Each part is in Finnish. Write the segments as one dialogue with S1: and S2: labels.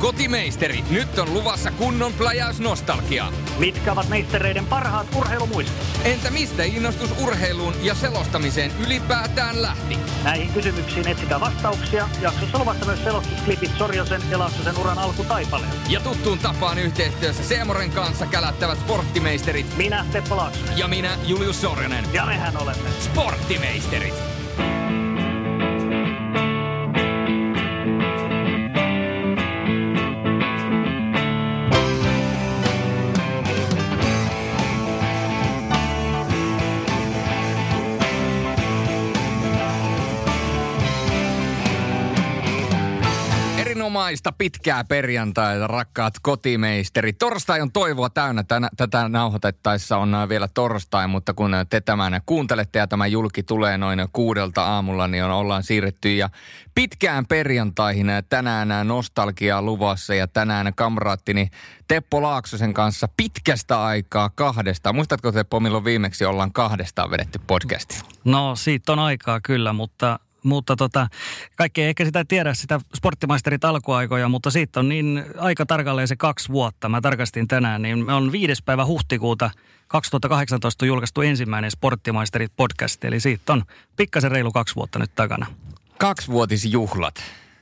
S1: kotimeisteri, nyt on luvassa kunnon pläjäysnostalgia.
S2: Mitkä ovat meistereiden parhaat urheilumuistot?
S1: Entä mistä innostus urheiluun ja selostamiseen ylipäätään lähti?
S2: Näihin kysymyksiin etsitään vastauksia. Jaksossa luvassa myös selostusklipit Sorjosen ja Laaksosen uran alkutaipaleen.
S1: Ja tuttuun tapaan yhteistyössä Seemoren kanssa kälättävät sporttimeisterit
S2: Minä, Teppo Laakso.
S1: ja minä Julius Sorjonen.
S2: Ja mehän olemme.
S1: Sporttimeisterit. Erinomaista pitkää perjantaita, rakkaat kotimeisterit. Torstai on toivoa täynnä. Tänä, tätä nauhoitettaessa on äh, vielä torstai, mutta kun te tämän kuuntelette ja tämä julki tulee noin kuudelta aamulla, niin on, ollaan siirretty ja pitkään perjantaihin tänään nostalgia luvassa ja tänään kamraattini Teppo Laaksosen kanssa pitkästä aikaa kahdesta. Muistatko Teppo, milloin viimeksi ollaan kahdestaan vedetty podcasti?
S3: No siitä on aikaa kyllä, mutta, mutta tota, kaikki ei ehkä sitä tiedä, sitä sporttimaisterit alkuaikoja, mutta siitä on niin aika tarkalleen se kaksi vuotta. Mä tarkastin tänään, niin me on viides päivä huhtikuuta 2018 julkaistu ensimmäinen sporttimaisterit podcast, eli siitä on pikkasen reilu kaksi vuotta nyt takana.
S1: Kaksivuotisjuhlat.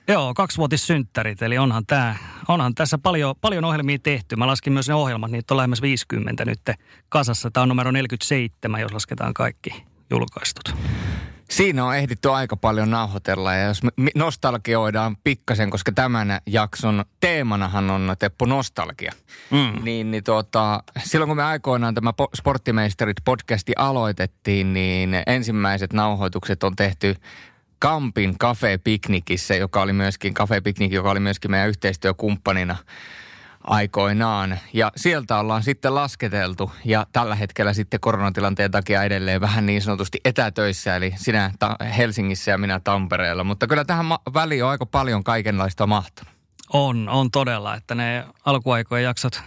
S3: Joo, kaksivuotissynttärit, eli onhan, tää, onhan tässä paljon, paljon ohjelmia tehty. Mä laskin myös ne ohjelmat, niitä on lähemmäs 50 nyt kasassa. Tämä on numero 47, jos lasketaan kaikki julkaistut.
S1: Siinä on ehditty aika paljon nauhoitella ja jos me nostalgioidaan pikkasen, koska tämän jakson teemanahan on Teppo nostalgia.
S3: Mm.
S1: Niin, niin tuota, silloin kun me aikoinaan tämä po- Sporttimeisterit podcasti aloitettiin, niin ensimmäiset nauhoitukset on tehty Kampin Cafe Piknikissä, joka oli myöskin Cafe Piknik, joka oli myöskin meidän yhteistyökumppanina aikoinaan. Ja sieltä ollaan sitten lasketeltu ja tällä hetkellä sitten koronatilanteen takia edelleen vähän niin sanotusti etätöissä, eli sinä ta- Helsingissä ja minä Tampereella. Mutta kyllä tähän ma- väliin on aika paljon kaikenlaista mahtunut.
S3: On, on todella, että ne alkuaikojen jaksot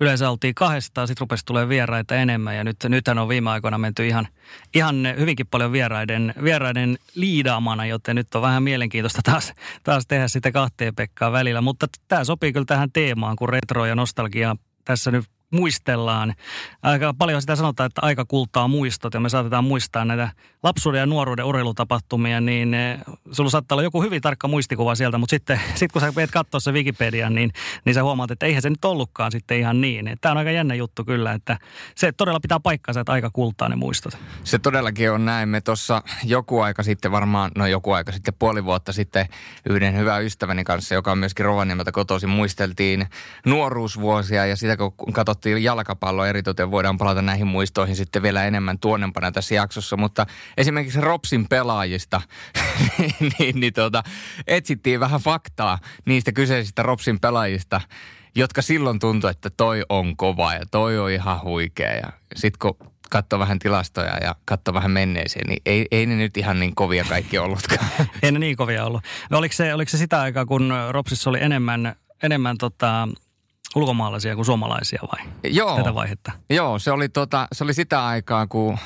S3: yleensä oltiin kahdestaan, sitten rupesi tulee vieraita enemmän ja nyt, nythän on viime aikoina menty ihan, ihan hyvinkin paljon vieraiden, vieraiden liidaamana, joten nyt on vähän mielenkiintoista taas, taas tehdä sitä kahteen Pekkaa välillä. Mutta tämä sopii kyllä tähän teemaan, kun retro ja nostalgia tässä nyt muistellaan. Aika paljon sitä sanotaan, että aika kultaa muistot ja me saatetaan muistaa näitä lapsuuden ja nuoruuden urheilutapahtumia, niin eh, sulla saattaa olla joku hyvin tarkka muistikuva sieltä, mutta sitten sit kun sä meet katsoa se Wikipedian, niin, niin sä huomaat, että eihän se nyt ollutkaan sitten ihan niin. Tämä on aika jännä juttu kyllä, että se todella pitää paikkansa, että aika kultaa ne muistot.
S1: Se todellakin on näin. Me tuossa joku aika sitten varmaan, no joku aika sitten, puoli vuotta sitten yhden hyvän ystäväni kanssa, joka on myöskin Rovaniemeltä kotoisin, muisteltiin nuoruusvuosia ja sitä kun katsottiin jalkapalloa eritoten, voidaan palata näihin muistoihin sitten vielä enemmän tuonnempana tässä jaksossa, mutta esimerkiksi Ropsin pelaajista, niin, niin tuota, etsittiin vähän faktaa niistä kyseisistä Ropsin pelaajista, jotka silloin tuntui, että toi on kova ja toi on ihan huikea. Ja sitten kun katsoo vähän tilastoja ja katsoo vähän menneeseen, niin ei, ei ne nyt ihan niin kovia kaikki ollutkaan.
S3: Ei ne niin kovia ollut. Oliko, se, oliko se sitä aikaa, kun Ropsissa oli enemmän, enemmän tota, ulkomaalaisia kuin suomalaisia vai?
S1: Joo.
S3: Tätä vaihetta.
S1: Joo, se oli, tota, se oli sitä aikaa, kun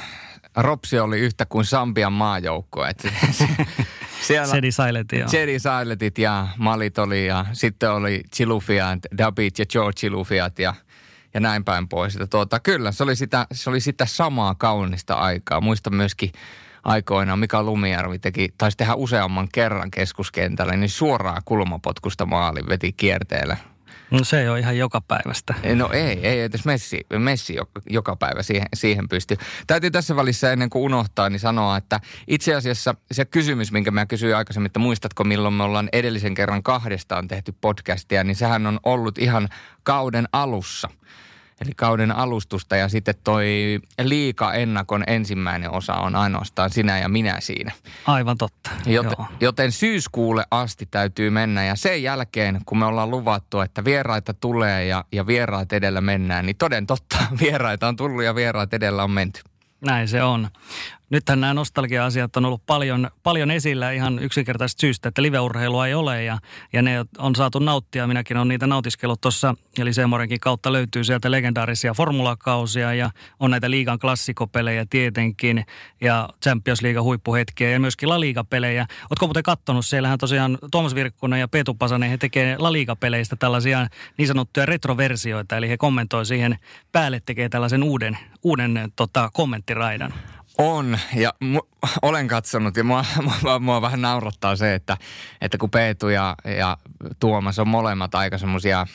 S1: Ropsi oli yhtä kuin Sambian maajoukko. Et se, siellä
S3: Sedi Silent, joo.
S1: Jedi Siletit ja Malit oli ja sitten oli Chilufiat, Dabit ja George Chilufiat ja, ja näin päin pois. Ja tuota, kyllä, se oli, sitä, se oli sitä samaa kaunista aikaa. Muistan myöskin aikoinaan Mika Lumijärvi teki, taisi tehdä useamman kerran keskuskentällä, niin suoraan kulmapotkusta maali veti kierteellä.
S3: No se ei ole ihan joka päivästä.
S1: No ei, ei edes Messi, Messi joka, päivä siihen, siihen pystyy. Täytyy tässä välissä ennen kuin unohtaa, niin sanoa, että itse asiassa se kysymys, minkä mä kysyin aikaisemmin, että muistatko milloin me ollaan edellisen kerran kahdestaan tehty podcastia, niin sehän on ollut ihan kauden alussa. Eli kauden alustusta ja sitten toi liika ennakon ensimmäinen osa on ainoastaan sinä ja minä siinä.
S3: Aivan totta.
S1: Joten,
S3: Joo.
S1: joten syyskuulle asti täytyy mennä ja sen jälkeen, kun me ollaan luvattu, että vieraita tulee ja, ja vieraat edellä mennään, niin toden totta, vieraita on tullut ja vieraat edellä on menty.
S3: Näin se on. Nythän nämä nostalgia-asiat on ollut paljon, paljon esillä ihan yksinkertaisesta syystä, että liveurheilua ei ole ja, ja ne on saatu nauttia. Minäkin on niitä nautiskellut tuossa, eli Seemorenkin kautta löytyy sieltä legendaarisia formulakausia ja on näitä liigan klassikopelejä tietenkin ja Champions League huippuhetkiä ja myöskin La Liga-pelejä. Oletko muuten kattonut, siellähän tosiaan Tuomas Virkkunen ja Petu Pasanen, he tekee La Liga-peleistä tällaisia niin sanottuja retroversioita, eli he kommentoi siihen päälle, tekee tällaisen uuden, uuden tota, kommenttiraidan.
S1: On, ja mu- olen katsonut, ja mua, mua, mua vähän naurattaa se, että, että kun Peetu ja, ja Tuomas on molemmat aika semmoisia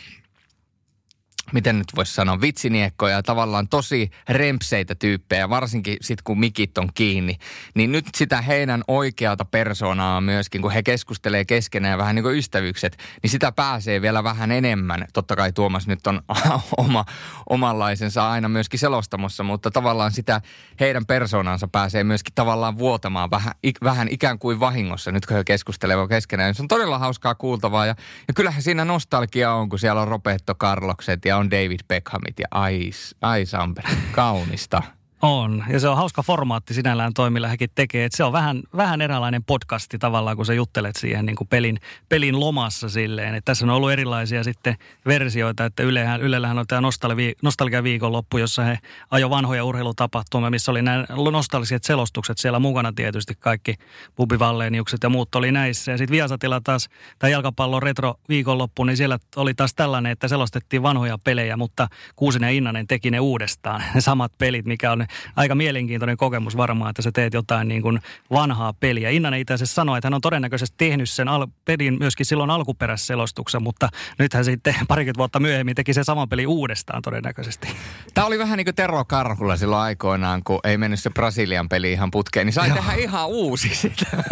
S1: miten nyt voisi sanoa, vitsiniekkoja ja tavallaan tosi rempseitä tyyppejä, varsinkin sitten kun mikit on kiinni, niin nyt sitä heidän oikeata persoonaa myöskin, kun he keskustelee keskenään vähän niin kuin ystävykset, niin sitä pääsee vielä vähän enemmän. Totta kai Tuomas nyt on oma, omanlaisensa aina myöskin selostamossa, mutta tavallaan sitä heidän persoonansa pääsee myöskin tavallaan vuotamaan vähän, vähän ikään kuin vahingossa, nyt kun he keskustelevat keskenään. Se on todella hauskaa kuultavaa ja, ja kyllähän siinä nostalgia on, kun siellä on Roberto Carlokset ja on David Beckhamit ja ai, ai Samper, kaunista.
S3: On, ja se on hauska formaatti sinällään toimilla hekin tekee. Että se on vähän, vähän eräänlainen podcasti tavallaan, kun sä juttelet siihen niin kuin pelin, pelin lomassa silleen. Että tässä on ollut erilaisia sitten versioita, että Ylehän, Ylellähän on tämä nostalgi, nostalgia viikonloppu, jossa he ajo vanhoja urheilutapahtumia, missä oli nämä nostalgiset selostukset siellä mukana tietysti kaikki Bubi Valleeniukset ja muut oli näissä. Ja sitten Viasatilla taas tämä jalkapallon retro viikonloppu, niin siellä oli taas tällainen, että selostettiin vanhoja pelejä, mutta Kuusinen ja Innanen teki ne uudestaan. Ne samat pelit, mikä on aika mielenkiintoinen kokemus varmaan, että sä teet jotain niin kuin vanhaa peliä. Innanen itse asiassa sanoi, että hän on todennäköisesti tehnyt sen al- pelin myöskin silloin alkuperäisselostuksen, mutta nyt hän sitten parikymmentä vuotta myöhemmin teki sen saman peli uudestaan todennäköisesti.
S1: Tämä oli vähän niin kuin Tero Karhulla silloin aikoinaan, kun ei mennyt se Brasilian peli ihan putkeen, niin sai Joo. tehdä ihan uusi sitä.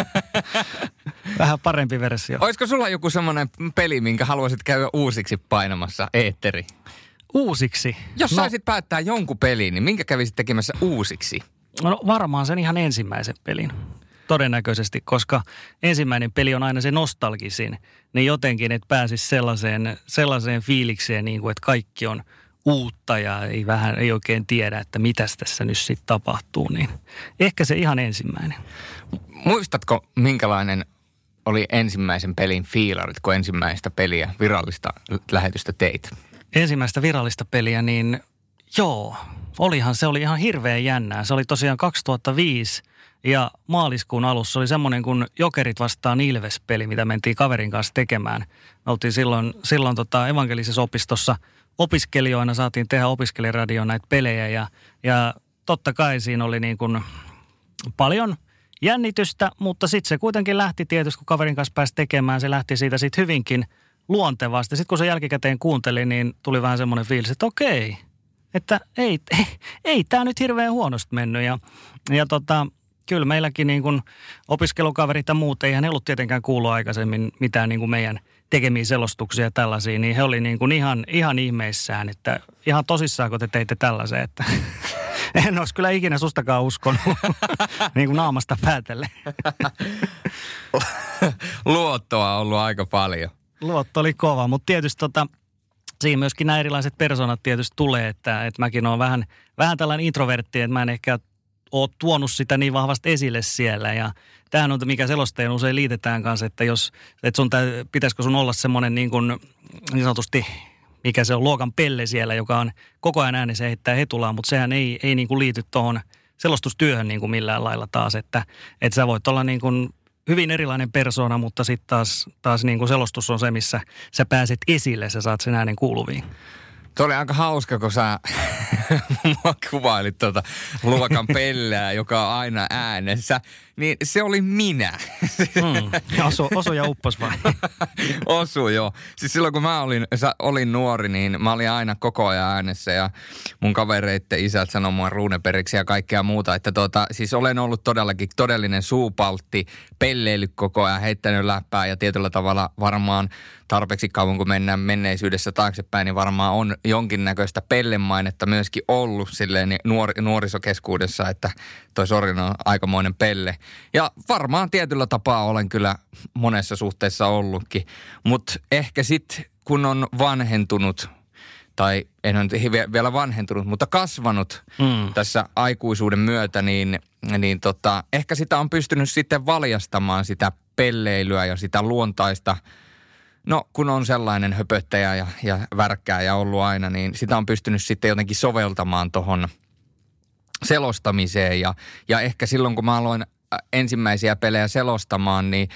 S3: Vähän parempi versio.
S1: Olisiko sulla joku semmoinen peli, minkä haluaisit käydä uusiksi painamassa, Eetteri?
S3: Uusiksi?
S1: Jos no, saisit päättää jonkun pelin, niin minkä kävisit tekemässä uusiksi?
S3: No varmaan sen ihan ensimmäisen pelin. Todennäköisesti, koska ensimmäinen peli on aina se nostalgisin. Niin jotenkin, että pääsisi sellaiseen, sellaiseen fiilikseen, niin kuin, että kaikki on uutta ja ei, vähän, ei oikein tiedä, että mitä tässä nyt sitten tapahtuu. Niin ehkä se ihan ensimmäinen.
S1: Muistatko, minkälainen oli ensimmäisen pelin fiilarit, kun ensimmäistä peliä, virallista lähetystä teit?
S3: Ensimmäistä virallista peliä, niin joo, olihan se oli ihan hirveän jännää. Se oli tosiaan 2005 ja maaliskuun alussa oli semmoinen kuin Jokerit vastaan Ilves-peli, mitä mentiin kaverin kanssa tekemään. Me oltiin silloin, silloin tota evankelisessa opistossa opiskelijoina, saatiin tehdä opiskelijaradio näitä pelejä ja, ja totta kai siinä oli niin kuin paljon jännitystä, mutta sitten se kuitenkin lähti tietysti, kun kaverin kanssa pääsi tekemään, se lähti siitä sitten hyvinkin – luontevasti. Sitten kun se jälkikäteen kuunteli, niin tuli vähän semmoinen fiilis, että okei, että ei, ei, ei tämä nyt hirveän huonosti mennyt. Ja, ja tota, kyllä meilläkin niin kuin opiskelukaverit ja muut, eihän he ollut tietenkään kuullut aikaisemmin mitään niin kuin meidän tekemiä selostuksia ja tällaisia, niin he oli niin kuin ihan, ihan ihmeissään, että ihan tosissaan, kun te teitte tällaisen, että en olisi kyllä ikinä sustakaan uskonut niin kuin naamasta päätelle.
S1: Luottoa on ollut aika paljon
S3: luotto oli kova, mutta tietysti tota, siinä myöskin nämä erilaiset persoonat tietysti tulee, että, että mäkin olen vähän, vähän tällainen introvertti, että mä en ehkä ole tuonut sitä niin vahvasti esille siellä. Ja tämähän on, mikä selosteen usein liitetään kanssa, että jos, että sun, pitäisikö sun olla semmoinen niin kuin niin sanotusti mikä se on luokan pelle siellä, joka on koko ajan äänessä heittää hetulaa, mutta sehän ei, ei niin kuin liity tuohon selostustyöhön niin kuin millään lailla taas, että, että sä voit olla niin kuin hyvin erilainen persona, mutta sitten taas, taas niin kuin selostus on se, missä sä pääset esille, sä saat sen äänen kuuluviin.
S1: Tuo oli aika hauska, kun sä kuvailit tuota luokan pelleä, joka on aina äänessä niin se oli minä.
S3: Mm. Osu, osu ja uppos vai?
S1: osu joo. Siis silloin kun mä olin, sä, olin nuori, niin mä olin aina koko ajan äänessä ja mun kavereitten isät sanoi mua ruuneperiksi ja kaikkea muuta. Että tota, siis olen ollut todellakin todellinen suupaltti, pelleily koko ajan, heittänyt läppää ja tietyllä tavalla varmaan tarpeeksi kauan kun mennään menneisyydessä taaksepäin, niin varmaan on jonkinnäköistä pellemainetta myöskin ollut silleen nuor, nuorisokeskuudessa, että toi Sorin on aikamoinen pelle. Ja varmaan tietyllä tapaa olen kyllä monessa suhteessa ollutkin. Mutta ehkä sitten kun on vanhentunut tai en ole vielä vanhentunut, mutta kasvanut mm. tässä aikuisuuden myötä, niin, niin tota, ehkä sitä on pystynyt sitten valjastamaan sitä pelleilyä ja sitä luontaista – No, kun on sellainen höpöttäjä ja, ja ja ollut aina, niin sitä on pystynyt sitten jotenkin soveltamaan tuohon selostamiseen. Ja, ja ehkä silloin, kun mä aloin ensimmäisiä pelejä selostamaan, niin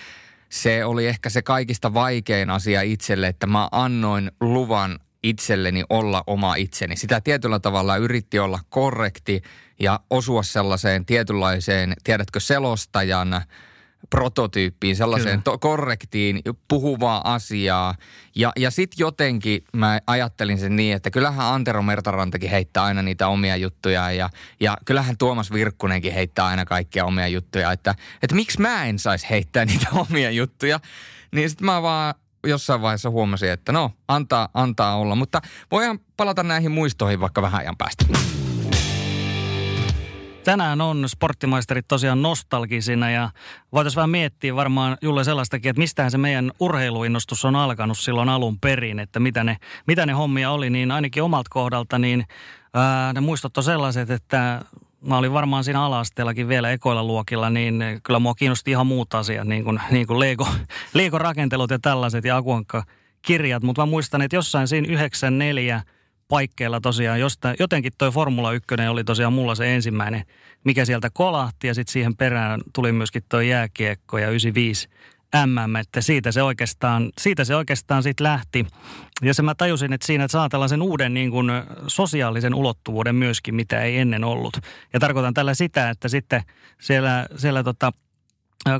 S1: se oli ehkä se kaikista vaikein asia itselle, että mä annoin luvan itselleni olla oma itseni. Sitä tietyllä tavalla yritti olla korrekti ja osua sellaiseen tietynlaiseen, tiedätkö, selostajan – prototyyppiin, sellaiseen to- korrektiin, puhuvaa asiaa. Ja, ja sitten jotenkin mä ajattelin sen niin, että kyllähän Antero Mertarantakin heittää aina niitä omia juttuja ja, ja kyllähän Tuomas Virkkunenkin heittää aina kaikkia omia juttuja. Että, että miksi mä en saisi heittää niitä omia juttuja. Niin sitten mä vaan jossain vaiheessa huomasin, että no, antaa, antaa olla. Mutta voidaan palata näihin muistoihin vaikka vähän ajan päästä
S3: tänään on sporttimaisterit tosiaan nostalgisina ja voitaisiin vähän miettiä varmaan Julle sellaistakin, että mistähän se meidän urheiluinnostus on alkanut silloin alun perin, että mitä ne, mitä ne hommia oli, niin ainakin omalta kohdalta, niin ää, ne muistot on sellaiset, että mä olin varmaan siinä ala-asteellakin vielä ekoilla luokilla, niin kyllä mua kiinnosti ihan muut asiat, niin kuin, niin kuin Lego, Lego-rakentelut ja tällaiset ja Akuankka kirjat, mutta mä muistan, että jossain siinä 94 – paikkeilla tosiaan, josta, jotenkin toi Formula 1 oli tosiaan mulla se ensimmäinen, mikä sieltä kolahti ja sitten siihen perään tuli myöskin tuo jääkiekko ja 95 MM, että siitä se oikeastaan, siitä se oikeastaan sitten lähti. Ja se mä tajusin, että siinä saa tällaisen uuden niin kuin sosiaalisen ulottuvuuden myöskin, mitä ei ennen ollut. Ja tarkoitan tällä sitä, että sitten siellä, siellä tota,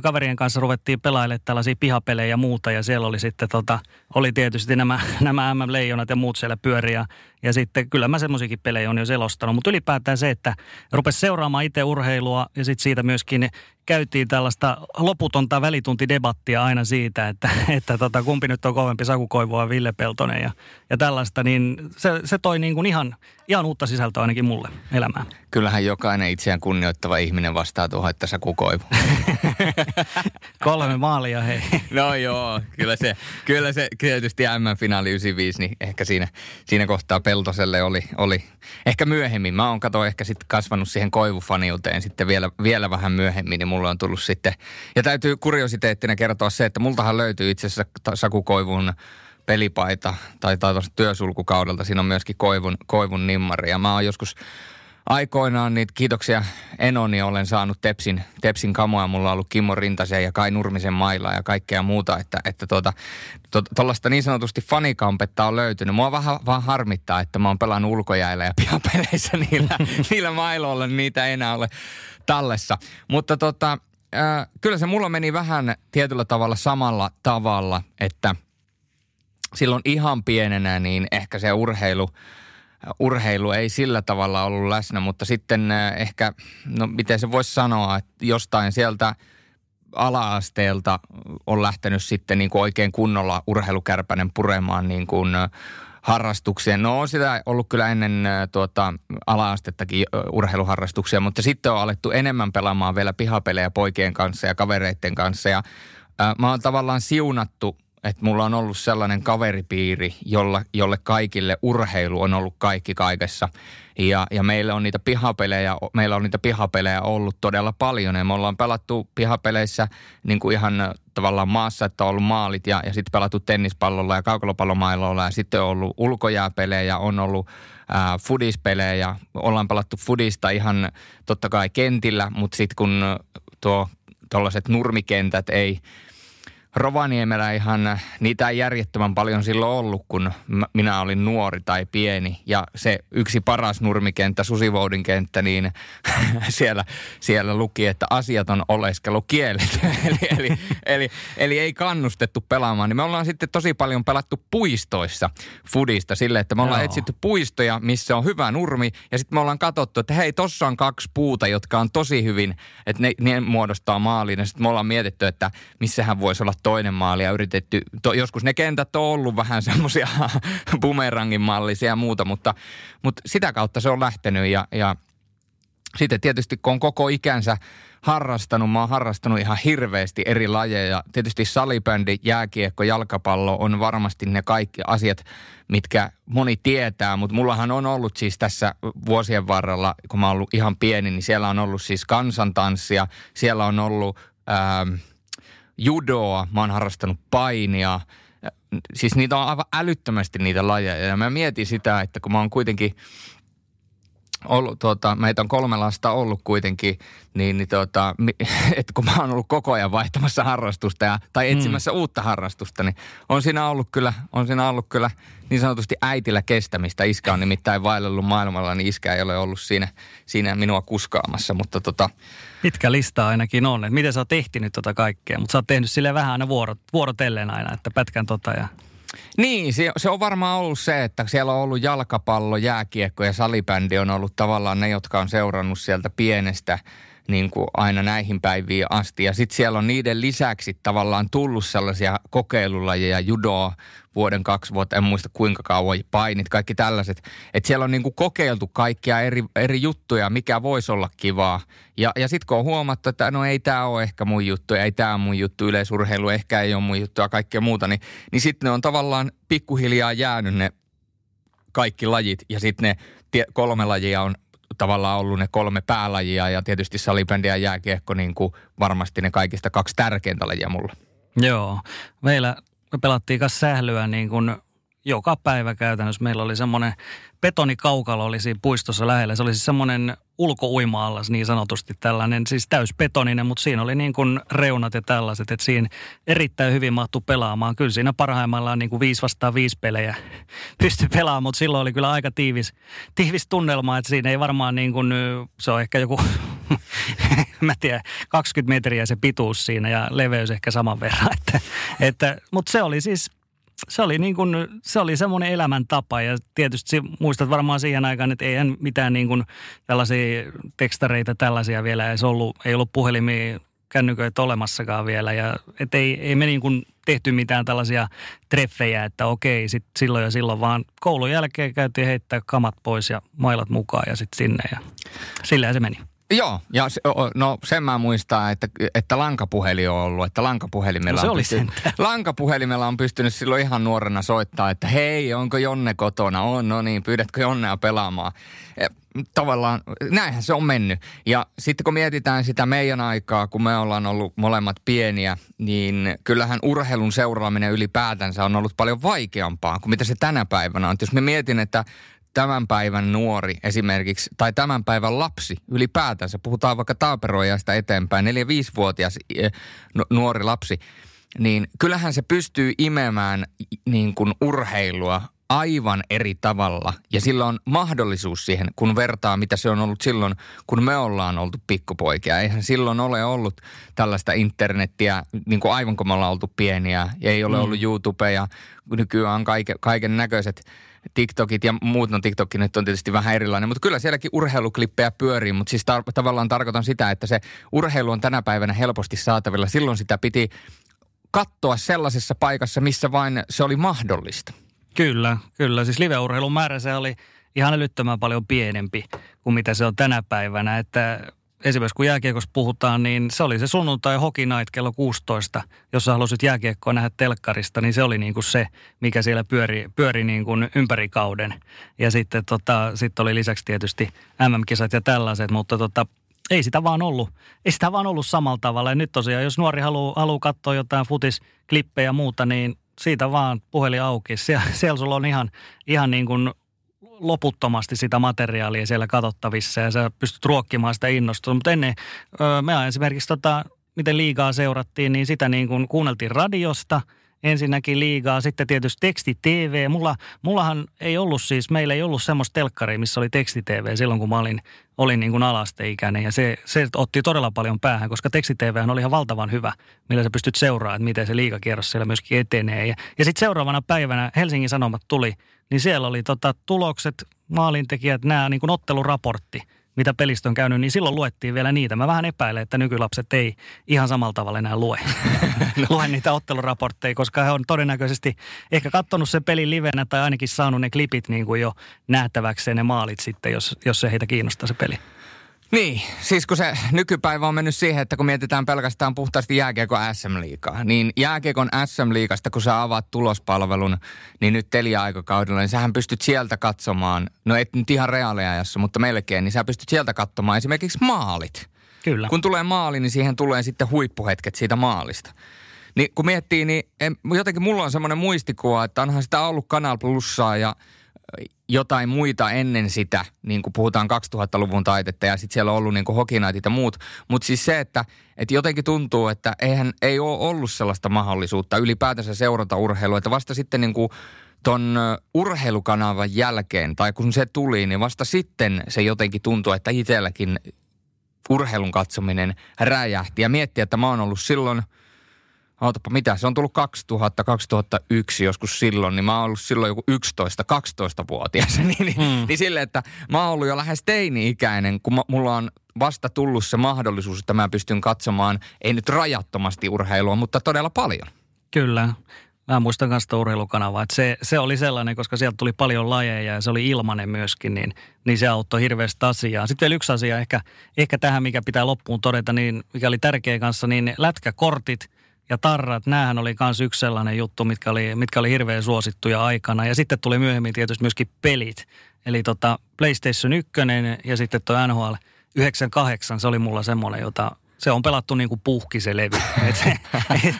S3: kaverien kanssa ruvettiin pelailemaan tällaisia pihapelejä ja muuta ja siellä oli sitten tota, oli tietysti nämä, nämä MM-leijonat ja muut siellä pyöriä ja sitten kyllä mä semmoisiakin pelejä on jo selostanut, mutta ylipäätään se, että rupesi seuraamaan itse urheilua ja sitten siitä myöskin käytiin tällaista loputonta välituntidebattia aina siitä, että, että tota, kumpi nyt on kovempi Saku Koivu Ville Peltonen ja, ja tällaista, niin se, se toi niin kuin ihan, ihan uutta sisältöä ainakin mulle elämään.
S1: Kyllähän jokainen itseään kunnioittava ihminen vastaa tuohon, että Saku Koivu.
S3: Kolme maalia, hei.
S1: No joo, kyllä se, kyllä se tietysti M-finaali 95, niin ehkä siinä, siinä kohtaa Peltoselle oli, oli ehkä myöhemmin. Mä oon kato ehkä sitten kasvanut siihen koivufaniuteen sitten vielä, vielä vähän myöhemmin, niin mulle on tullut sitten. Ja täytyy kuriositeettina kertoa se, että multahan löytyy itse asiassa Saku Koivun pelipaita tai, tai työsulkukaudelta. Siinä on myöskin Koivun, Koivun nimmari. Ja mä oon joskus aikoinaan niitä kiitoksia Enoni olen saanut Tepsin, Tepsin kamoa. Mulla on ollut Kimmo Rintasen ja Kai Nurmisen mailla ja kaikkea muuta. Että, että tuota, tuollaista niin sanotusti fanikampetta on löytynyt. Mua vähän, vähän harmittaa, että mä oon pelannut ulkojäällä ja pihapeleissä niillä, niillä mailoilla. Niin niitä ei enää ole tallessa. Mutta tota, äh, kyllä se mulla meni vähän tietyllä tavalla samalla tavalla, että silloin ihan pienenä niin ehkä se urheilu – urheilu ei sillä tavalla ollut läsnä, mutta sitten äh, ehkä, no miten se voisi sanoa, että jostain sieltä ala-asteelta on lähtenyt sitten niin kuin oikein kunnolla urheilukärpänen puremaan niin kuin äh, harrastukseen. No on sitä ollut kyllä ennen äh, tuota, ala-astettakin urheiluharrastuksia, mutta sitten on alettu enemmän pelaamaan vielä pihapelejä poikien kanssa ja kavereiden kanssa. Ja, ää, mä oon tavallaan siunattu että mulla on ollut sellainen kaveripiiri, jolla, jolle kaikille urheilu on ollut kaikki kaikessa. Ja, ja meillä on niitä pihapelejä, meillä on niitä pihapelejä ollut todella paljon. Ja me ollaan pelattu pihapeleissä niin kuin ihan tavallaan maassa, että on ollut maalit ja, ja sitten pelattu tennispallolla ja kaukalopallomailolla ja sitten on ollut ulkojääpelejä, on ollut ää, fudispelejä, ollaan pelattu fudista ihan totta kai kentillä, mutta sitten kun tuo tuollaiset nurmikentät ei – Rovaniemellä ihan niitä ei järjettömän paljon silloin ollut, kun minä olin nuori tai pieni. Ja se yksi paras nurmikenttä, Susivoudin kenttä, niin siellä, siellä luki, että asiat on oleskelukielet. eli, eli, eli, eli, ei kannustettu pelaamaan. Niin me ollaan sitten tosi paljon pelattu puistoissa fudista sille, että me ollaan Joo. etsitty puistoja, missä on hyvä nurmi. Ja sitten me ollaan katsottu, että hei, tossa on kaksi puuta, jotka on tosi hyvin, että ne, ne muodostaa maalin. Ja sitten me ollaan mietitty, että missähän voisi olla toinen maali ja yritetty, to, joskus ne kentät on ollut vähän semmoisia bumerangin mallisia ja muuta, mutta, mutta sitä kautta se on lähtenyt ja, ja sitten tietysti kun on koko ikänsä harrastanut, mä oon harrastanut ihan hirveästi eri lajeja. Tietysti salibändi, jääkiekko, jalkapallo on varmasti ne kaikki asiat, mitkä moni tietää, mutta mullahan on ollut siis tässä vuosien varrella, kun mä oon ollut ihan pieni, niin siellä on ollut siis kansantanssia, siellä on ollut ähm, judoa, mä oon harrastanut painia, siis niitä on aivan älyttömästi niitä lajeja ja mä mietin sitä, että kun mä oon kuitenkin – ollut, tuota, meitä on kolme lasta ollut kuitenkin, niin, niin tuota, että kun mä oon ollut koko ajan vaihtamassa harrastusta ja, tai hmm. etsimässä mm. uutta harrastusta, niin on siinä ollut kyllä, on siinä ollut kyllä niin sanotusti äitillä kestämistä. Iskä on nimittäin vaellellut maailmalla, niin iskä ei ole ollut siinä, siinä minua kuskaamassa, mutta tota,
S3: Pitkä lista ainakin on, että miten sä oot ehtinyt tota kaikkea, mutta sä oot tehnyt sille vähän aina vuorot, vuorotellen aina, että pätkän tota ja
S1: niin, se, se on varmaan ollut se, että siellä on ollut jalkapallo, jääkiekko ja salibändi on ollut tavallaan ne, jotka on seurannut sieltä pienestä niin kuin aina näihin päiviin asti. Ja sitten siellä on niiden lisäksi tavallaan tullut sellaisia kokeilulajeja, judoa, vuoden, kaksi vuotta, en muista kuinka kauan, painit, kaikki tällaiset. Että siellä on niin kuin kokeiltu kaikkia eri, eri juttuja, mikä voisi olla kivaa. Ja, ja sitten kun on huomattu, että no ei tämä ole ehkä mun juttu, ei tämä mun juttu, yleisurheilu ehkä ei ole mun juttu ja kaikkea muuta, niin, niin sitten ne on tavallaan pikkuhiljaa jäänyt ne kaikki lajit ja sitten ne kolme lajia on tavallaan ollut ne kolme päälajia ja tietysti salibändi ja jääkiekko niin kuin varmasti ne kaikista kaksi tärkeintä lajia mulla.
S3: Joo. Meillä me pelattiin kanssa sählyä niin kuin joka päivä käytännössä. Meillä oli semmoinen betonikaukalo oli siinä puistossa lähellä. Se oli siis semmoinen ulkouima-allas niin sanotusti tällainen, siis täysbetoninen, mutta siinä oli niin kuin reunat ja tällaiset, että siinä erittäin hyvin mahtui pelaamaan. Kyllä siinä parhaimmillaan niin kuin viisi vastaan viisi pelejä pysty pelaamaan, mutta silloin oli kyllä aika tiivis, tiivis tunnelma, että siinä ei varmaan niin kuin, se on ehkä joku mä tiedän, 20 metriä se pituus siinä ja leveys ehkä saman verran. Että, että, mutta se oli siis se oli, niin kuin, se oli semmoinen elämäntapa ja tietysti muistat varmaan siihen aikaan, että ei mitään niin kuin tällaisia tekstareita tällaisia vielä edes ollut, ei ollut puhelimia, kännyköitä olemassakaan vielä ja et ei, ei me niin kuin tehty mitään tällaisia treffejä, että okei, sit silloin ja silloin, vaan koulun jälkeen käytiin heittää kamat pois ja mailat mukaan ja sitten sinne ja sillä se meni.
S1: Joo, ja se, no sen mä muistan, että, että lankapuheli on ollut, että lankapuhelimella,
S3: no, se
S1: on pystynyt, lankapuhelimella on pystynyt silloin ihan nuorena soittaa, että hei, onko Jonne kotona? On, no niin, pyydätkö Jonnea pelaamaan? Ja, tavallaan näinhän se on mennyt. Ja sitten kun mietitään sitä meidän aikaa, kun me ollaan ollut molemmat pieniä, niin kyllähän urheilun seuraaminen ylipäätänsä on ollut paljon vaikeampaa kuin mitä se tänä päivänä on. Jos me mietin, että tämän päivän nuori esimerkiksi, tai tämän päivän lapsi ylipäätänsä, puhutaan vaikka taaperoijasta eteenpäin, 4-5-vuotias e, nuori lapsi, niin kyllähän se pystyy imemään niin kuin urheilua aivan eri tavalla. Ja sillä on mahdollisuus siihen, kun vertaa, mitä se on ollut silloin, kun me ollaan oltu pikkupoikia. Eihän silloin ole ollut tällaista internettiä, niin kuin aivan kun me ollaan oltu pieniä. Ja ei ole mm. ollut YouTube ja nykyään on kaiken, kaiken näköiset TikTokit ja muut, no TikTok nyt on tietysti vähän erilainen, mutta kyllä sielläkin urheiluklippejä pyörii, mutta siis tar- tavallaan tarkoitan sitä, että se urheilu on tänä päivänä helposti saatavilla. Silloin sitä piti katsoa sellaisessa paikassa, missä vain se oli mahdollista.
S3: Kyllä, kyllä. Siis live-urheilun määrä se oli ihan älyttömän paljon pienempi kuin mitä se on tänä päivänä. Että esimerkiksi kun jääkiekossa puhutaan, niin se oli se sunnuntai Hockey Night kello 16. Jos sä halusit jääkiekkoa nähdä telkkarista, niin se oli niin kuin se, mikä siellä pyöri, pyöri niin kuin ympäri kauden. Ja sitten tota, sit oli lisäksi tietysti MM-kisat ja tällaiset, mutta tota, ei sitä vaan ollut, ei sitä vaan ollut samalla tavalla. Ja nyt tosiaan, jos nuori haluaa haluu katsoa jotain futisklippejä ja muuta, niin siitä vaan puhelin auki. Sie, siellä sulla on ihan, ihan niin kuin loputtomasti sitä materiaalia siellä katsottavissa ja sä pystyt ruokkimaan sitä innostusta. Mutta ennen, me esimerkiksi tota, miten liigaa seurattiin, niin sitä niin kuin kuunneltiin radiosta – ensinnäkin liigaa, sitten tietysti teksti TV. Mulla, mullahan ei ollut siis, meillä ei ollut semmoista telkkaria, missä oli teksti TV silloin, kun mä olin, olin niin kuin alasteikäinen. Ja se, se otti todella paljon päähän, koska teksti TV oli ihan valtavan hyvä, millä sä pystyt seuraamaan, että miten se liigakierros siellä myöskin etenee. Ja, ja sitten seuraavana päivänä Helsingin Sanomat tuli, niin siellä oli tota, tulokset, maalintekijät, nämä niin kuin otteluraportti – mitä pelistä on käynyt, niin silloin luettiin vielä niitä. Mä vähän epäilen, että nykylapset ei ihan samalla tavalla enää lue. no. lue niitä otteluraportteja, koska he on todennäköisesti ehkä katsonut sen pelin livenä tai ainakin saanut ne klipit niin kuin jo nähtäväkseen ne maalit sitten, jos, jos se heitä kiinnostaa se peli.
S1: Niin, siis kun se nykypäivä on mennyt siihen, että kun mietitään pelkästään puhtaasti jääkiekon SM-liikaa, niin jääkiekon SM-liikasta, kun sä avaat tulospalvelun, niin nyt Telia-aikakaudella, niin sähän pystyt sieltä katsomaan, no et nyt ihan reaaliajassa, mutta melkein, niin sä pystyt sieltä katsomaan esimerkiksi maalit.
S3: Kyllä.
S1: Kun tulee maali, niin siihen tulee sitten huippuhetket siitä maalista. Niin kun miettii, niin en, jotenkin mulla on semmoinen muistikuva, että onhan sitä ollut Kanal Plussaa ja jotain muita ennen sitä, niin kuin puhutaan 2000-luvun taitetta ja sitten siellä on ollut niin kuin hokinaitit ja muut. Mutta siis se, että, että jotenkin tuntuu, että eihän, ei ole ollut sellaista mahdollisuutta ylipäätänsä seurata urheilua, että vasta sitten niin kuin ton urheilukanavan jälkeen, tai kun se tuli, niin vasta sitten se jotenkin tuntuu, että itselläkin urheilun katsominen räjähti. Ja miettiä, että mä oon ollut silloin – Ootapa, mitä? Se on tullut 2000, 2001 joskus silloin, niin mä oon ollut silloin joku 11-12-vuotias. niin, niin, hmm. niin silleen, että mä oon ollut jo lähes teini-ikäinen, kun mä, mulla on vasta tullut se mahdollisuus, että mä pystyn katsomaan, ei nyt rajattomasti urheilua, mutta todella paljon.
S3: Kyllä. Mä muistan myös urheilukanavaa, että se, se oli sellainen, koska sieltä tuli paljon lajeja ja se oli ilmanen myöskin, niin, niin se auttoi hirveästi asiaa. Sitten vielä yksi asia ehkä, ehkä tähän, mikä pitää loppuun todeta, niin mikä oli tärkeä kanssa, niin lätkäkortit – ja tarrat, näähän oli myös yksi sellainen juttu, mitkä oli, mitkä oli hirveän suosittuja aikana. Ja sitten tuli myöhemmin tietysti myöskin pelit. Eli tota PlayStation 1 ja sitten tuo NHL 98, se oli mulla semmoinen, jota se on pelattu niin kuin puhki se levy. Et, et,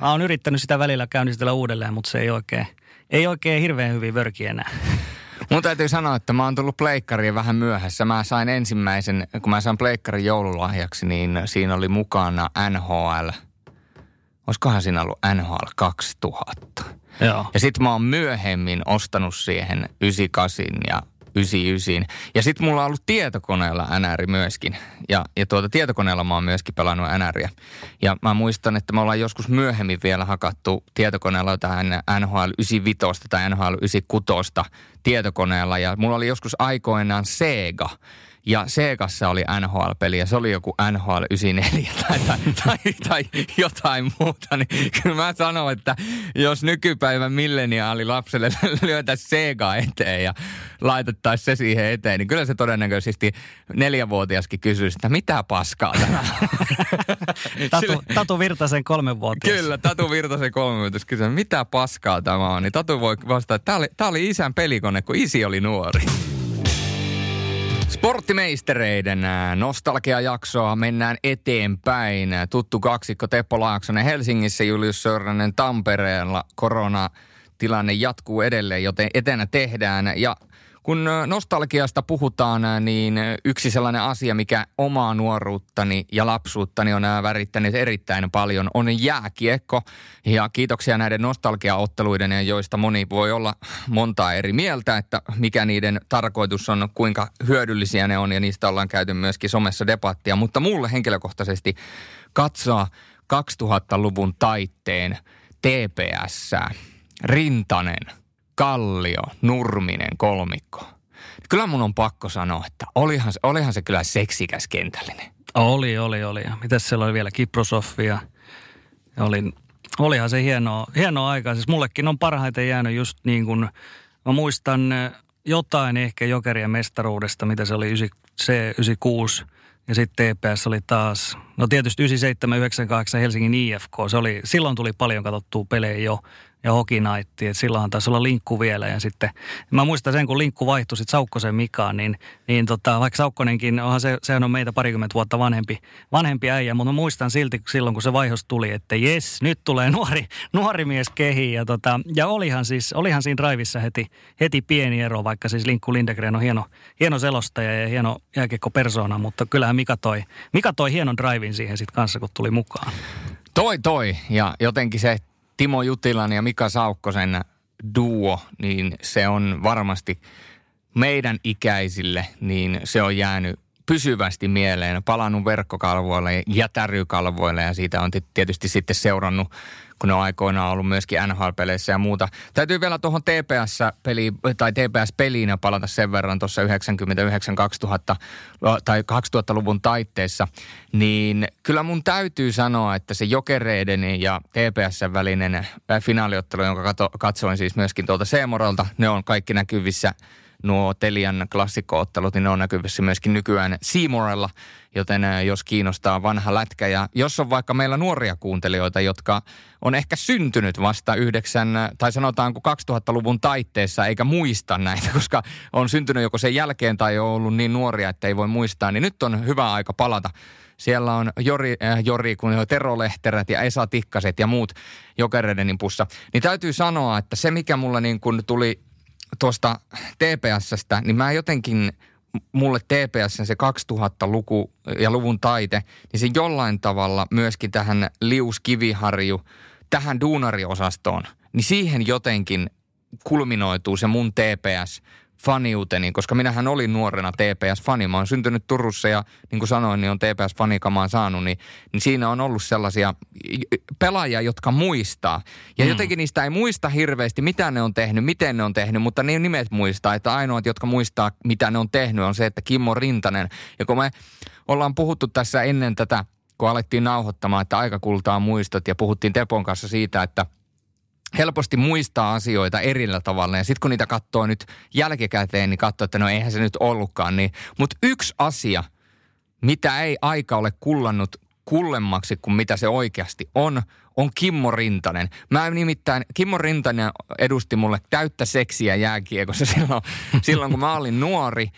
S3: mä oon yrittänyt sitä välillä käynnistellä uudelleen, mutta se ei oikein, ei oikein hirveän hyvin vörki enää.
S1: Mun täytyy sanoa, että mä oon tullut pleikkariin vähän myöhässä. Mä sain ensimmäisen, kun mä sain pleikkarin joululahjaksi, niin siinä oli mukana NHL – olisikohan siinä ollut NHL 2000.
S3: Joo.
S1: Ja sitten mä oon myöhemmin ostanut siihen 98 ja 99. Ja sitten mulla on ollut tietokoneella NR myöskin. Ja, ja tuota tietokoneella mä oon myöskin pelannut NRiä. Ja mä muistan, että me ollaan joskus myöhemmin vielä hakattu tietokoneella tähän NHL 95 tai NHL 96 tietokoneella. Ja mulla oli joskus aikoinaan Sega. Ja Segassa oli NHL-peli ja se oli joku NHL 94 tai, tai, tai, tai jotain muuta. Niin kyllä mä sanon, että jos nykypäivän milleniaali lapselle lyötäisiin Sega eteen ja laitettaisiin se siihen eteen, niin kyllä se todennäköisesti neljävuotiaskin kysyisi, että mitä paskaa tämä
S3: Tatu, Tatu Virtasen kolmenvuotias.
S1: Kyllä, Tatu Virtasen kolmenvuotias kysyy, mitä paskaa tämä on. Niin Tatu voi vastata, että tämä oli, tämä oli isän pelikone, kun isi oli nuori. Sporttimeistereiden nostalgiajaksoa mennään eteenpäin. Tuttu kaksikko Teppo Laaksonen Helsingissä, Julius Sörnänen Tampereella. Koronatilanne jatkuu edelleen, joten etenä tehdään. Ja kun nostalgiasta puhutaan, niin yksi sellainen asia, mikä omaa nuoruuttani ja lapsuuttani on värittänyt erittäin paljon, on jääkiekko. Ja kiitoksia näiden nostalgiaotteluiden, joista moni voi olla montaa eri mieltä, että mikä niiden tarkoitus on, kuinka hyödyllisiä ne on, ja niistä ollaan käyty myöskin somessa debattia. Mutta mulle henkilökohtaisesti katsoa 2000-luvun taitteen TPS, Rintanen – Kallio, Nurminen, kolmikko. Kyllä mun on pakko sanoa, että olihan, olihan se kyllä seksikäs kentällinen.
S3: Oli, oli, oli. Mitäs siellä oli vielä Kiprosofia? Oli, olihan se hienoa, hienoa aikaa. Siis mullekin on parhaiten jäänyt just niin kuin, mä muistan eh, jotain ehkä Jokerien mestaruudesta, mitä se oli C96 ja sitten TPS oli taas, no tietysti 97, 98 Helsingin IFK. Se oli, silloin tuli paljon katsottua pelejä jo ja Hockey Night, että silloin taisi olla linkku vielä. Ja sitten, mä muistan sen, kun linkku vaihtui sitten Saukkosen Mikaan, niin, niin tota, vaikka Saukkonenkin, onhan se, sehän on meitä parikymmentä vuotta vanhempi, vanhempi äijä, mutta mä muistan silti silloin, kun se vaihos tuli, että jes, nyt tulee nuori, nuori mies kehi ja, tota, ja olihan siis, olihan siinä raivissa heti, heti pieni ero, vaikka siis Linkku Lindegren on hieno, hieno selostaja ja hieno jääkiekko persona, mutta kyllähän Mika toi, Mika toi hienon drivin siihen sitten kanssa, kun tuli mukaan.
S1: Toi toi. Ja jotenkin se Timo Jutilan ja Mika Saukkosen duo, niin se on varmasti meidän ikäisille, niin se on jäänyt pysyvästi mieleen, palannut verkkokalvoille ja tärykalvoille ja siitä on tietysti sitten seurannut kun ne on aikoinaan ollut myöskin NHL-peleissä ja muuta. Täytyy vielä tuohon TPS-peliin, tai TPS-peliin palata sen verran tuossa 99-2000 tai 2000-luvun taitteessa, niin kyllä mun täytyy sanoa, että se Jokereiden ja TPSn välinen finaaliottelu, jonka katsoin siis myöskin tuolta Seemoralta, ne on kaikki näkyvissä nuo Telian klassikkoottelut, niin ne on näkyvissä myöskin nykyään Seymourella, joten jos kiinnostaa vanha lätkä ja jos on vaikka meillä nuoria kuuntelijoita, jotka on ehkä syntynyt vasta yhdeksän, tai sanotaanko 2000-luvun taitteessa, eikä muista näitä, koska on syntynyt joko sen jälkeen tai on ollut niin nuoria, että ei voi muistaa, niin nyt on hyvä aika palata siellä on Jori, äh, Jori kun Tero Lehterät ja Esa Tikkaset ja muut jokereiden pussa. Niin täytyy sanoa, että se mikä mulla niin kun tuli tuosta TPSstä, niin mä jotenkin, mulle TPS se 2000-luku ja luvun taite, niin se jollain tavalla myöskin tähän Lius Kiviharju, tähän duunariosastoon, niin siihen jotenkin kulminoituu se mun TPS – faniuteni, koska minähän olin nuorena TPS-fani. Mä oon syntynyt Turussa ja niin kuin sanoin, niin on TPS-fanikamaan saanut, niin, niin siinä on ollut sellaisia pelaajia, jotka muistaa. Ja mm. jotenkin niistä ei muista hirveästi, mitä ne on tehnyt, miten ne on tehnyt, mutta ne nimet muistaa. Että ainoat, jotka muistaa, mitä ne on tehnyt, on se, että Kimmo Rintanen. Ja kun me ollaan puhuttu tässä ennen tätä, kun alettiin nauhoittamaan, että aika kultaa muistot ja puhuttiin Tepon kanssa siitä, että – helposti muistaa asioita erillä tavalla. Ja sitten kun niitä katsoo nyt jälkikäteen, niin katsoo, että no eihän se nyt ollutkaan niin. Mutta yksi asia, mitä ei aika ole kullannut kullemmaksi kuin mitä se oikeasti on, on Kimmo Rintanen. Mä nimittäin, Kimmo Rintanen edusti mulle täyttä seksiä jääkiekossa silloin, silloin kun mä olin nuori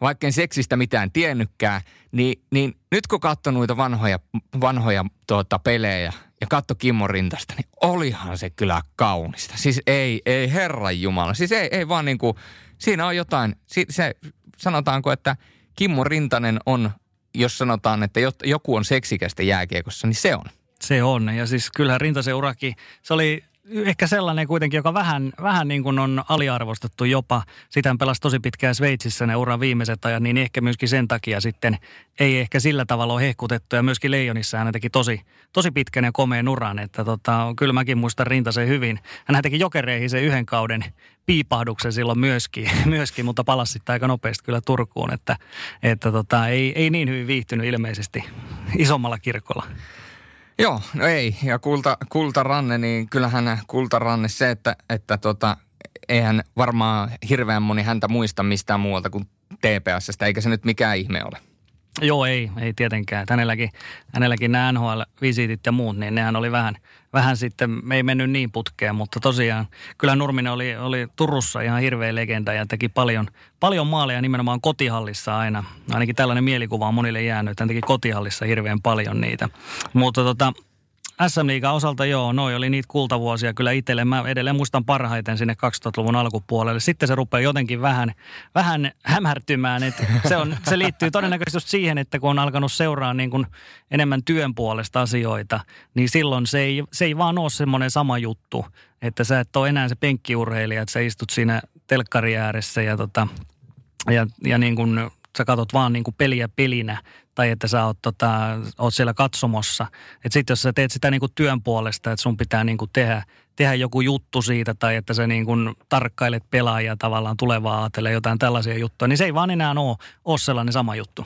S1: vaikka en seksistä mitään tiennytkään, niin, niin nyt kun katsoi noita vanhoja, vanhoja tuota, pelejä ja katso Kimmo Rintasta, niin olihan se kyllä kaunista. Siis ei, ei Herran Jumala. Siis ei, ei vaan niin kuin, siinä on jotain, se, sanotaanko, että Kimmo Rintanen on, jos sanotaan, että joku on seksikästä jääkiekossa, niin se on.
S3: Se on. Ja siis kyllähän Rintasen urakin, se oli ehkä sellainen kuitenkin, joka vähän, vähän niin kuin on aliarvostettu jopa. Sitä pelasi tosi pitkään Sveitsissä ne uran viimeiset ajat, niin ehkä myöskin sen takia sitten ei ehkä sillä tavalla ole hehkutettu. Ja myöskin Leijonissa hän teki tosi, tosi pitkän ja komeen uran, että tota, kyllä mäkin muistan Rintasen hyvin. Hän teki jokereihin sen yhden kauden piipahduksen silloin myöskin, myöskin mutta palasi sitten aika nopeasti kyllä Turkuun, että, että tota, ei, ei niin hyvin viihtynyt ilmeisesti isommalla kirkolla.
S1: Joo, no ei. Ja kulta, kultaranne, niin kyllähän kultaranne se, että, että tota, eihän varmaan hirveän moni häntä muista mistään muualta kuin TPSstä, eikä se nyt mikään ihme ole.
S3: Joo, ei, ei tietenkään. Hänelläkin, hänelläkin nämä NHL-visiitit ja muut, niin nehän oli vähän, vähän sitten, me ei mennyt niin putkeen, mutta tosiaan kyllä Nurminen oli, oli Turussa ihan hirveä legenda ja teki paljon, paljon maaleja nimenomaan kotihallissa aina. Ainakin tällainen mielikuva on monille jäänyt, hän teki kotihallissa hirveän paljon niitä. Mutta tota, SM Liigan osalta joo, noi oli niitä kultavuosia kyllä itselle. Mä edelleen muistan parhaiten sinne 2000-luvun alkupuolelle. Sitten se rupeaa jotenkin vähän, vähän hämärtymään. Et se, on, se liittyy todennäköisesti siihen, että kun on alkanut seuraa niin kuin enemmän työn puolesta asioita, niin silloin se ei, se ei vaan ole semmoinen sama juttu. Että sä et ole enää se penkkiurheilija, että sä istut siinä telkkari ääressä ja, tota, ja, ja niin kuin sä katsot vaan niin kuin peliä pelinä tai että sä oot, tota, oot siellä katsomossa. Että sitten jos sä teet sitä niin kuin työn puolesta, että sun pitää niin kuin tehdä, tehdä joku juttu siitä tai että sä niin kuin tarkkailet pelaajia tavallaan tulevaa ajatellen jotain tällaisia juttuja, niin se ei vaan enää ole, ole sellainen sama juttu.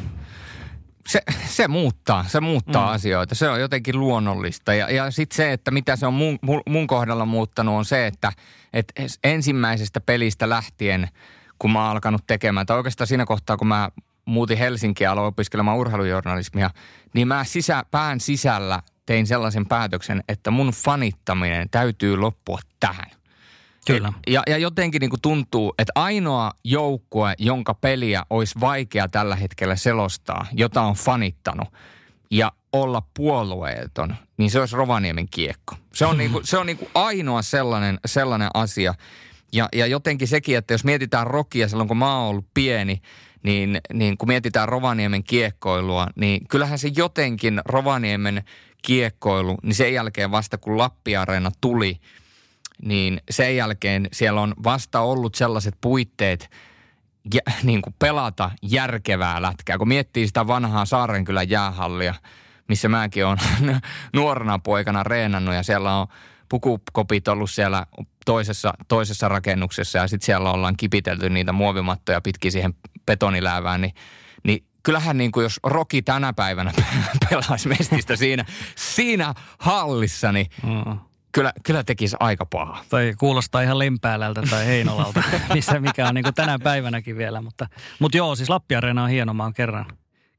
S1: Se, se muuttaa, se muuttaa mm. asioita. Se on jotenkin luonnollista. Ja, ja sitten se, että mitä se on mun, mun kohdalla muuttanut, on se, että et ensimmäisestä pelistä lähtien, kun mä oon alkanut tekemään, tai oikeastaan siinä kohtaa, kun mä muutin Helsinkiä aloin opiskelemaan urheilujournalismia, niin mä sisä, pään sisällä tein sellaisen päätöksen, että mun fanittaminen täytyy loppua tähän.
S3: Kyllä.
S1: Ja, ja jotenkin niin kuin tuntuu, että ainoa joukkue, jonka peliä olisi vaikea tällä hetkellä selostaa, jota on fanittanut ja olla puolueeton, niin se olisi Rovaniemen kiekko. Se on, niin kuin, se on niin kuin ainoa sellainen, sellainen asia. Ja, ja jotenkin sekin, että jos mietitään rokia silloin, kun mä oon ollut pieni – niin, niin kun mietitään Rovaniemen kiekkoilua, niin kyllähän se jotenkin Rovaniemen kiekkoilu, niin sen jälkeen vasta kun Lappiareena tuli, niin sen jälkeen siellä on vasta ollut sellaiset puitteet ja, niin kuin pelata järkevää lätkää. Kun miettii sitä vanhaa Saarenkylän jäähallia, missä mäkin olen nuorena poikana reenannut ja siellä on pukukopit ollut siellä toisessa, toisessa rakennuksessa ja sitten siellä ollaan kipitelty niitä muovimattoja pitkin siihen betoniläävään, niin, niin kyllähän niin kuin jos Roki tänä päivänä pelaisi mestistä siinä, siinä hallissa, niin mm. kyllä, kyllä tekisi aika paha.
S3: Tai kuulostaa ihan Lempäälältä tai Heinolalta, missä mikä on niin kuin tänä päivänäkin vielä. Mutta, mutta joo, siis Lappi-areena on hieno, mä oon kerran,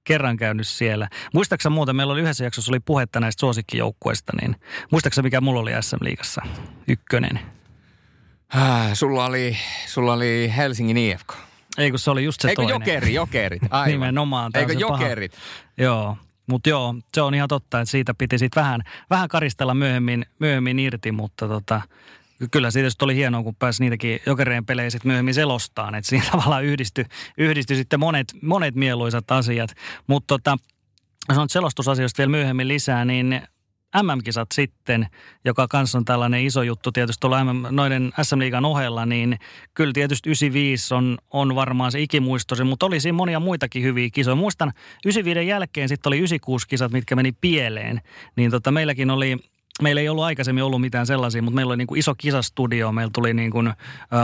S3: kerran käynyt siellä. Muistaaksä muuten, meillä oli yhdessä jaksossa oli puhetta näistä suosikkijoukkueista, niin muistaaksä mikä mulla oli SM-liigassa? Ykkönen.
S1: Ah, sulla, oli, sulla oli Helsingin IFK.
S3: Ei kun se oli just se
S1: Eikö
S3: toinen.
S1: jokeri, jokerit? Aivan.
S3: Nimenomaan.
S1: Eikö
S3: se paha.
S1: jokerit?
S3: Joo, mutta joo, se on ihan totta, että siitä piti sit vähän, vähän karistella myöhemmin, myöhemmin irti, mutta tota, kyllä siitä oli hienoa, kun pääsi niitäkin jokereen pelejä sit myöhemmin selostaan, että siinä tavallaan yhdistyi, yhdistyi sitten monet, monet mieluisat asiat. Mutta tota, jos on selostusasioista vielä myöhemmin lisää, niin MM-kisat sitten, joka kanssa on tällainen iso juttu tietysti tuolla MM, noiden SM-liigan ohella, niin kyllä tietysti 95 on, on varmaan se ikimuistosi, mutta oli siinä monia muitakin hyviä kisoja. Muistan 95 jälkeen sitten oli 96 kisat, mitkä meni pieleen, niin tota, meilläkin oli Meillä ei ollut aikaisemmin ollut mitään sellaisia, mutta meillä oli niin kuin iso kisastudio. Meillä tuli niin kuin,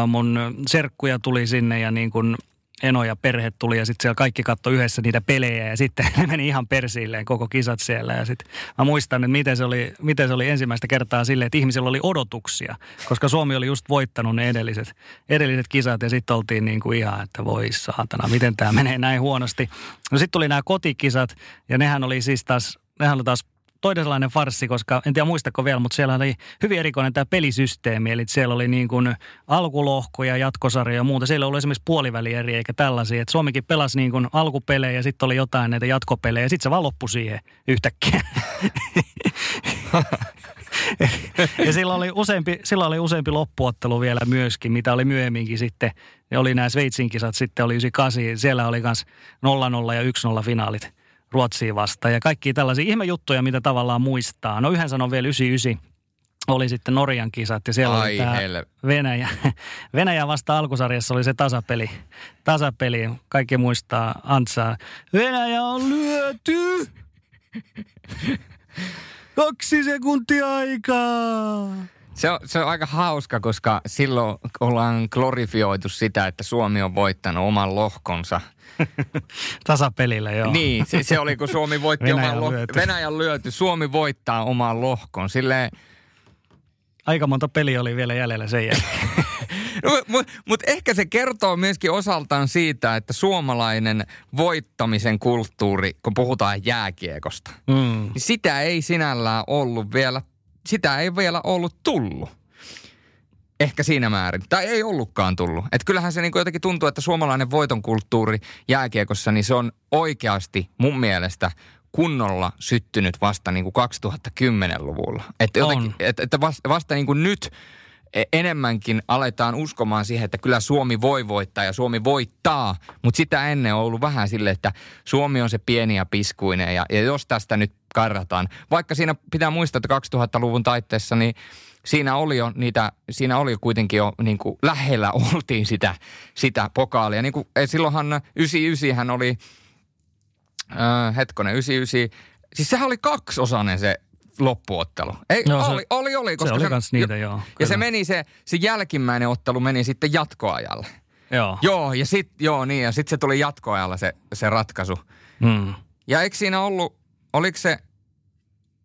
S3: mun serkkuja tuli sinne ja niin kuin Eno ja perhe tuli ja sitten siellä kaikki katsoi yhdessä niitä pelejä ja sitten ne meni ihan persiilleen koko kisat siellä. Ja sitten mä muistan, että miten se, oli, miten se oli ensimmäistä kertaa silleen, että ihmisillä oli odotuksia, koska Suomi oli just voittanut ne edelliset, edelliset kisat ja sitten oltiin niin kuin ihan, että voi saatana, miten tämä menee näin huonosti. No sitten tuli nämä kotikisat ja nehän oli siis taas, nehän oli taas toisenlainen farssi, koska en tiedä muistako vielä, mutta siellä oli hyvin erikoinen tämä pelisysteemi. Eli siellä oli niin kuin alkulohkoja, jatkosarja ja muuta. Siellä oli esimerkiksi puolivälieriä eikä tällaisia. Et Suomikin pelasi niin kuin alkupelejä ja sitten oli jotain näitä jatkopelejä ja sitten se vaan loppui siihen yhtäkkiä. ja sillä oli, useampi, sillä oli useampi loppuottelu vielä myöskin, mitä oli myöhemminkin sitten. Ne oli nämä Sveitsin kisat, sitten oli 98, siellä oli myös 0-0 ja 1-0 finaalit Ruotsiin vastaan. Ja kaikki tällaisia ihmejuttuja, mitä tavallaan muistaa. No yhden sanon vielä 99 oli sitten Norjan kisat ja siellä
S1: Ai
S3: oli tämä
S1: helle.
S3: Venäjä. Venäjä vasta alkusarjassa oli se tasapeli. Tasapeli, kaikki muistaa Antsaa. Venäjä on lyöty! Kaksi sekuntia aikaa!
S1: Se on, se on aika hauska, koska silloin ollaan glorifioitu sitä, että Suomi on voittanut oman lohkonsa.
S3: Tasapelillä, joo.
S1: Niin, se, se oli kun Suomi voitti
S3: Venäjän
S1: oman lohkon. Venäjän lyöty. Suomi voittaa oman lohkon. Silleen,
S3: Aika monta peliä oli vielä jäljellä sen jälkeen.
S1: Mutta mut, mut ehkä se kertoo myöskin osaltaan siitä, että suomalainen voittamisen kulttuuri, kun puhutaan jääkiekosta,
S3: Mm.
S1: niin sitä ei sinällään ollut vielä, sitä ei vielä ollut tullut. Ehkä siinä määrin. Tai ei ollutkaan tullut. Et kyllähän se niinku jotenkin tuntuu, että suomalainen voiton kulttuuri jääkiekossa, niin se on oikeasti mun mielestä kunnolla syttynyt vasta niinku 2010-luvulla. Että jotenkin,
S3: On.
S1: et, että vasta, vasta niinku nyt e- enemmänkin aletaan uskomaan siihen, että kyllä Suomi voi voittaa ja Suomi voittaa. Mutta sitä ennen on ollut vähän sille, että Suomi on se pieni ja piskuinen ja, ja jos tästä nyt karrataan. Vaikka siinä pitää muistaa, että 2000-luvun taitteessa niin siinä oli jo niitä, siinä oli kuitenkin jo niin kuin lähellä oltiin sitä, sitä pokaalia. Niin kuin, eh, silloinhan 99 hän oli, äh, hetkonen, 99, siis sehän oli kaksiosainen se loppuottelu. Ei,
S3: Joo, se-
S1: oli, oli, oli.
S3: se oli kans niitä,
S1: jo-
S3: joo,
S1: Ja
S3: kyllä.
S1: se meni se, se jälkimmäinen ottelu meni sitten jatkoajalle.
S3: joo.
S1: Joo, ja sit, joo niin, ja sitten se tuli jatkoajalla se, se ratkaisu.
S3: Mm.
S1: Ja eikö siinä ollut, oliko se,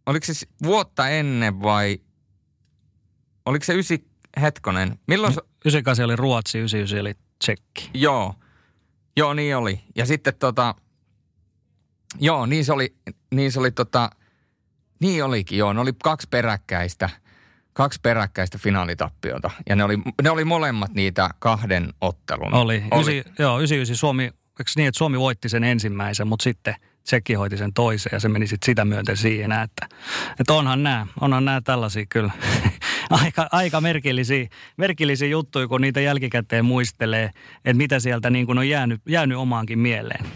S1: oliko se vuotta ennen vai, oliko se ysi, hetkonen, milloin se,
S3: 98 oli Ruotsi, 99 oli Tsekki.
S1: joo, joo niin oli. Ja sitten tota, joo niin se oli, niin se oli tota, niin olikin joo, ne oli kaksi peräkkäistä, kaksi peräkkäistä finaalitappiota. Ja ne oli, ne oli molemmat niitä kahden ottelun.
S3: Oli. oli. Ysi, joo, 99 Suomi, eikö niin, että Suomi voitti sen ensimmäisen, mutta sitten Tsekki hoiti sen toisen ja se meni sitten sitä myöten siihen, että, että onhan nämä, onhan nämä tällaisia kyllä aika, aika merkillisiä, merkillisiä juttuja, kun niitä jälkikäteen muistelee, että mitä sieltä niin kuin on jäänyt, jäänyt omaankin mieleen.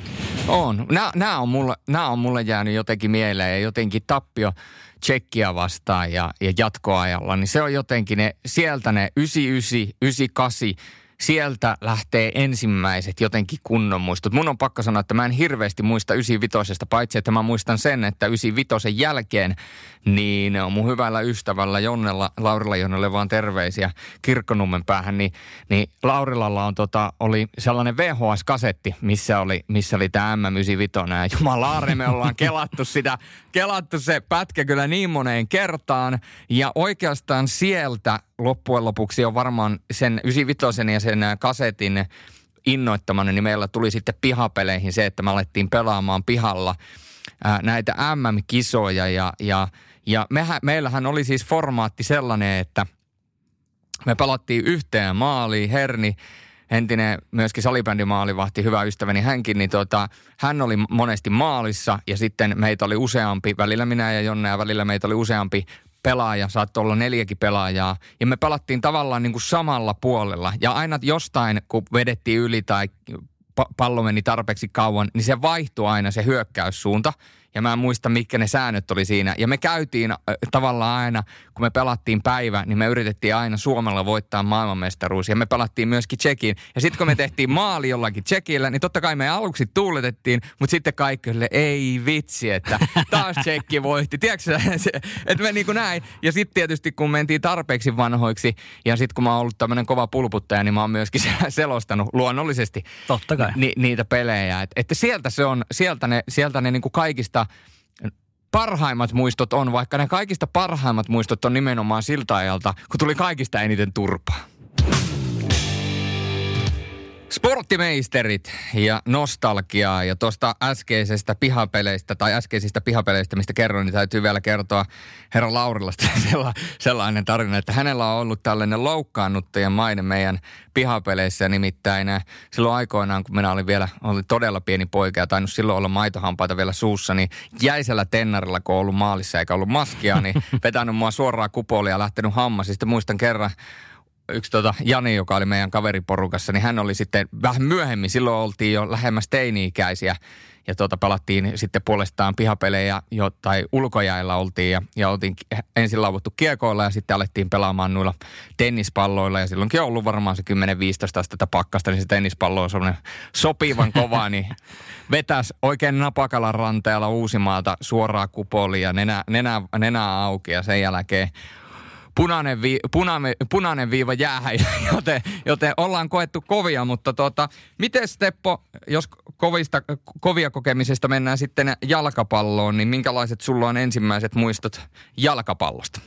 S1: On. Nämä, on mulle, nämä on mulle jäänyt jotenkin mieleen ja jotenkin tappio Tsekkiä vastaan ja, ja jatkoajalla, niin se on jotenkin ne, sieltä ne 99, 98, sieltä lähtee ensimmäiset jotenkin kunnon muistot. Mun on pakko sanoa, että mä en hirveästi muista 95, paitsi että mä muistan sen, että 95 jälkeen niin on mun hyvällä ystävällä Jonnella, Laurilla Jonnelle vaan terveisiä Kirkkonummen päähän, niin, niin Laurilalla on tota, oli sellainen VHS-kasetti, missä oli, missä oli tämä M95 ja jumalaari me ollaan kelattu sitä, kelattu se pätkä kyllä niin moneen kertaan. Ja oikeastaan sieltä loppujen lopuksi on varmaan sen 95 ja sen kasetin innoittamana, niin meillä tuli sitten pihapeleihin se, että me alettiin pelaamaan pihalla ää, näitä MM-kisoja ja, ja, ja mehän, meillähän oli siis formaatti sellainen, että me pelattiin yhteen maaliin, Herni, entinen myöskin salibändimaalivahti, hyvä ystäväni hänkin, niin tota, hän oli monesti maalissa ja sitten meitä oli useampi, välillä minä ja Jonne ja välillä meitä oli useampi pelaaja, saattoi olla neljäkin pelaajaa. Ja me pelattiin tavallaan niin kuin samalla puolella. Ja aina jostain, kun vedettiin yli tai pallo meni tarpeeksi kauan, niin se vaihtui aina se hyökkäyssuunta ja mä en muista, mitkä ne säännöt oli siinä. Ja me käytiin äh, tavallaan aina, kun me pelattiin päivä, niin me yritettiin aina Suomella voittaa maailmanmestaruus. Ja me pelattiin myöskin Tsekiin. Ja sitten kun me tehtiin maali jollakin Tsekillä, niin totta kai me aluksi tuuletettiin, mutta sitten kaikki oli, ei vitsi, että taas Tsekki voitti. Tiedätkö että me niin kuin näin. Ja sitten tietysti kun mentiin tarpeeksi vanhoiksi, ja sitten kun mä oon ollut tämmöinen kova pulputtaja, niin mä oon myöskin selostanut luonnollisesti
S3: Totta kai.
S1: Ni, niitä pelejä. Et, että sieltä se on, sieltä ne, sieltä ne niin kuin kaikista parhaimmat muistot on, vaikka ne kaikista parhaimmat muistot on nimenomaan siltä ajalta, kun tuli kaikista eniten turpaa. Sporttimeisterit ja nostalgiaa ja tuosta äskeisestä pihapeleistä tai äskeisistä pihapeleistä, mistä kerroin, niin täytyy vielä kertoa herra Laurilasta sellainen tarina, että hänellä on ollut tällainen loukkaannuttajan maine meidän pihapeleissä. Nimittäin äh, silloin aikoinaan, kun minä olin vielä olin todella pieni poika ja tainnut silloin olla maitohampaita vielä suussa, niin jäisellä tennarilla, kun on ollut maalissa eikä ollut maskia, niin vetänyt mua suoraan kupolia ja lähtenyt hammas. Sitten muistan kerran yksi tota Jani, joka oli meidän kaveriporukassa, niin hän oli sitten vähän myöhemmin, silloin oltiin jo lähemmäs teini-ikäisiä ja tuota, pelattiin sitten puolestaan pihapelejä jo, tai ulkojäillä oltiin ja, ja oltiin ensin lauvuttu kiekoilla ja sitten alettiin pelaamaan noilla tennispalloilla. Ja silloinkin on ollut varmaan se 10-15 astetta pakkasta, niin se tennispallo on semmoinen sopivan kova, niin vetäs oikein napakalan ranteella Uusimaalta suoraa kupolia, nenä, nenä, nenä auki ja sen jälkeen punainen, vi, punainen, punainen viiva jäähän, joten, joten ollaan koettu kovia, mutta tota, miten Steppo, jos kovista, kovia kokemisesta mennään sitten jalkapalloon, niin minkälaiset sulla on ensimmäiset muistot jalkapallosta?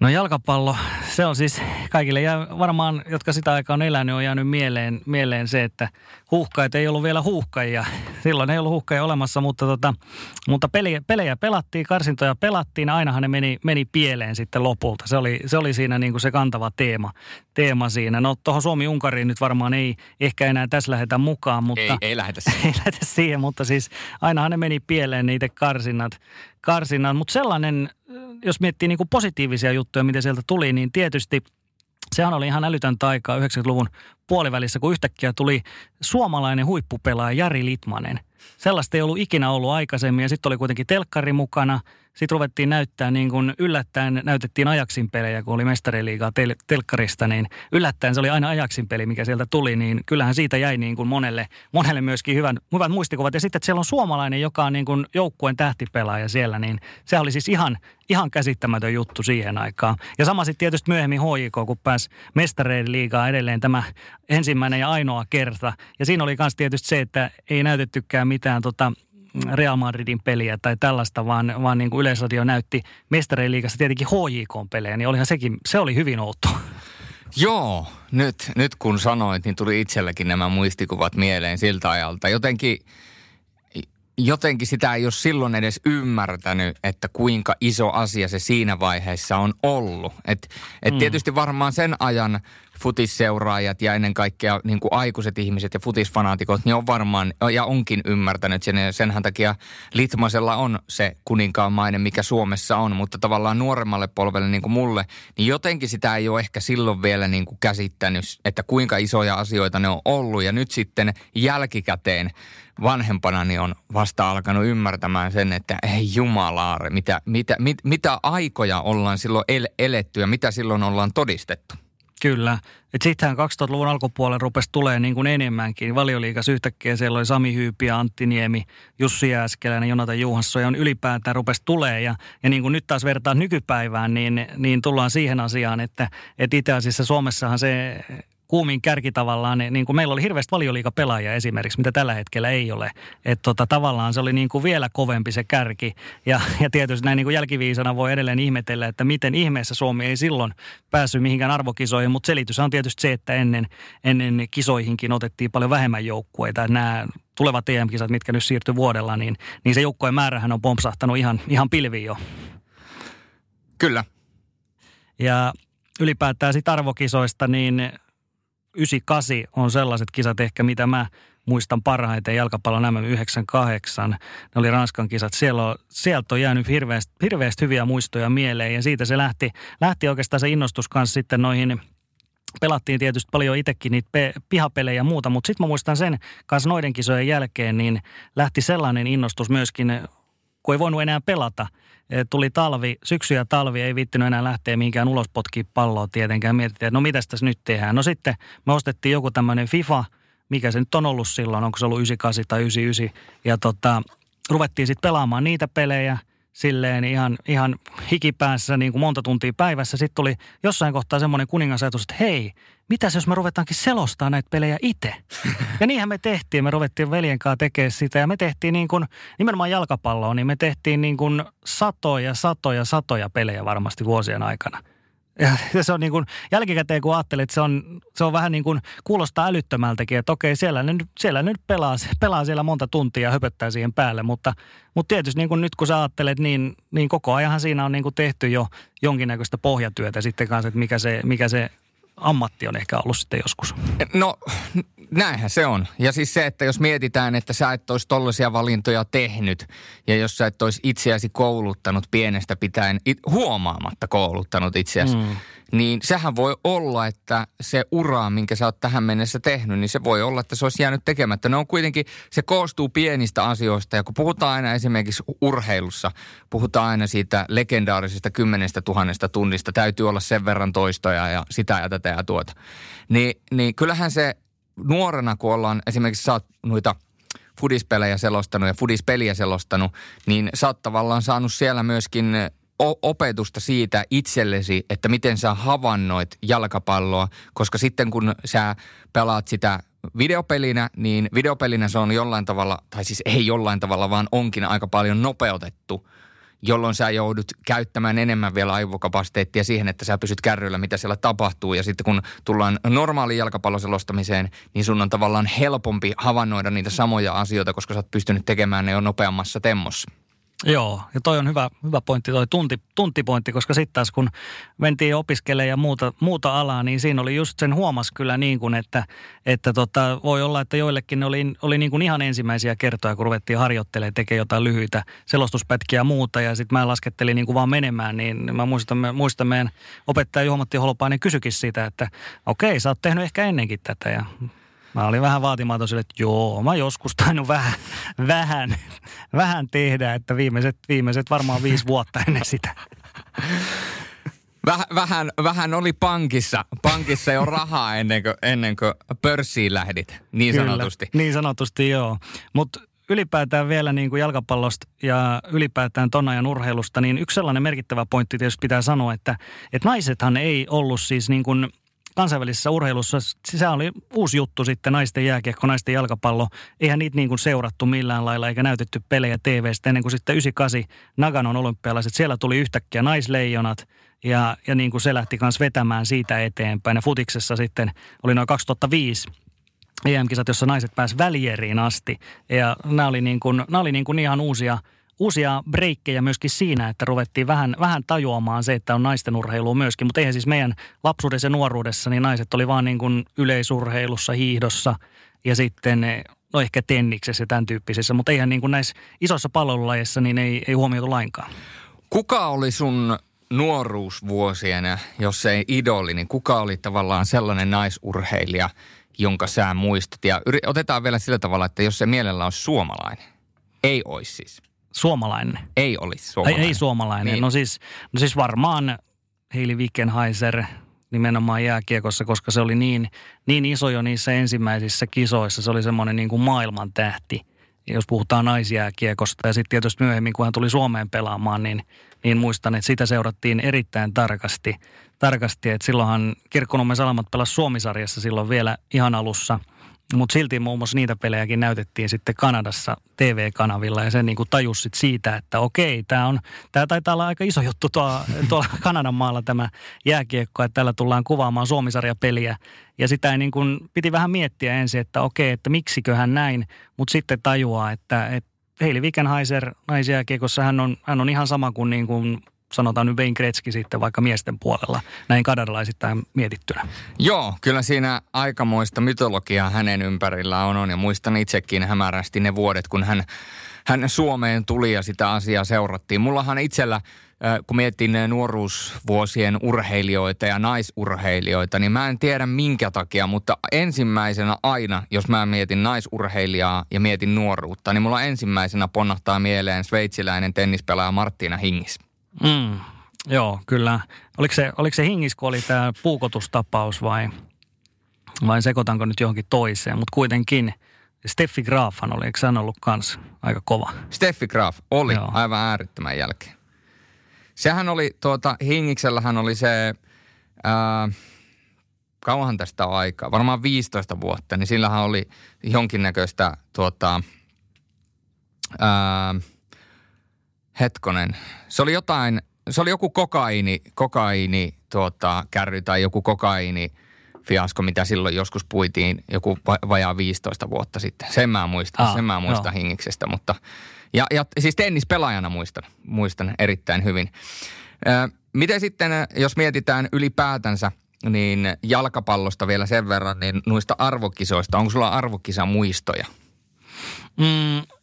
S3: No jalkapallo, se on siis kaikille ja varmaan, jotka sitä aikaa on elänyt, on jäänyt mieleen, mieleen se, että huuhkajat ei ollut vielä huuhkajia. Silloin ei ollut huuhkajia olemassa, mutta, tota, mutta pelejä, pelejä pelattiin, karsintoja pelattiin. Ainahan ne meni, meni pieleen sitten lopulta. Se oli, se oli siinä niin kuin se kantava teema, teema siinä. No tuohon Suomi-Unkariin nyt varmaan ei ehkä enää tässä lähdetä mukaan. Mutta,
S1: ei, ei lähdetä
S3: siihen. ei lähdetä siihen, mutta siis ainahan ne meni pieleen niitä karsinnat. karsinnat. Mutta sellainen jos miettii niin kuin positiivisia juttuja, mitä sieltä tuli, niin tietysti sehän oli ihan älytön taikaa 90-luvun puolivälissä, kun yhtäkkiä tuli suomalainen huippupelaaja Jari Litmanen. Sellaista ei ollut ikinä ollut aikaisemmin ja sitten oli kuitenkin telkkari mukana – sitten ruvettiin näyttää niin kuin yllättäen, näytettiin Ajaksin pelejä, kun oli mestariliigaa tel- telkkarista, niin yllättäen se oli aina Ajaksin peli, mikä sieltä tuli, niin kyllähän siitä jäi niin kuin monelle, monelle myöskin hyvän, hyvät muistikuvat. Ja sitten, että siellä on suomalainen, joka on niin kuin joukkueen tähtipelaaja siellä, niin se oli siis ihan, ihan käsittämätön juttu siihen aikaan. Ja sama sitten tietysti myöhemmin HJK, kun pääsi mestareiden liigaa edelleen tämä ensimmäinen ja ainoa kerta. Ja siinä oli myös tietysti se, että ei näytettykään mitään tota, Real Madridin peliä tai tällaista, vaan, vaan niin kuin Yleisradio näytti mestareen liigassa tietenkin HJK-pelejä, niin olihan sekin, se oli hyvin outo.
S1: Joo, nyt, nyt kun sanoit, niin tuli itselläkin nämä muistikuvat mieleen siltä ajalta. Jotenkin, jotenkin sitä ei ole silloin edes ymmärtänyt, että kuinka iso asia se siinä vaiheessa on ollut. Et, et mm. Tietysti varmaan sen ajan futisseuraajat ja ennen kaikkea niin kuin aikuiset ihmiset ja futisfanaatikot, niin on varmaan ja onkin ymmärtänyt sen. Ja senhän takia Litmasella on se kuninkaanmainen, mikä Suomessa on, mutta tavallaan nuoremmalle polvelle niin kuin mulle, niin jotenkin sitä ei ole ehkä silloin vielä niin kuin käsittänyt, että kuinka isoja asioita ne on ollut. Ja nyt sitten jälkikäteen vanhempana niin on vasta alkanut ymmärtämään sen, että ei jumalaare, mitä, mitä, mit, mitä aikoja ollaan silloin el, eletty ja mitä silloin ollaan todistettu.
S3: Kyllä. Sittenhän 2000-luvun alkupuolella rupesi tulee niin kuin enemmänkin. Valioliikas yhtäkkiä siellä oli Sami Hyypi ja Antti Niemi, Jussi Jääskeläinen, Jonatan Juhansson ja on ylipäätään rupesi tulee. Ja, ja niin kuin nyt taas vertaa nykypäivään, niin, niin tullaan siihen asiaan, että, että itse asiassa Suomessahan se kuumin kärki tavallaan, niin kuin meillä oli hirveästi valioliikapelaajia esimerkiksi, mitä tällä hetkellä ei ole. Että tota, tavallaan se oli niin kuin vielä kovempi se kärki. Ja, ja tietysti näin niin kuin jälkiviisana voi edelleen ihmetellä, että miten ihmeessä Suomi ei silloin päässyt mihinkään arvokisoihin. Mutta selitys on tietysti se, että ennen, ennen kisoihinkin otettiin paljon vähemmän joukkueita. Nämä tulevat EM-kisat, mitkä nyt siirtyy vuodella, niin, niin se joukkueen määrähän on pompsahtanut ihan, ihan pilviin jo.
S1: Kyllä.
S3: Ja ylipäätään sitten arvokisoista, niin 98 on sellaiset kisat ehkä, mitä mä muistan parhaiten jalkapallon MM98. Ne oli Ranskan kisat. Siellä on, sieltä on jäänyt hirveästi, hirveästi hyviä muistoja mieleen ja siitä se lähti, lähti oikeastaan se innostus kanssa sitten noihin pelattiin tietysti paljon itsekin niitä pe- pihapelejä ja muuta, mutta sitten mä muistan sen kanssa noiden kisojen jälkeen, niin lähti sellainen innostus myöskin, kun ei voinut enää pelata – tuli talvi, syksy ja talvi, ei viittinyt enää lähteä mihinkään ulos potkia palloa tietenkään. Mietittiin, että no mitä tässä nyt tehdään. No sitten me ostettiin joku tämmöinen FIFA, mikä se nyt on ollut silloin, onko se ollut 98 tai 99. Ja tota, ruvettiin sitten pelaamaan niitä pelejä silleen ihan, ihan hikipäässä niin kuin monta tuntia päivässä. Sitten tuli jossain kohtaa semmoinen kuningasajatus, että hei, mitäs jos me ruvetaankin selostaa näitä pelejä itse? Ja niinhän me tehtiin. Me ruvettiin veljen kanssa tekemään sitä ja me tehtiin niin kuin, nimenomaan jalkapalloa, niin me tehtiin niin kuin satoja, satoja, satoja pelejä varmasti vuosien aikana – ja se on niin kuin, jälkikäteen kun ajattelet, että se on, se on vähän niin kuin, kuulostaa älyttömältäkin, että okei, siellä nyt, siellä nyt pelaa, pelaa siellä monta tuntia ja höpöttää siihen päälle, mutta, mutta tietysti niin kuin nyt kun sä ajattelet, niin, niin koko ajanhan siinä on niin kuin tehty jo jonkinnäköistä pohjatyötä sitten kanssa, että mikä se, mikä se ammatti on ehkä ollut sitten joskus.
S1: No näinhän se on. Ja siis se, että jos mietitään, että sä et olisi tollaisia valintoja tehnyt ja jos sä et olisi itseäsi kouluttanut pienestä pitäen, it, huomaamatta kouluttanut itseäsi, mm niin sehän voi olla, että se ura, minkä sä oot tähän mennessä tehnyt, niin se voi olla, että se olisi jäänyt tekemättä. Ne on kuitenkin, se koostuu pienistä asioista ja kun puhutaan aina esimerkiksi urheilussa, puhutaan aina siitä legendaarisesta kymmenestä tuhannesta tunnista, täytyy olla sen verran toistoja ja sitä ja tätä ja tuota. Niin, niin kyllähän se nuorena, kun ollaan esimerkiksi saat noita fudispelejä selostanut ja fudispeliä selostanut, niin sä oot tavallaan saanut siellä myöskin opetusta siitä itsellesi, että miten sä havainnoit jalkapalloa, koska sitten kun sä pelaat sitä videopelinä, niin videopelinä se on jollain tavalla, tai siis ei jollain tavalla, vaan onkin aika paljon nopeutettu, jolloin sä joudut käyttämään enemmän vielä aivokapasiteettia siihen, että sä pysyt kärryillä, mitä siellä tapahtuu. Ja sitten kun tullaan normaaliin jalkapalloselostamiseen, niin sun on tavallaan helpompi havainnoida niitä samoja asioita, koska sä oot pystynyt tekemään ne jo nopeammassa temmossa.
S3: Joo, ja toi on hyvä, hyvä pointti, toi tunti, tuntipointti, koska sitten taas kun mentiin opiskelemaan ja muuta, muuta alaa, niin siinä oli just sen huomas kyllä niin kuin, että, että tota, voi olla, että joillekin ne oli, oli niin kuin ihan ensimmäisiä kertoja, kun ruvettiin harjoittelemaan, tekemään jotain lyhyitä selostuspätkiä ja muuta, ja sitten mä laskettelin niin kuin vaan menemään, niin mä muistan, muistan meidän opettaja Juha-Matti Holopainen kysyikin sitä, että okei, sä oot tehnyt ehkä ennenkin tätä, ja Mä olin vähän vaatimaton sille, että joo, mä joskus tainnut vähän, vähän, vähän tehdä, että viimeiset, viimeiset varmaan viisi vuotta ennen sitä.
S1: Väh, vähän, vähän oli pankissa, pankissa jo rahaa ennen kuin, ennen kuin pörssiin lähdit, niin Kyllä, sanotusti.
S3: niin sanotusti joo. Mutta ylipäätään vielä niin kuin jalkapallosta ja ylipäätään ton ajan urheilusta, niin yksi sellainen merkittävä pointti tietysti pitää sanoa, että, että naisethan ei ollut siis niin kuin – kansainvälisessä urheilussa, se oli uusi juttu sitten, naisten jääkiekko, naisten jalkapallo. Eihän niitä niin kuin seurattu millään lailla eikä näytetty pelejä TV-stä ennen kuin sitten 98 Naganon olympialaiset. Siellä tuli yhtäkkiä naisleijonat ja, ja niin kuin se lähti myös vetämään siitä eteenpäin. Ja futiksessa sitten oli noin 2005 EM-kisat, jossa naiset pääsivät välieriin asti. Ja nämä oli, niin kuin, nämä oli niin kuin ihan uusia – uusia breikkejä myöskin siinä, että ruvettiin vähän, vähän tajuamaan se, että on naisten urheilua myöskin. Mutta eihän siis meidän lapsuudessa ja nuoruudessa, niin naiset oli vaan niin kuin yleisurheilussa, hiihdossa ja sitten no ehkä tenniksessä ja tämän tyyppisessä. Mutta eihän niin kuin näissä isossa palvelulajeissa niin ei, ei huomioitu lainkaan.
S1: Kuka oli sun nuoruusvuosien, jos ei idoli, niin kuka oli tavallaan sellainen naisurheilija, jonka sä muistat? Ja otetaan vielä sillä tavalla, että jos se mielellä olisi suomalainen. Ei olisi siis.
S3: Suomalainen.
S1: Ei olisi suomalainen.
S3: Ei, ei suomalainen. Niin. No, siis, no siis varmaan Heili Wickenheiser, nimenomaan jääkiekossa, koska se oli niin, niin iso jo niissä ensimmäisissä kisoissa. Se oli semmoinen niin kuin maailman tähti, jos puhutaan naisjääkiekosta. Ja sitten tietysti myöhemmin, kun hän tuli Suomeen pelaamaan, niin, niin muistan, että sitä seurattiin erittäin tarkasti. tarkasti että silloinhan Kirkkonummen Salamat pelasi Suomisarjassa silloin vielä ihan alussa – mutta silti muun muassa niitä pelejäkin näytettiin sitten Kanadassa TV-kanavilla ja se niin kuin tajusit siitä, että okei, tämä on, taitaa olla aika iso juttu tuolla, tuolla Kanadan maalla tämä jääkiekko, että täällä tullaan kuvaamaan Suomisarjapeliä. Ja sitä niin kuin, piti vähän miettiä ensin, että okei, että miksiköhän näin, mutta sitten tajuaa, että, että Heili Wikenheiser naisjääkiekossa hän on, hän on ihan sama kuin, niin kuin sanotaan nyt Wayne Gretzky sitten vaikka miesten puolella, näin kadarilaisittain mietittynä.
S1: Joo, kyllä siinä aikamoista mytologiaa hänen ympärillään on, on ja muistan itsekin hämärästi ne vuodet, kun hän, hän Suomeen tuli ja sitä asiaa seurattiin. Mullahan itsellä kun mietin nuoruusvuosien urheilijoita ja naisurheilijoita, niin mä en tiedä minkä takia, mutta ensimmäisenä aina, jos mä mietin naisurheilijaa ja mietin nuoruutta, niin mulla ensimmäisenä ponnahtaa mieleen sveitsiläinen tennispelaaja Martina Hingis.
S3: Mm, joo, kyllä. Oliko se, oliko se hingis, kun oli tämä puukotustapaus vai, vai sekoitanko nyt johonkin toiseen? Mutta kuitenkin Steffi Grafhan oli, eikö hän ollut kans aika kova?
S1: Steffi Graf oli joo. aivan äärittömän jälkeen. Sehän oli, tuota, Hingiksellähän oli se, ää, kauanhan tästä on aikaa, varmaan 15 vuotta, niin sillähän oli jonkinnäköistä tuota, ää, hetkonen, se oli jotain, se oli joku kokaini, kokaini tuota, kärry tai joku kokaini fiasko, mitä silloin joskus puitiin joku vajaa 15 vuotta sitten. Sen mä muistan, Aa, sen mä muistan joo. Hingiksestä, mutta ja, ja siis tennispelaajana muistan, muistan erittäin hyvin. Ö, miten sitten, jos mietitään ylipäätänsä, niin jalkapallosta vielä sen verran, niin noista arvokisoista, onko sulla arvokisamuistoja?
S3: Mm,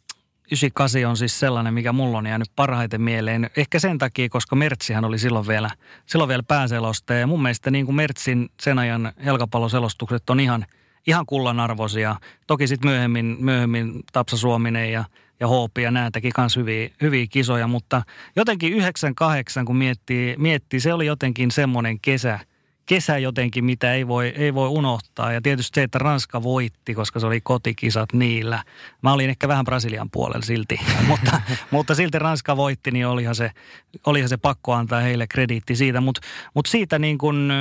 S3: 98 on siis sellainen, mikä mulla on jäänyt parhaiten mieleen. Ehkä sen takia, koska Mertsihän oli silloin vielä, silloin vielä pääseloste. Ja mun mielestä niin kuin Mertsin sen ajan jalkapalloselostukset on ihan, ihan kullanarvoisia. Toki sitten myöhemmin, myöhemmin Tapsa Suominen ja, ja Hoopi ja nämä teki myös hyviä, hyviä kisoja. Mutta jotenkin 98, kun miettii, miettii, se oli jotenkin semmoinen kesä – kesä jotenkin, mitä ei voi, ei voi unohtaa. Ja tietysti se, että Ranska voitti, koska se oli kotikisat niillä. Mä olin ehkä vähän Brasilian puolella silti, mutta, mutta silti Ranska voitti, niin olihan se, olihan se pakko antaa heille krediitti siitä. Mutta mut siitä, niin kun,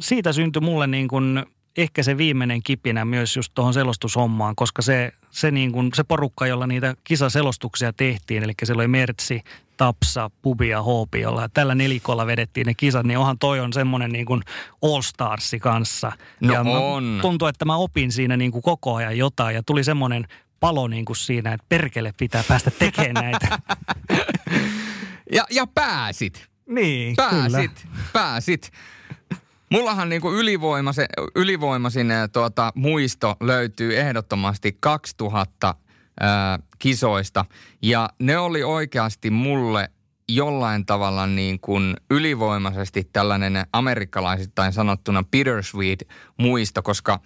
S3: siitä syntyi mulle niin kun ehkä se viimeinen kipinä myös just tuohon selostushommaan, koska se, se, niin kun, se porukka, jolla niitä kisaselostuksia tehtiin, eli se oli Mertsi, Tapsa, Pubi ja Hoopi, jolla tällä nelikolla vedettiin ne kisat, niin onhan toi on semmoinen niin kuin All Starsi kanssa.
S1: No
S3: ja
S1: on.
S3: Tuntuu, että mä opin siinä niin kuin koko ajan jotain ja tuli semmoinen palo niin kuin siinä, että perkele pitää päästä tekemään näitä.
S1: ja, ja pääsit.
S3: Niin,
S1: pääsit,
S3: kyllä.
S1: pääsit. Mullahan niin kuin ylivoimaisin, ylivoimaisin tuota, muisto löytyy ehdottomasti 2000 ää, kisoista. Ja ne oli oikeasti mulle jollain tavalla niin kuin ylivoimaisesti tällainen amerikkalaisittain sanottuna bittersweet muisto, koska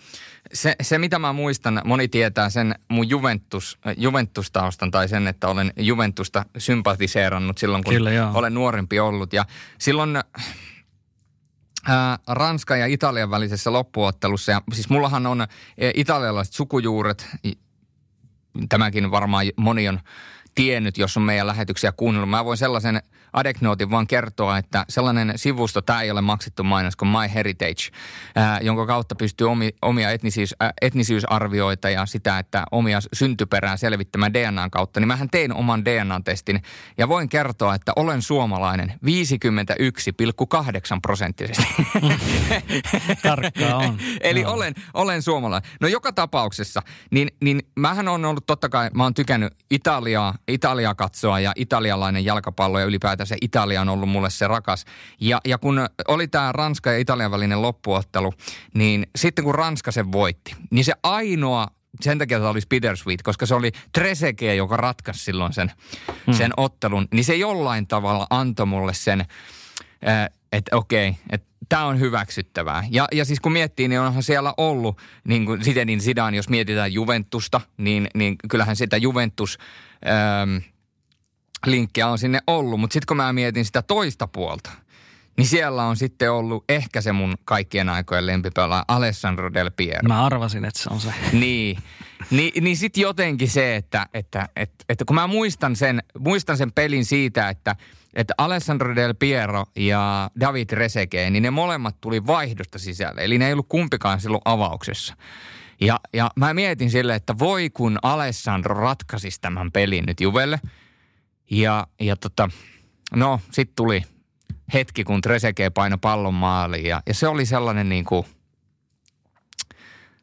S1: se, se mitä mä muistan, moni tietää sen mun Juventus, Juventus-taustan tai sen, että olen Juventusta sympatiseerannut silloin, kun Kyllä, olen nuorempi ollut. Ja silloin ää, Ranskan ja Italian välisessä loppuottelussa, ja siis mullahan on italialaiset sukujuuret, tämäkin varmaan moni on tiennyt, jos on meidän lähetyksiä kuunnellut. Mä voin sellaisen adeknootin vaan kertoa, että sellainen sivusto, tämä ei ole maksettu mainos kuin My Heritage, ää, jonka kautta pystyy omi, omia etnisyys, ää, etnisyysarvioita ja sitä, että omia syntyperää selvittämään DNAn kautta, niin mähän tein oman DNA-testin ja voin kertoa, että olen suomalainen 51,8 prosenttisesti.
S3: Tarkkaa on.
S1: Eli no. olen, olen suomalainen. No joka tapauksessa, niin, niin mähän on ollut totta kai, mä oon tykännyt Italiaa, Italiaa katsoa ja italialainen jalkapallo ja ylipäätään se Italia on ollut mulle se rakas. Ja, ja kun oli tämä Ranska ja Italian välinen loppuottelu, niin sitten kun Ranska sen voitti, niin se ainoa sen takia se oli bittersweet, koska se oli Treseke, joka ratkaisi silloin sen, hmm. sen ottelun, niin se jollain tavalla antoi mulle sen, äh, että okei, että tämä on hyväksyttävää. Ja, ja siis kun miettii, niin onhan siellä ollut, niin kuin Sitenin Sidan, jos mietitään Juventusta, niin, niin kyllähän sitä Juventus... Ähm, linkkiä on sinne ollut, mutta sitten kun mä mietin sitä toista puolta, niin siellä on sitten ollut ehkä se mun kaikkien aikojen lempipelaaja Alessandro Del Piero.
S3: Mä arvasin, että se on se.
S1: Niin, Ni, niin sitten jotenkin se, että, että, että, että kun mä muistan sen, muistan sen pelin siitä, että, että Alessandro Del Piero ja David Reseke, niin ne molemmat tuli vaihdosta sisälle. Eli ne ei ollut kumpikaan silloin avauksessa. Ja, ja mä mietin sille, että voi kun Alessandro ratkaisisi tämän pelin nyt Juvelle. Ja, ja tota, no sitten tuli hetki, kun Treseke paino pallon maaliin ja, ja se oli sellainen niin kuin –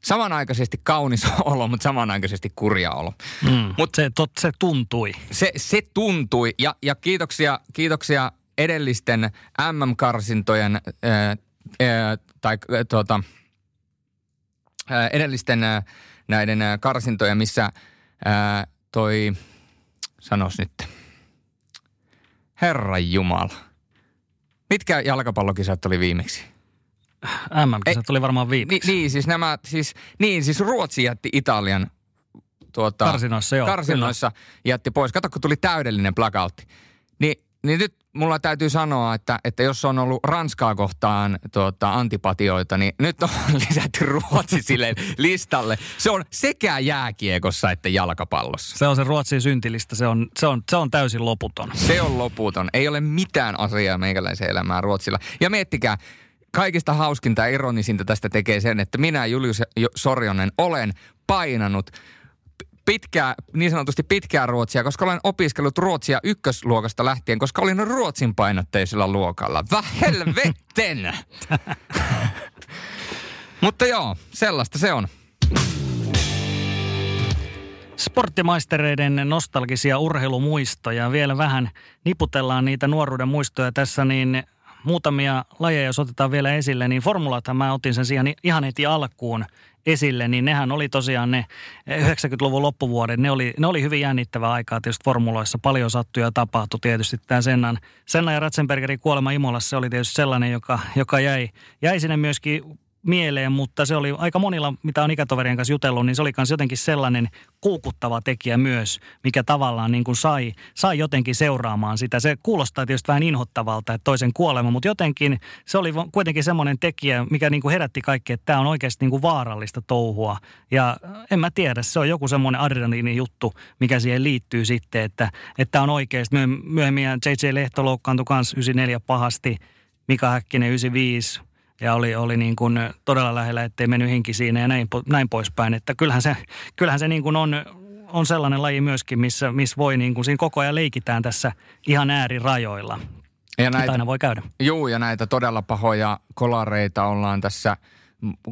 S1: samanaikaisesti kaunis olo, mutta samanaikaisesti kurja olo.
S3: Mm, Mut se, tot, se tuntui.
S1: Se, se tuntui ja, ja kiitoksia, kiitoksia edellisten MM-karsintojen ää, ää, tai ää, tuota, ää, edellisten ää, näiden ää, karsintojen, missä ää, toi, sanos nyt, Herran Jumala. Mitkä jalkapallokisat oli viimeksi?
S3: MM-kisat tuli varmaan viimeksi.
S1: Niin, niin, siis nämä, siis, niin, siis Ruotsi jätti Italian tuota,
S3: karsinoissa, joo,
S1: karsinoissa jätti pois. Kato, kun tuli täydellinen blackoutti. Niin, niin nyt mulla täytyy sanoa, että, että jos on ollut Ranskaa kohtaan tuota, antipatioita, niin nyt on lisätty Ruotsi sille listalle. Se on sekä jääkiekossa että jalkapallossa.
S3: Se on se Ruotsin syntilistä, se on, se on, se on täysin loputon.
S1: Se on loputon. Ei ole mitään asiaa meikäläisen elämään Ruotsilla. Ja miettikää, kaikista hauskinta ja ironisinta tästä tekee sen, että minä Julius Sorjonen olen painanut pitkää, niin sanotusti pitkää ruotsia, koska olen opiskellut ruotsia ykkösluokasta lähtien, koska olin ruotsin painotteisella luokalla. Vähelvetten! Mutta joo, sellaista se on.
S3: Sporttimaistereiden nostalgisia urheilumuistoja. Vielä vähän niputellaan niitä nuoruuden muistoja tässä, niin muutamia lajeja, jos otetaan vielä esille, niin formulathan mä otin sen siihen ihan heti alkuun esille, niin nehän oli tosiaan ne 90-luvun loppuvuodet, ne oli, ne oli hyvin jännittävää aikaa tietysti formuloissa. Paljon sattui ja tapahtui tietysti tämä Sennan, Senna ja Ratzenbergerin kuolema Imolassa, se oli tietysti sellainen, joka, joka jäi, jäi sinne myöskin mieleen, mutta se oli aika monilla, mitä on ikätoverien kanssa jutellut, niin se oli myös jotenkin sellainen kuukuttava tekijä myös, mikä tavallaan niin kuin sai, sai jotenkin seuraamaan sitä. Se kuulostaa tietysti vähän inhottavalta, että toisen kuolema, mutta jotenkin se oli kuitenkin semmoinen tekijä, mikä niin kuin herätti kaikki, että tämä on oikeasti niin kuin vaarallista touhua. Ja en mä tiedä, se on joku semmoinen adrenaliini juttu, mikä siihen liittyy sitten, että, että on oikeasti myöhemmin J.J. Lehto loukkaantui kanssa 94 pahasti, Mika Häkkinen 95, ja oli, oli niin kuin todella lähellä, ettei mennyt henki siinä ja näin, näin poispäin. Että kyllähän se, kyllähän se niin kuin on, on sellainen laji myöskin, missä, missä voi niin kuin, siinä koko ajan leikitään tässä ihan äärirajoilla. Ja näitä, aina voi käydä.
S1: Juu, ja näitä todella pahoja kolareita ollaan tässä,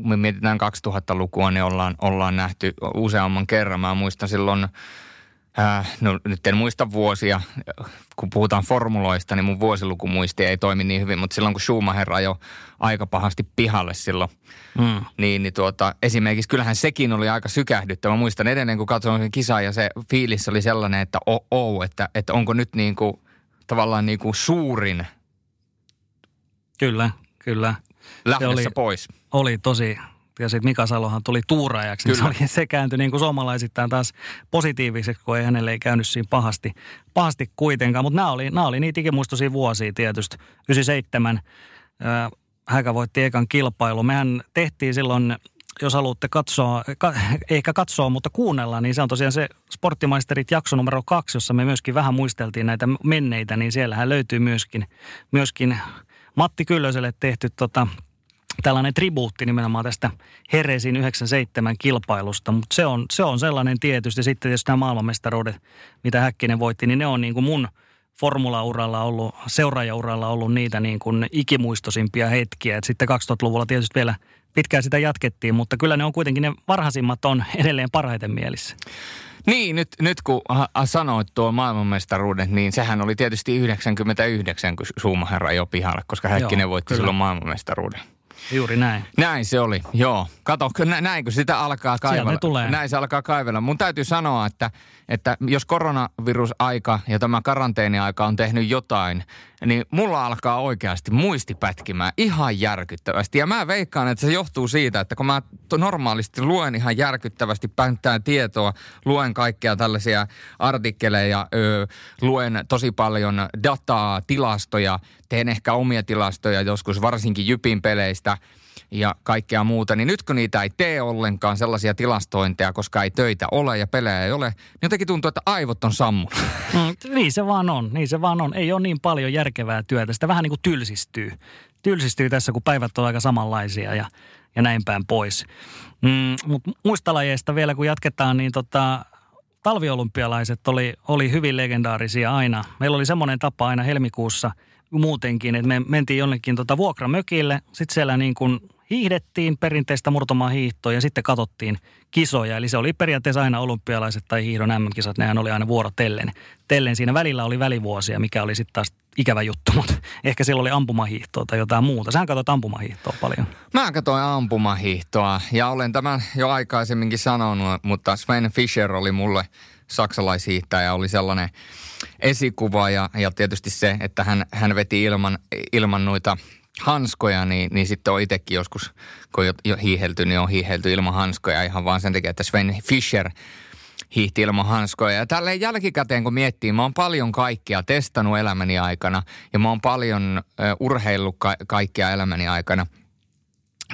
S1: me mietitään 2000-lukua, niin ollaan, ollaan nähty useamman kerran. Mä muistan silloin Äh, no nyt en muista vuosia, kun puhutaan formuloista, niin mun vuosilukumuisti ei toimi niin hyvin, mutta silloin kun Schumacher jo aika pahasti pihalle silloin, mm. niin, niin tuota, esimerkiksi kyllähän sekin oli aika sykähdyttävä. Mä muistan edelleen, kun katsoin sen kisaa ja se fiilis oli sellainen, että oh, oh että, että onko nyt niin kuin, tavallaan niin kuin suurin
S3: Kyllä, kyllä.
S1: Lähdessä oli, pois.
S3: Oli tosi, ja sitten Mika Salohan tuli tuuraajaksi, niin se, oli, se kääntyi niin kuin suomalaisittain taas positiiviseksi, kun ei hänelle ei käynyt siinä pahasti, pahasti kuitenkaan. Mutta nämä oli, nämä oli niitä ikimuistoisia vuosia tietysti. 97 äh, Häkä voitti ekan kilpailu. Mehän tehtiin silloin jos haluatte katsoa, ka, ehkä katsoa, mutta kuunnella, niin se on tosiaan se Sporttimaisterit jakso numero kaksi, jossa me myöskin vähän muisteltiin näitä menneitä, niin siellähän löytyy myöskin, myöskin Matti Kyllöselle tehty tota, tällainen tribuutti nimenomaan tästä Heresin 97 kilpailusta, mutta se on, se on sellainen tietysti. Sitten tietysti nämä maailmanmestaruudet, mitä Häkkinen voitti, niin ne on niin kuin mun formulauralla ollut, seuraajauralla ollut niitä niin kuin ikimuistosimpia hetkiä. Et sitten 2000-luvulla tietysti vielä pitkään sitä jatkettiin, mutta kyllä ne on kuitenkin ne varhaisimmat on edelleen parhaiten mielissä.
S1: Niin, nyt, nyt kun sanoit tuo maailmanmestaruuden, niin sehän oli tietysti 99, kun Schumacher jo pihalle, koska Häkkinen Joo, voitti kyllä. silloin maailmanmestaruuden.
S3: Juuri näin.
S1: Näin se oli, joo. Kato, näin kun sitä alkaa kaivella.
S3: tulee.
S1: Näin se alkaa kaivella. Mun täytyy sanoa, että, että jos koronavirusaika ja tämä karanteeniaika on tehnyt jotain, niin mulla alkaa oikeasti muisti pätkimään ihan järkyttävästi. Ja mä veikkaan, että se johtuu siitä, että kun mä normaalisti luen ihan järkyttävästi pänttään tietoa, luen kaikkea tällaisia artikkeleja, ö, luen tosi paljon dataa, tilastoja, teen ehkä omia tilastoja joskus, varsinkin Jypin peleistä – ja kaikkea muuta, niin nyt kun niitä ei tee ollenkaan sellaisia tilastointeja, koska ei töitä ole ja pelejä ei ole, niin jotenkin tuntuu, että aivot on sammunut.
S3: Mm, niin se vaan on, niin se vaan on. Ei ole niin paljon järkevää työtä, sitä vähän niin kuin tylsistyy. Tylsistyy tässä, kun päivät on aika samanlaisia ja, ja näin päin pois. Mm, Mutta muista lajeista vielä, kun jatketaan, niin tota, talviolympialaiset oli, oli hyvin legendaarisia aina. Meillä oli semmoinen tapa aina helmikuussa muutenkin, että me mentiin jonnekin tota vuokramökille, sitten siellä niin kuin hiihdettiin perinteistä murtomaan hiihtoa ja sitten katsottiin kisoja. Eli se oli periaatteessa aina olympialaiset tai hiihdon MM-kisat, nehän oli aina vuorotellen. Tellen siinä välillä oli välivuosia, mikä oli sitten taas ikävä juttu, mutta ehkä siellä oli ampumahiihtoa tai jotain muuta. Sähän katsoit ampumahiihtoa paljon.
S1: Mä katsoin ampumahiihtoa ja olen tämän jo aikaisemminkin sanonut, mutta Sven Fischer oli mulle saksalaishiihtäjä, oli sellainen esikuva ja, ja tietysti se, että hän, hän veti ilman, ilman noita – hanskoja, niin, niin sitten on itsekin joskus, kun on jo hiihelty, niin on hiihelty ilman hanskoja ihan vaan sen takia, että Sven Fischer hiihti ilman hanskoja. Ja tälleen jälkikäteen, kun miettii, mä oon paljon kaikkia testannut elämäni aikana ja mä oon paljon uh, urheillut ka- kaikkia elämäni aikana.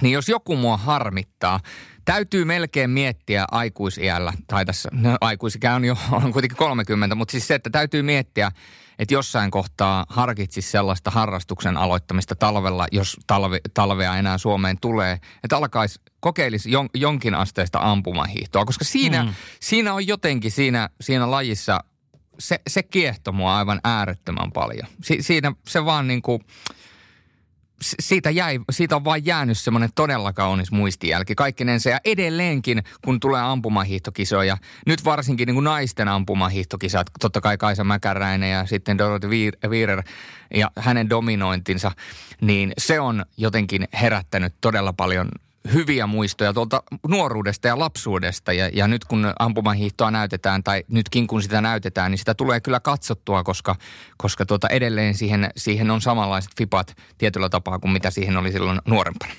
S1: Niin jos joku mua harmittaa, täytyy melkein miettiä aikuisiällä, tai tässä no, aikuisikä on jo on kuitenkin 30, mutta siis se, että täytyy miettiä, että jossain kohtaa harkitsisi sellaista harrastuksen aloittamista talvella, jos talve, talvea enää Suomeen tulee, että alkaisi kokeilisi jon, jonkin asteista ampumahiihtoa, koska siinä, mm. siinä on jotenkin siinä, siinä lajissa, se, se kiehtoo mua aivan äärettömän paljon. Si, siinä se vaan niin kuin, siitä, jäi, siitä on vain jäänyt semmoinen todella kaunis muistijälki kaikkinensa. Ja edelleenkin, kun tulee ampumahiihtokisoja, nyt varsinkin niin kuin naisten ampumahiihtokisat, totta kai Kaisa Mäkäräinen ja sitten Dorothy Wierer ja hänen dominointinsa, niin se on jotenkin herättänyt todella paljon hyviä muistoja tuolta nuoruudesta ja lapsuudesta. Ja, ja nyt kun ampumahiihtoa näytetään, tai nytkin kun sitä näytetään, niin sitä tulee kyllä katsottua, koska, koska tuota edelleen siihen, siihen on samanlaiset fipat tietyllä tapaa kuin mitä siihen oli silloin nuorempana.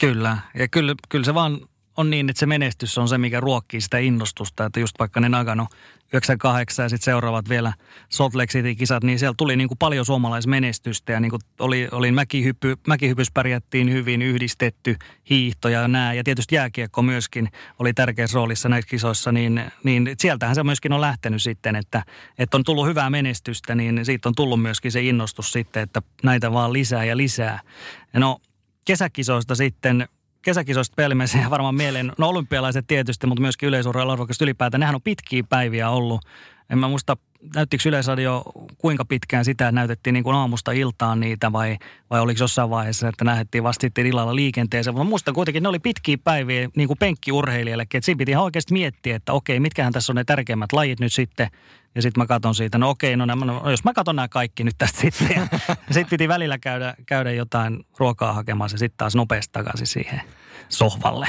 S3: Kyllä, ja kyllä, kyllä se vaan on niin, että se menestys on se, mikä ruokkii sitä innostusta. Että just vaikka ne Nagano 98 ja sitten seuraavat vielä Salt Lake City-kisat, niin siellä tuli niin kuin paljon suomalaismenestystä ja niin kuin oli, oli mäkihyppy, mäkihypys pärjättiin hyvin, yhdistetty hiihto ja nää. Ja tietysti jääkiekko myöskin oli tärkeässä roolissa näissä kisoissa, niin, niin sieltähän se myöskin on lähtenyt sitten, että, että on tullut hyvää menestystä, niin siitä on tullut myöskin se innostus sitten, että näitä vaan lisää ja lisää. No kesäkisoista sitten kesäkisoista pelimessä varmaan mieleen, no olympialaiset tietysti, mutta myöskin yleisurheilu ylipäätään, nehän on pitkiä päiviä ollut. En mä muista, näyttikö Yleisradio kuinka pitkään sitä, näytettiin niin kuin aamusta iltaan niitä vai, vai oliko jossain vaiheessa, että lähdettiin vasta sitten illalla liikenteeseen. Mutta muistan kuitenkin, ne oli pitkiä päiviä niin kuin penkkiurheilijallekin, että siinä piti ihan oikeasti miettiä, että okei, mitkähän tässä on ne tärkeimmät lajit nyt sitten. Ja sitten mä katson siitä, no okei, no, nämä, no jos mä katson nämä kaikki nyt tästä sitten. Ja sitten piti välillä käydä, käydä jotain ruokaa hakemassa ja sitten taas nopeasti takaisin siihen sohvalle.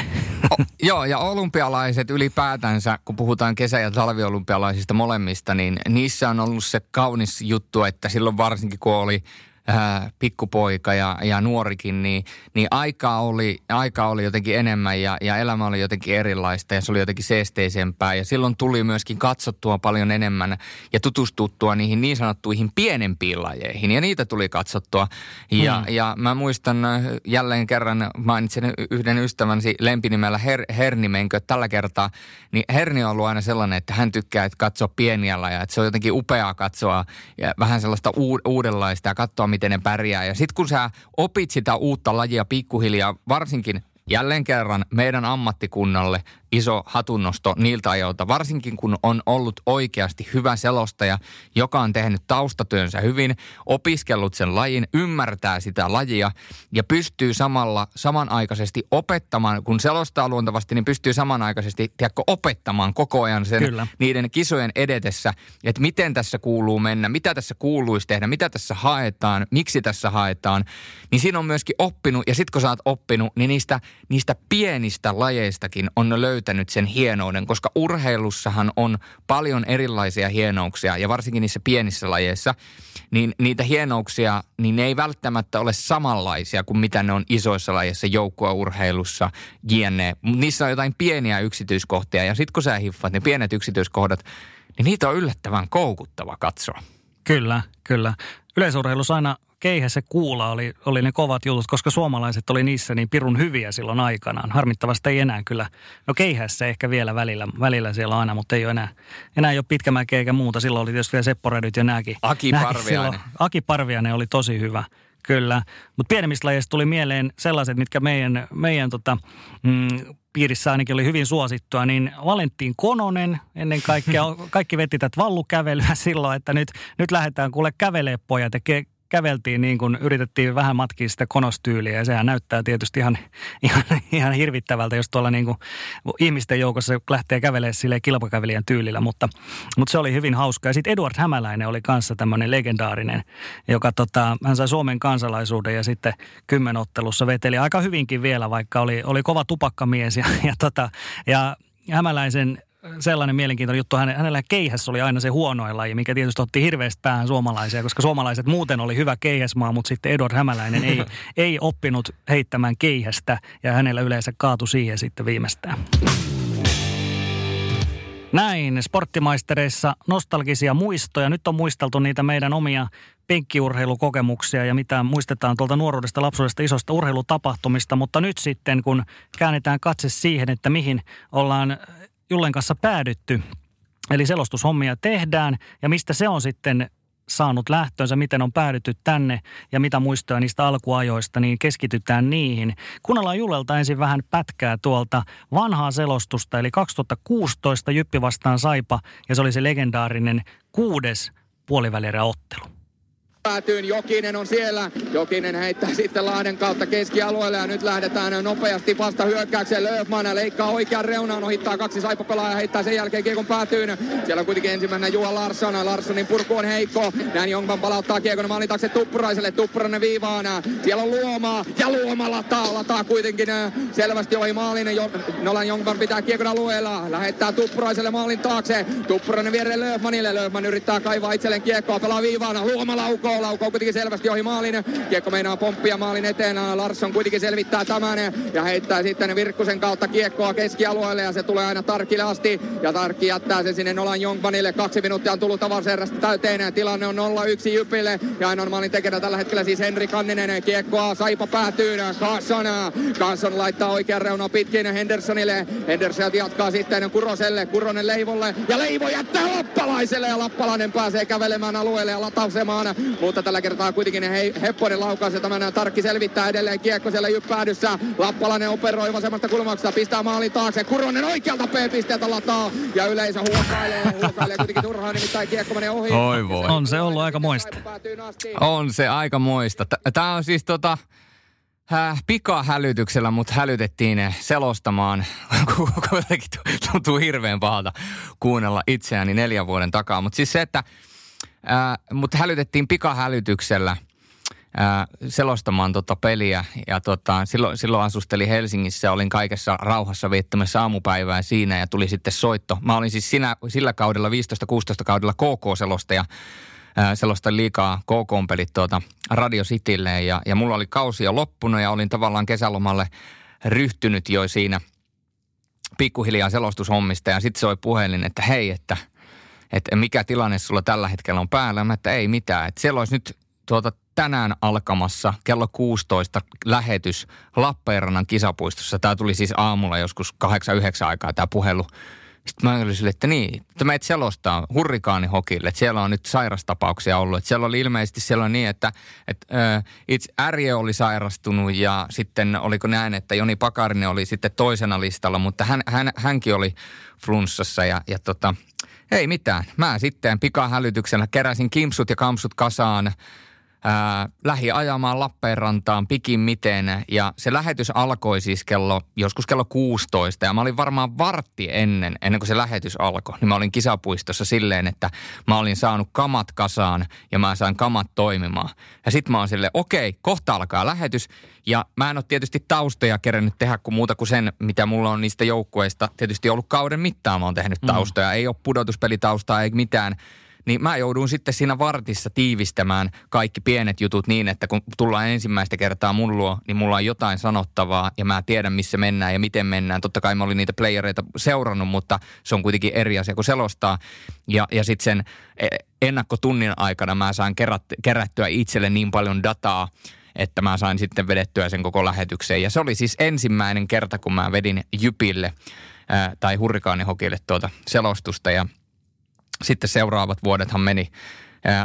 S1: O, joo, ja olympialaiset ylipäätänsä, kun puhutaan kesä- ja talviolympialaisista molemmista, niin niissä on ollut se kaunis juttu, että silloin varsinkin kun oli äh, pikkupoika ja, ja nuorikin, niin, niin aikaa, oli, aikaa oli jotenkin enemmän ja, ja elämä oli jotenkin erilaista ja se oli jotenkin seesteisempää. Ja silloin tuli myöskin katsottua paljon enemmän ja tutustuttua niihin niin sanottuihin pienempiin lajeihin ja niitä tuli katsottua. Ja, mm. ja mä muistan äh, jälleen kerran, mainitsin yhden ystävänsä lempinimellä Her, Hernimenkö tällä kertaa, niin Herni on ollut aina sellainen, että hän tykkää että katsoa pieniä lajeja, että se on jotenkin upeaa katsoa ja vähän sellaista uudenlaista ja katsoa, miten ne pärjää. Ja sitten kun sä opit sitä uutta lajia pikkuhiljaa, varsinkin jälleen kerran meidän ammattikunnalle iso hatunnosto niiltä ajoilta, varsinkin kun on ollut oikeasti hyvä selostaja, joka on tehnyt taustatyönsä hyvin, opiskellut sen lajin, ymmärtää sitä lajia ja pystyy samalla samanaikaisesti opettamaan, kun selostaa luontavasti, niin pystyy samanaikaisesti tiedätkö, opettamaan koko ajan sen Kyllä. niiden kisojen edetessä, että miten tässä kuuluu mennä, mitä tässä kuuluisi tehdä, mitä tässä haetaan, miksi tässä haetaan, niin siinä on myöskin oppinut ja sitten kun sä oot oppinut, niin niistä – niistä pienistä lajeistakin on löytänyt sen hienouden, koska urheilussahan on paljon erilaisia hienouksia ja varsinkin niissä pienissä lajeissa, niin niitä hienouksia, niin ne ei välttämättä ole samanlaisia kuin mitä ne on isoissa lajeissa, joukkueurheilussa, jne. Niissä on jotain pieniä yksityiskohtia ja sitten kun sä hiffat ne pienet yksityiskohdat, niin niitä on yllättävän koukuttava katsoa.
S3: Kyllä, kyllä. Yleisurheilussa aina keihässä kuula oli, oli ne kovat jutut, koska suomalaiset oli niissä niin pirun hyviä silloin aikanaan. Harmittavasti ei enää kyllä. No keihässä ehkä vielä välillä, välillä siellä aina, mutta ei ole enää, enää ei ole pitkämäkeä eikä muuta. Silloin oli tietysti vielä Seppo Redyt ja nääkin.
S1: Aki Parviainen.
S3: Aki Parviainen oli tosi hyvä. Kyllä, mutta pienemmistä lajeista tuli mieleen sellaiset, mitkä meidän, meidän tota, mm, piirissä ainakin oli hyvin suosittua, niin Valentin Kononen ennen kaikkea, kaikki veti tätä vallukävelyä silloin, että nyt, nyt lähdetään kuule kävelee pojat ja ke, käveltiin niin kuin yritettiin vähän matkia sitä konostyyliä ja sehän näyttää tietysti ihan, ihan, ihan hirvittävältä, jos tuolla niin kuin ihmisten joukossa lähtee kävelemään sille kilpakävelijän tyylillä, mutta, mutta se oli hyvin hauska. Ja sitten Eduard Hämäläinen oli kanssa tämmöinen legendaarinen, joka tota, hän sai Suomen kansalaisuuden ja sitten kymmenottelussa veteli aika hyvinkin vielä, vaikka oli, oli kova tupakkamies ja, ja, tota, ja Hämäläisen sellainen mielenkiintoinen juttu. Hänellä keihässä oli aina se huonoin laji, mikä tietysti otti hirveästi päähän suomalaisia, koska suomalaiset muuten oli hyvä keihäsmaa, mutta sitten Edward Hämäläinen ei, ei oppinut heittämään keihästä ja hänellä yleensä kaatu siihen sitten viimeistään. Näin, sporttimaistereissa nostalgisia muistoja. Nyt on muisteltu niitä meidän omia penkkiurheilukokemuksia ja mitä muistetaan tuolta nuoruudesta, lapsuudesta, isosta urheilutapahtumista. Mutta nyt sitten, kun käännetään katse siihen, että mihin ollaan Jullen kanssa päädytty. Eli selostushommia tehdään ja mistä se on sitten saanut lähtöönsä, miten on päädytty tänne ja mitä muistoja niistä alkuajoista, niin keskitytään niihin. Kuunnellaan Julelta ensin vähän pätkää tuolta vanhaa selostusta, eli 2016 Jyppi vastaan Saipa, ja se oli se legendaarinen kuudes puolivälierä ottelu.
S4: Päätyyn Jokinen on siellä. Jokinen heittää sitten Lahden kautta keskialueelle ja nyt lähdetään nopeasti vasta hyökkäykseen. Löfman leikkaa oikean reunaan, ohittaa kaksi saipapelaa ja heittää sen jälkeen kiekon päätyyn. Siellä on kuitenkin ensimmäinen Juha Larsson. Larssonin purku on heikko. Näin Jongman palauttaa kiekon maalin taakse Tuppuraiselle. Tuppurainen viivaan. Siellä on Luoma ja Luoma lataa, lataa kuitenkin äh, selvästi ohi maalin. Nolan Jongman pitää kiekon alueella. Lähettää Tuppuraiselle maalin taakse. Tuppurainen viereen Löfmanille. Löfman yrittää kaivaa itselleen kiekkoa, pelaa viivaan. Luoma laukoo laukoo, laukoo kuitenkin selvästi ohi maalin. Kiekko meinaa pomppia maalin eteen. Larsson kuitenkin selvittää tämän ja heittää sitten Virkkusen kautta kiekkoa keskialueelle ja se tulee aina Tarkille asti. Ja Tarkki jättää sen sinne Nolan Jongmanille. Kaksi minuuttia on tullut avaserrasta täyteen. Tilanne on 0-1 Jypille ja ainoa maalin tekijänä tällä hetkellä siis Henri Kanninen. Kiekkoa Saipa päätyy. Kasson. Kasson laittaa oikean reunaan pitkin Hendersonille. Henderson jatkaa sitten Kuroselle. Kuronen Leivolle ja Leivo jättää Lappalaiselle ja Lappalainen pääsee kävelemään alueelle ja latausemaan mutta tällä kertaa kuitenkin he, Hepponen laukaus ja tämän Tarkki selvittää edelleen kiekko siellä jyppäädyssä. Lappalainen operoi vasemmasta kulmasta, pistää maalin taakse. Kuronen oikealta P-pisteeltä lataa ja yleisö huokailee, huokailee kuitenkin turhaan, nimittäin kiekko menee ohi.
S1: Oi voi.
S3: On se ollut aika moista.
S1: On se aika moista. Tämä on siis tota, Äh, pikahälytyksellä mut hälytettiin selostamaan, kun tuntuu hirveän pahalta kuunnella itseäni neljän vuoden takaa. Mutta siis se, että mutta hälytettiin pikahälytyksellä ää, selostamaan tota peliä. Ja tota, silloin, silloin asusteli Helsingissä olin kaikessa rauhassa viettämässä aamupäivää siinä ja tuli sitten soitto. Mä olin siis siinä, sillä kaudella, 15-16 kaudella KK-selostaja sellaista liikaa KK-pelit tuota Radio Citylle ja, ja mulla oli kausi jo loppunut ja olin tavallaan kesälomalle ryhtynyt jo siinä pikkuhiljaa selostushommista ja sitten soi puhelin, että hei, että – että mikä tilanne sulla tällä hetkellä on päällä. Mä, että ei mitään. Että siellä olisi nyt tuota tänään alkamassa kello 16 lähetys Lappeenrannan kisapuistossa. Tämä tuli siis aamulla joskus 8-9 aikaa tämä puhelu. Sitten mä olin sille, että niin, että et selostaa hurrikaanihokille, että siellä on nyt sairastapauksia ollut. Että siellä oli ilmeisesti siellä niin, että, että äh, itse Ärje oli sairastunut ja sitten oliko näin, että Joni Pakarinen oli sitten toisena listalla, mutta hän, hän, hänkin oli flunssassa ja, ja tota, ei mitään. Mä sitten pikahälytyksellä keräsin kimpsut ja kampsut kasaan ää, lähi ajamaan Lappeenrantaan pikin miten ja se lähetys alkoi siis kello, joskus kello 16 ja mä olin varmaan vartti ennen, ennen kuin se lähetys alkoi, niin mä olin kisapuistossa silleen, että mä olin saanut kamat kasaan ja mä sain kamat toimimaan. Ja sit mä oon silleen, okei, kohta alkaa lähetys ja mä en ole tietysti taustoja kerännyt tehdä kuin muuta kuin sen, mitä mulla on niistä joukkueista tietysti ollut kauden mittaan. Mä oon tehnyt taustoja, mm. ei ole pudotuspelitaustaa, ei mitään niin mä joudun sitten siinä vartissa tiivistämään kaikki pienet jutut niin, että kun tullaan ensimmäistä kertaa mun luo, niin mulla on jotain sanottavaa ja mä tiedän, missä mennään ja miten mennään. Totta kai mä olin niitä playereita seurannut, mutta se on kuitenkin eri asia kuin selostaa. Ja, ja sitten sen e, ennakkotunnin aikana mä saan kerät, kerättyä itselle niin paljon dataa, että mä sain sitten vedettyä sen koko lähetykseen. Ja se oli siis ensimmäinen kerta, kun mä vedin Jypille tai Hurrikaanihokille tuota selostusta ja – sitten seuraavat vuodethan meni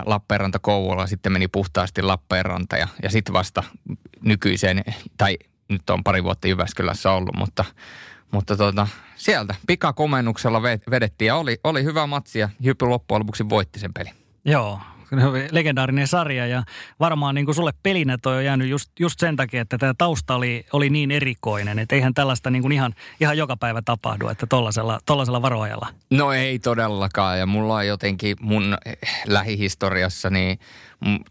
S1: Lappeenranta Kouvola, sitten meni puhtaasti Lappeenranta ja, ja sitten vasta nykyiseen, tai nyt on pari vuotta Jyväskylässä ollut, mutta, mutta tuota, sieltä pikakomennuksella vedettiin ja oli, oli hyvä matsi ja Jypy loppujen lopuksi voitti sen pelin.
S3: Joo, legendaarinen sarja ja varmaan niin kuin sulle pelinä toi on jäänyt just, just sen takia, että tämä tausta oli, oli niin erikoinen, että eihän tällaista niin kuin ihan, ihan joka päivä tapahdu, että tollasella, tollasella varoajalla.
S1: No ei todellakaan ja mulla on jotenkin mun lähihistoriassa niin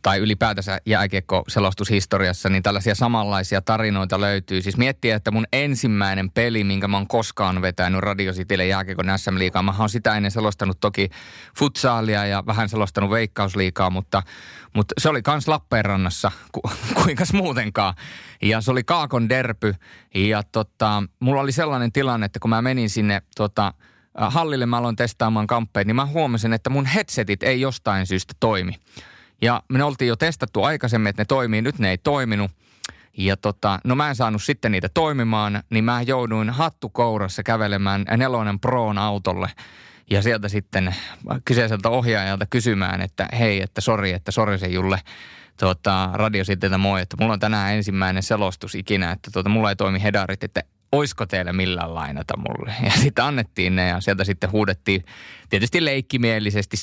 S1: tai ylipäätänsä jääkiekko-selostushistoriassa, niin tällaisia samanlaisia tarinoita löytyy. Siis miettiä, että mun ensimmäinen peli, minkä mä oon koskaan vetänyt Radio Citylle jääkiekon SM Liigaa, mä oon sitä ennen selostanut toki futsaalia ja vähän selostanut veikkausliikaa, mutta, mutta se oli kans Lappeenrannassa, ku, kuinkas muutenkaan. Ja se oli Kaakon derpy ja tota, mulla oli sellainen tilanne, että kun mä menin sinne tota, hallille, mä aloin testaamaan kamppeet, niin mä huomasin, että mun headsetit ei jostain syystä toimi. Ja me oltiin jo testattu aikaisemmin, että ne toimii, nyt ne ei toiminut. Ja tota, no mä en saanut sitten niitä toimimaan, niin mä jouduin hattukourassa kävelemään nelonen Proon autolle. Ja sieltä sitten kyseiseltä ohjaajalta kysymään, että hei, että sori, että sori se Julle, tota, radio sitten moi, että mulla on tänään ensimmäinen selostus ikinä, että tota, mulla ei toimi hedarit, että oisko teille millään lainata mulle. Ja sitten annettiin ne ja sieltä sitten huudettiin tietysti leikkimielisesti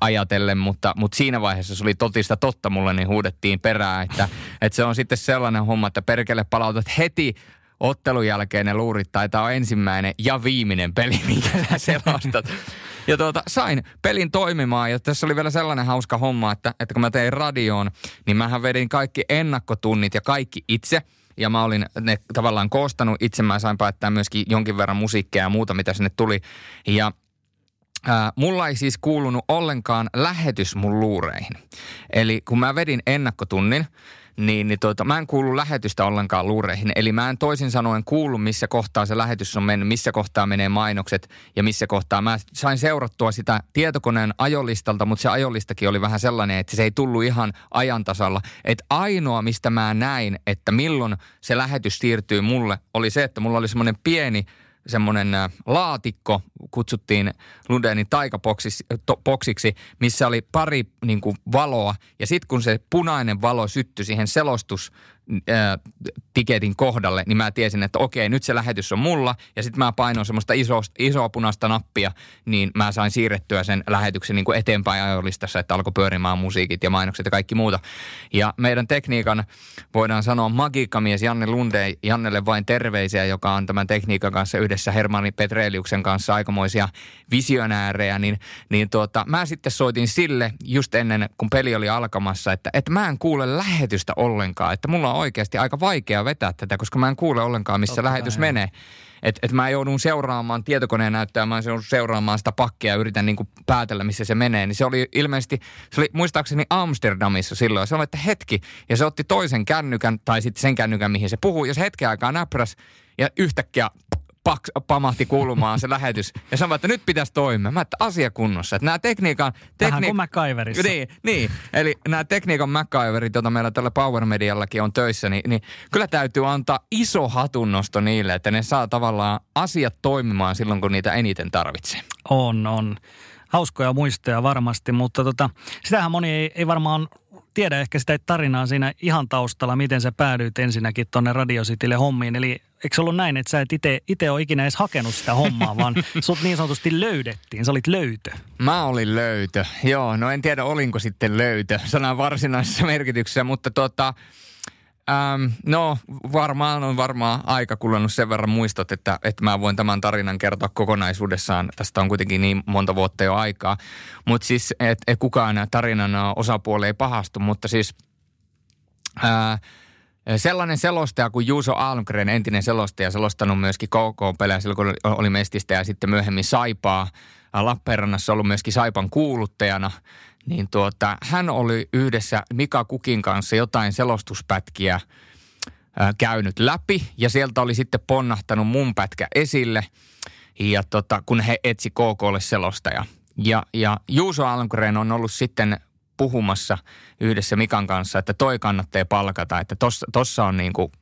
S1: ajatellen, mutta, mutta siinä vaiheessa se oli totista totta mulle, niin huudettiin perään, että, että se on sitten sellainen homma, että perkele palautat heti ottelun jälkeen ne luurit, tai tämä on ensimmäinen ja viimeinen peli, minkä sä selostat. Ja tuota, sain pelin toimimaan ja tässä oli vielä sellainen hauska homma, että, että kun mä tein radioon, niin mähän vedin kaikki ennakkotunnit ja kaikki itse – ja mä olin ne tavallaan koostanut itse. Mä sain päättää myöskin jonkin verran musiikkia ja muuta, mitä sinne tuli. Ja Ää, mulla ei siis kuulunut ollenkaan lähetys mun luureihin. Eli kun mä vedin ennakkotunnin, niin, niin tuota, mä en kuulu lähetystä ollenkaan luureihin. Eli mä en toisin sanoen kuulu, missä kohtaa se lähetys on mennyt, missä kohtaa menee mainokset ja missä kohtaa. Mä sain seurattua sitä tietokoneen ajolistalta, mutta se ajolistakin oli vähän sellainen, että se ei tullut ihan ajantasalla. Että ainoa, mistä mä näin, että milloin se lähetys siirtyy mulle, oli se, että mulla oli semmoinen pieni semmoinen laatikko, kutsuttiin Lundenin taikapoksiksi, missä oli pari niin kuin, valoa. Ja sitten kun se punainen valo syttyi siihen selostus tiketin kohdalle, niin mä tiesin, että okei, nyt se lähetys on mulla. Ja sitten mä painoin semmoista iso, isoa punaista nappia, niin mä sain siirrettyä sen lähetyksen niin kuin eteenpäin ajolistassa, että alkoi pyörimään musiikit ja mainokset ja kaikki muuta. Ja meidän tekniikan, voidaan sanoa magiikkamies Janne Lunde, Jannelle vain terveisiä, joka on tämän tekniikan kanssa yhdessä Hermani Petreliuksen kanssa aikamoisia visionäärejä, niin, niin tuota, mä sitten soitin sille just ennen, kun peli oli alkamassa, että, että mä en kuule lähetystä ollenkaan, että mulla on oikeasti aika vaikea vetää tätä, koska mä en kuule ollenkaan, missä Totta lähetys näin. menee. Että et mä joudun seuraamaan tietokoneen näyttöä, mä joudun seuraamaan sitä pakkia ja yritän niinku päätellä, missä se menee. Niin se oli ilmeisesti, se oli muistaakseni Amsterdamissa silloin. Se oli, että hetki, ja se otti toisen kännykän, tai sitten sen kännykän, mihin se puhuu, ja se hetken aikaa näpräs, ja yhtäkkiä paks, pamahti kuulumaan se lähetys. Ja sanoi, että nyt pitäisi toimia. Mä että asia kunnossa. Että nämä tekniikan...
S3: Tekni... Vähän kuin MacGyverissa.
S1: Niin, niin, eli nämä tekniikan MacGyverit, joita meillä tällä Power Mediallakin on töissä, niin, niin kyllä täytyy antaa iso hatunnosto niille, että ne saa tavallaan asiat toimimaan silloin, kun niitä eniten tarvitsee.
S3: On, on. Hauskoja muistoja varmasti, mutta tota, sitähän moni ei, ei varmaan tiedä ehkä sitä tarinaa siinä ihan taustalla, miten sä päädyit ensinnäkin tuonne Radio Citylle hommiin. Eli eikö se ollut näin, että sä et itse ole ikinä edes hakenut sitä hommaa, vaan sut niin sanotusti löydettiin, sä olit löytö.
S1: Mä olin löytö, joo. No en tiedä olinko sitten löytö sanan varsinaisessa merkityksessä, mutta tota, Ähm, no varmaan on varmaan aika kulunut sen verran muistot, että, että mä voin tämän tarinan kertoa kokonaisuudessaan. Tästä on kuitenkin niin monta vuotta jo aikaa. Mutta siis, että et kukaan tarinan osapuoli ei pahastu, mutta siis ää, sellainen selostaja kuin Juuso Almgren, entinen selostaja, selostanut myöskin KK-pelejä silloin, kun oli Mestistä ja sitten myöhemmin Saipaa. Lappeenrannassa ollut myöskin Saipan kuuluttajana – niin tuota, hän oli yhdessä Mika Kukin kanssa jotain selostuspätkiä käynyt läpi ja sieltä oli sitten ponnahtanut mun pätkä esille ja tota, kun he etsi KKlle selostaja. Ja, ja Juuso Almgren on ollut sitten puhumassa yhdessä Mikan kanssa, että toi kannattaa palkata, että tossa, tossa on niinku,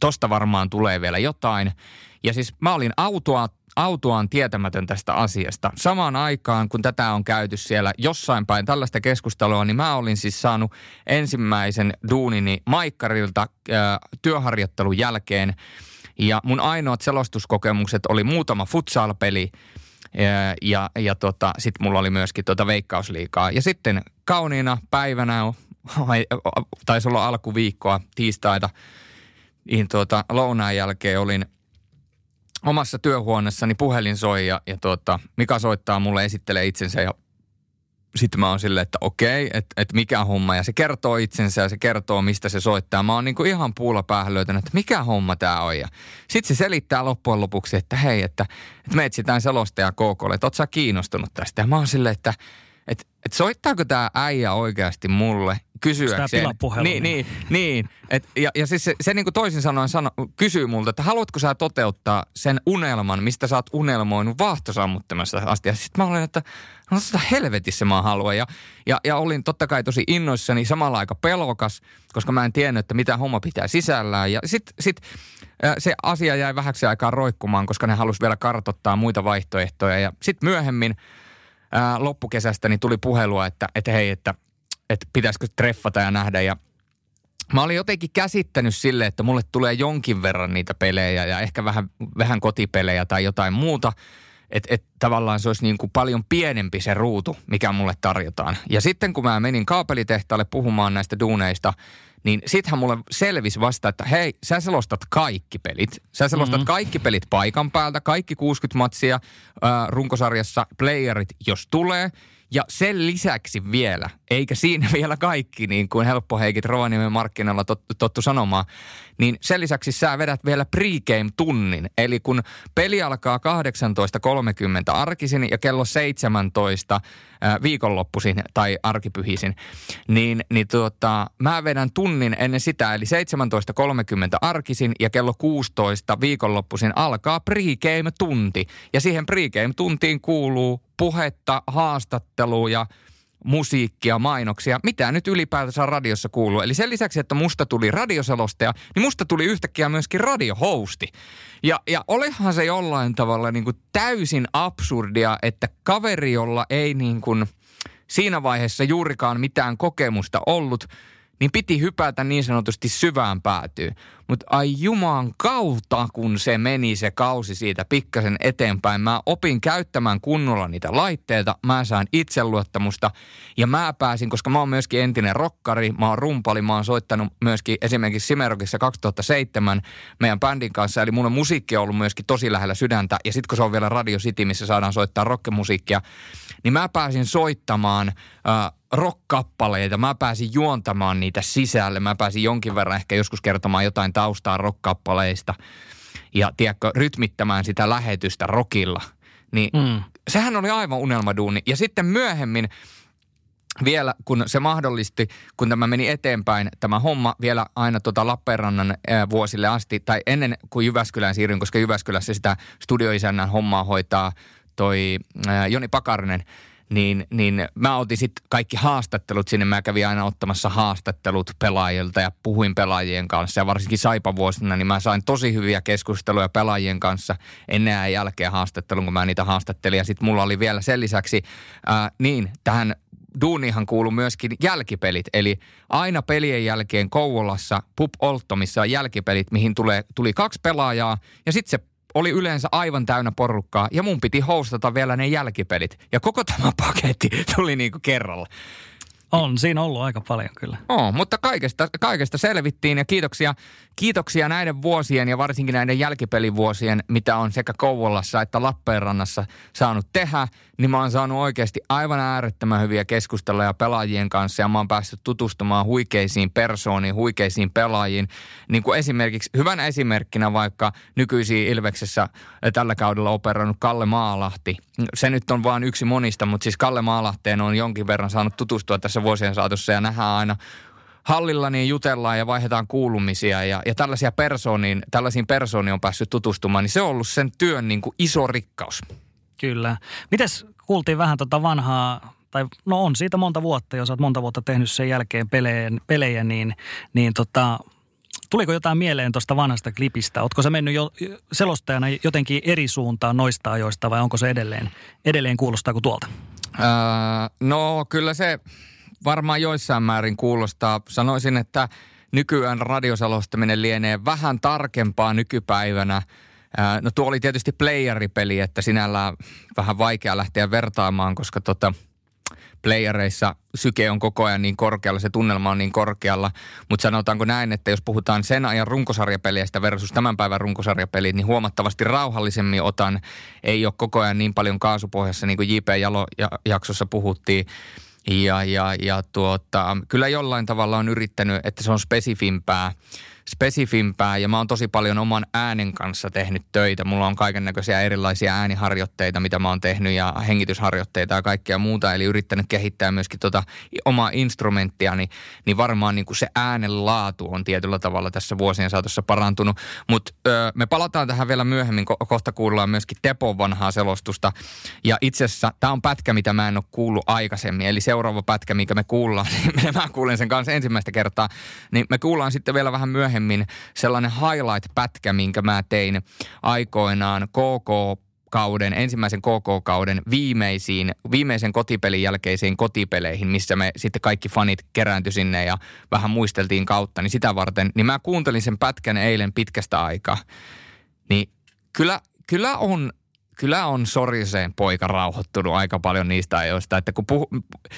S1: tosta varmaan tulee vielä jotain. Ja siis mä olin autoa autoaan tietämätön tästä asiasta. Samaan aikaan, kun tätä on käyty siellä jossain päin tällaista keskustelua, niin mä olin siis saanut ensimmäisen duunini Maikkarilta äh, työharjoittelun jälkeen. Ja mun ainoat selostuskokemukset oli muutama futsal-peli ja, ja, tota, sitten mulla oli myöskin tota veikkausliikaa. Ja sitten kauniina päivänä, taisi olla alkuviikkoa tiistaita, niin tuota, lounaan jälkeen olin omassa työhuoneessani puhelin soi ja, ja tuota, Mika soittaa mulle, esittelee itsensä ja sitten mä oon silleen, että okei, että et mikä homma. Ja se kertoo itsensä ja se kertoo, mistä se soittaa. Mä oon niinku ihan puulla päähän löytänyt, että mikä homma tää on. Ja sitten se selittää loppujen lopuksi, että hei, että, että me etsitään selostaja KKlle, että oot sä kiinnostunut tästä. Ja mä oon silleen, että että et soittaako tämä äijä oikeasti mulle kysyäkseen. Niin, niin, niin. Et, ja, ja siis se, se niin kuin toisin sanoen sano, kysyy multa, että haluatko sä toteuttaa sen unelman, mistä sä oot unelmoinut vaahtosammuttamassa asti. Ja sitten mä olin, että no sitä helvetissä mä haluan. Ja, ja, ja olin totta kai tosi innoissani, samalla aika pelokas, koska mä en tiennyt, että mitä homma pitää sisällään. Ja sitten sit, se asia jäi vähäksi aikaa roikkumaan, koska ne halusi vielä kartottaa muita vaihtoehtoja. Ja sitten myöhemmin ää, loppukesästä niin tuli puhelua, että, että hei, että, että pitäisikö treffata ja nähdä. Ja mä olin jotenkin käsittänyt sille, että mulle tulee jonkin verran niitä pelejä ja ehkä vähän, vähän kotipelejä tai jotain muuta. Että et tavallaan se olisi niin kuin paljon pienempi se ruutu, mikä mulle tarjotaan. Ja sitten kun mä menin kaapelitehtaalle puhumaan näistä duuneista, niin sittenhän mulle selvisi vasta, että hei, sä selostat kaikki pelit. Sä selostat mm-hmm. kaikki pelit paikan päältä, kaikki 60 matsia äh, runkosarjassa, playerit jos tulee – ja sen lisäksi vielä, eikä siinä vielä kaikki, niin kuin helppoheikit Rovaniemen markkinoilla tot, tottu sanomaan, niin sen lisäksi sä vedät vielä pregame-tunnin. Eli kun peli alkaa 18.30 arkisin ja kello 17 ää, viikonloppuisin tai arkipyhisin, niin, niin tuota, mä vedän tunnin ennen sitä, eli 17.30 arkisin ja kello 16 viikonloppuisin alkaa pregame-tunti. Ja siihen pregame-tuntiin kuuluu puhetta, haastatteluja, musiikkia, mainoksia, mitä nyt ylipäätänsä radiossa kuuluu. Eli sen lisäksi, että musta tuli radioselostaja, niin musta tuli yhtäkkiä myöskin radiohosti. Ja, ja olihan se jollain tavalla niin kuin täysin absurdia, että kaveri, jolla ei niin kuin siinä vaiheessa juurikaan mitään kokemusta ollut – niin piti hypätä niin sanotusti syvään päätyyn. Mutta ai juman kautta, kun se meni se kausi siitä pikkasen eteenpäin. Mä opin käyttämään kunnolla niitä laitteita, mä saan itseluottamusta ja mä pääsin, koska mä oon myöskin entinen rokkari, mä oon rumpali, mä oon soittanut myöskin esimerkiksi Simerokissa 2007 meidän bändin kanssa, eli mulle musiikki on ollut myöskin tosi lähellä sydäntä ja sitten kun se on vielä Radio City, missä saadaan soittaa rockemusiikkia, niin mä pääsin soittamaan äh, rock-kappaleita. Mä pääsin juontamaan niitä sisälle. Mä pääsin jonkin verran ehkä joskus kertomaan jotain taustaa rock-kappaleista ja tiedätkö, rytmittämään sitä lähetystä rockilla. Niin mm. sehän oli aivan unelmaduuni. Ja sitten myöhemmin vielä, kun se mahdollisti, kun tämä meni eteenpäin, tämä homma vielä aina tuota Lappeenrannan ää, vuosille asti, tai ennen kuin Jyväskylään siirryin, koska Jyväskylässä sitä studioisännän hommaa hoitaa toi ää, Joni Pakarinen – niin, niin mä otin sitten kaikki haastattelut sinne. Mä kävin aina ottamassa haastattelut pelaajilta ja puhuin pelaajien kanssa. Ja varsinkin Saipa-vuosina, niin mä sain tosi hyviä keskusteluja pelaajien kanssa ennen ja jälkeen haastattelun, kun mä niitä haastattelin. Ja sitten mulla oli vielä sen lisäksi, ää, niin, tähän duunihan kuuluu myöskin jälkipelit. Eli aina pelien jälkeen Kouvolassa Pup Olttomissa on jälkipelit, mihin tulee, tuli kaksi pelaajaa ja sitten se oli yleensä aivan täynnä porukkaa ja mun piti hostata vielä ne jälkipelit. Ja koko tämä paketti tuli niinku kerralla.
S3: On siinä ollut aika paljon kyllä.
S1: Oo, mutta kaikesta, kaikesta selvittiin ja kiitoksia, kiitoksia näiden vuosien ja varsinkin näiden jälkipelivuosien, mitä on sekä Kouvolassa että Lappeenrannassa saanut tehdä, niin mä oon saanut oikeasti aivan äärettömän hyviä keskusteluja pelaajien kanssa ja mä oon päässyt tutustumaan huikeisiin persooniin, huikeisiin pelaajiin. Niin kuin esimerkiksi, hyvänä esimerkkinä vaikka nykyisiin Ilveksessä tällä kaudella operoinut Kalle Maalahti. Se nyt on vain yksi monista, mutta siis Kalle Maalahteen on jonkin verran saanut tutustua tässä vuosien saatossa ja nähdään aina hallilla niin jutellaan ja vaihdetaan kuulumisia ja, ja tällaisia persooniin, tällaisiin persooniin on päässyt tutustumaan, niin se on ollut sen työn niin kuin iso rikkaus.
S3: Kyllä. Mites kuultiin vähän tota vanhaa, tai no on siitä monta vuotta, jos olet monta vuotta tehnyt sen jälkeen pelejä, pelejä niin, niin tota, tuliko jotain mieleen tuosta vanhasta klipistä? Oletko se mennyt jo selostajana jotenkin eri suuntaan noista ajoista vai onko se edelleen, edelleen kuulostaa kuin tuolta?
S1: Öö, no kyllä se varmaan joissain määrin kuulostaa. Sanoisin, että nykyään radiosalostaminen lienee vähän tarkempaa nykypäivänä. No tuo oli tietysti playeripeli, että sinällään vähän vaikea lähteä vertaamaan, koska tota, playereissa syke on koko ajan niin korkealla, se tunnelma on niin korkealla. Mutta sanotaanko näin, että jos puhutaan sen ajan runkosarjapeliästä versus tämän päivän runkosarjapelit, niin huomattavasti rauhallisemmin otan. Ei ole koko ajan niin paljon kaasupohjassa, niin kuin J.P. Jalo-jaksossa puhuttiin. Ja, ja, ja tuota, kyllä jollain tavalla on yrittänyt, että se on spesifimpää spesifimpää ja mä oon tosi paljon oman äänen kanssa tehnyt töitä. Mulla on kaiken näköisiä erilaisia ääniharjoitteita, mitä mä oon tehnyt ja hengitysharjoitteita ja kaikkea muuta. Eli yrittänyt kehittää myöskin tota omaa instrumenttia, niin, niin varmaan niin kuin se äänen laatu on tietyllä tavalla tässä vuosien saatossa parantunut. Mutta me palataan tähän vielä myöhemmin, ko- kohta kuullaan myöskin Tepon vanhaa selostusta. Ja itse asiassa tämä on pätkä, mitä mä en ole kuullut aikaisemmin. Eli seuraava pätkä, minkä me kuullaan, niin mä kuulen sen kanssa ensimmäistä kertaa, niin me kuullaan sitten vielä vähän myöhemmin myöhemmin sellainen highlight-pätkä, minkä mä tein aikoinaan KK kauden, ensimmäisen KK-kauden viimeisiin, viimeisen kotipelin jälkeisiin kotipeleihin, missä me sitten kaikki fanit kerääntyi sinne ja vähän muisteltiin kautta, niin sitä varten, niin mä kuuntelin sen pätkän eilen pitkästä aikaa. Niin kyllä, kyllä on kyllä on Soriseen poika rauhoittunut aika paljon niistä ajoista. Että kun puhu,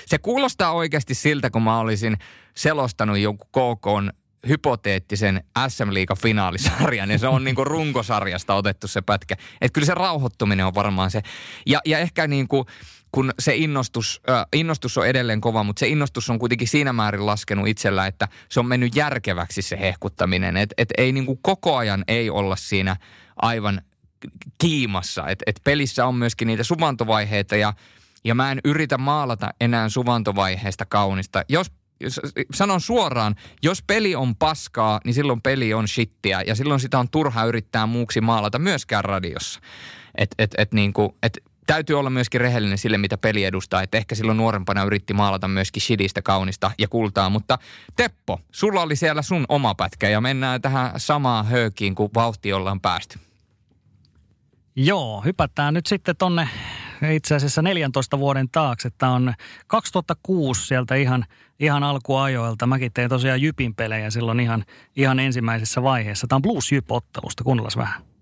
S1: se kuulostaa oikeasti siltä, kun mä olisin selostanut jonkun KK hypoteettisen SM Liiga finaalisarjan ja se on niinku runkosarjasta otettu se pätkä. Että kyllä se rauhoittuminen on varmaan se. Ja, ja ehkä niinku, kun se innostus, äh, innostus on edelleen kova, mutta se innostus on kuitenkin siinä määrin laskenut itsellä, että se on mennyt järkeväksi se hehkuttaminen. Että et ei niinku koko ajan ei olla siinä aivan kiimassa. Että et pelissä on myöskin niitä suvantovaiheita ja, ja mä en yritä maalata enää suvantovaiheesta kaunista. Jos sanon suoraan, jos peli on paskaa, niin silloin peli on shittiä ja silloin sitä on turha yrittää muuksi maalata myöskään radiossa. Et, et, et niinku, et täytyy olla myöskin rehellinen sille, mitä peli edustaa. Että ehkä silloin nuorempana yritti maalata myöskin shitistä kaunista ja kultaa. Mutta Teppo, sulla oli siellä sun oma pätkä ja mennään tähän samaan höökiin, kun vauhti ollaan päästy.
S3: Joo, hypätään nyt sitten tonne itse asiassa 14 vuoden taakse. Tämä on 2006 sieltä ihan, ihan alkuajoilta. Mäkin tein tosiaan Jypin pelejä silloin ihan, ihan ensimmäisessä vaiheessa. Tämä on Blues Jyp-ottelusta, kuunnellaan vähän.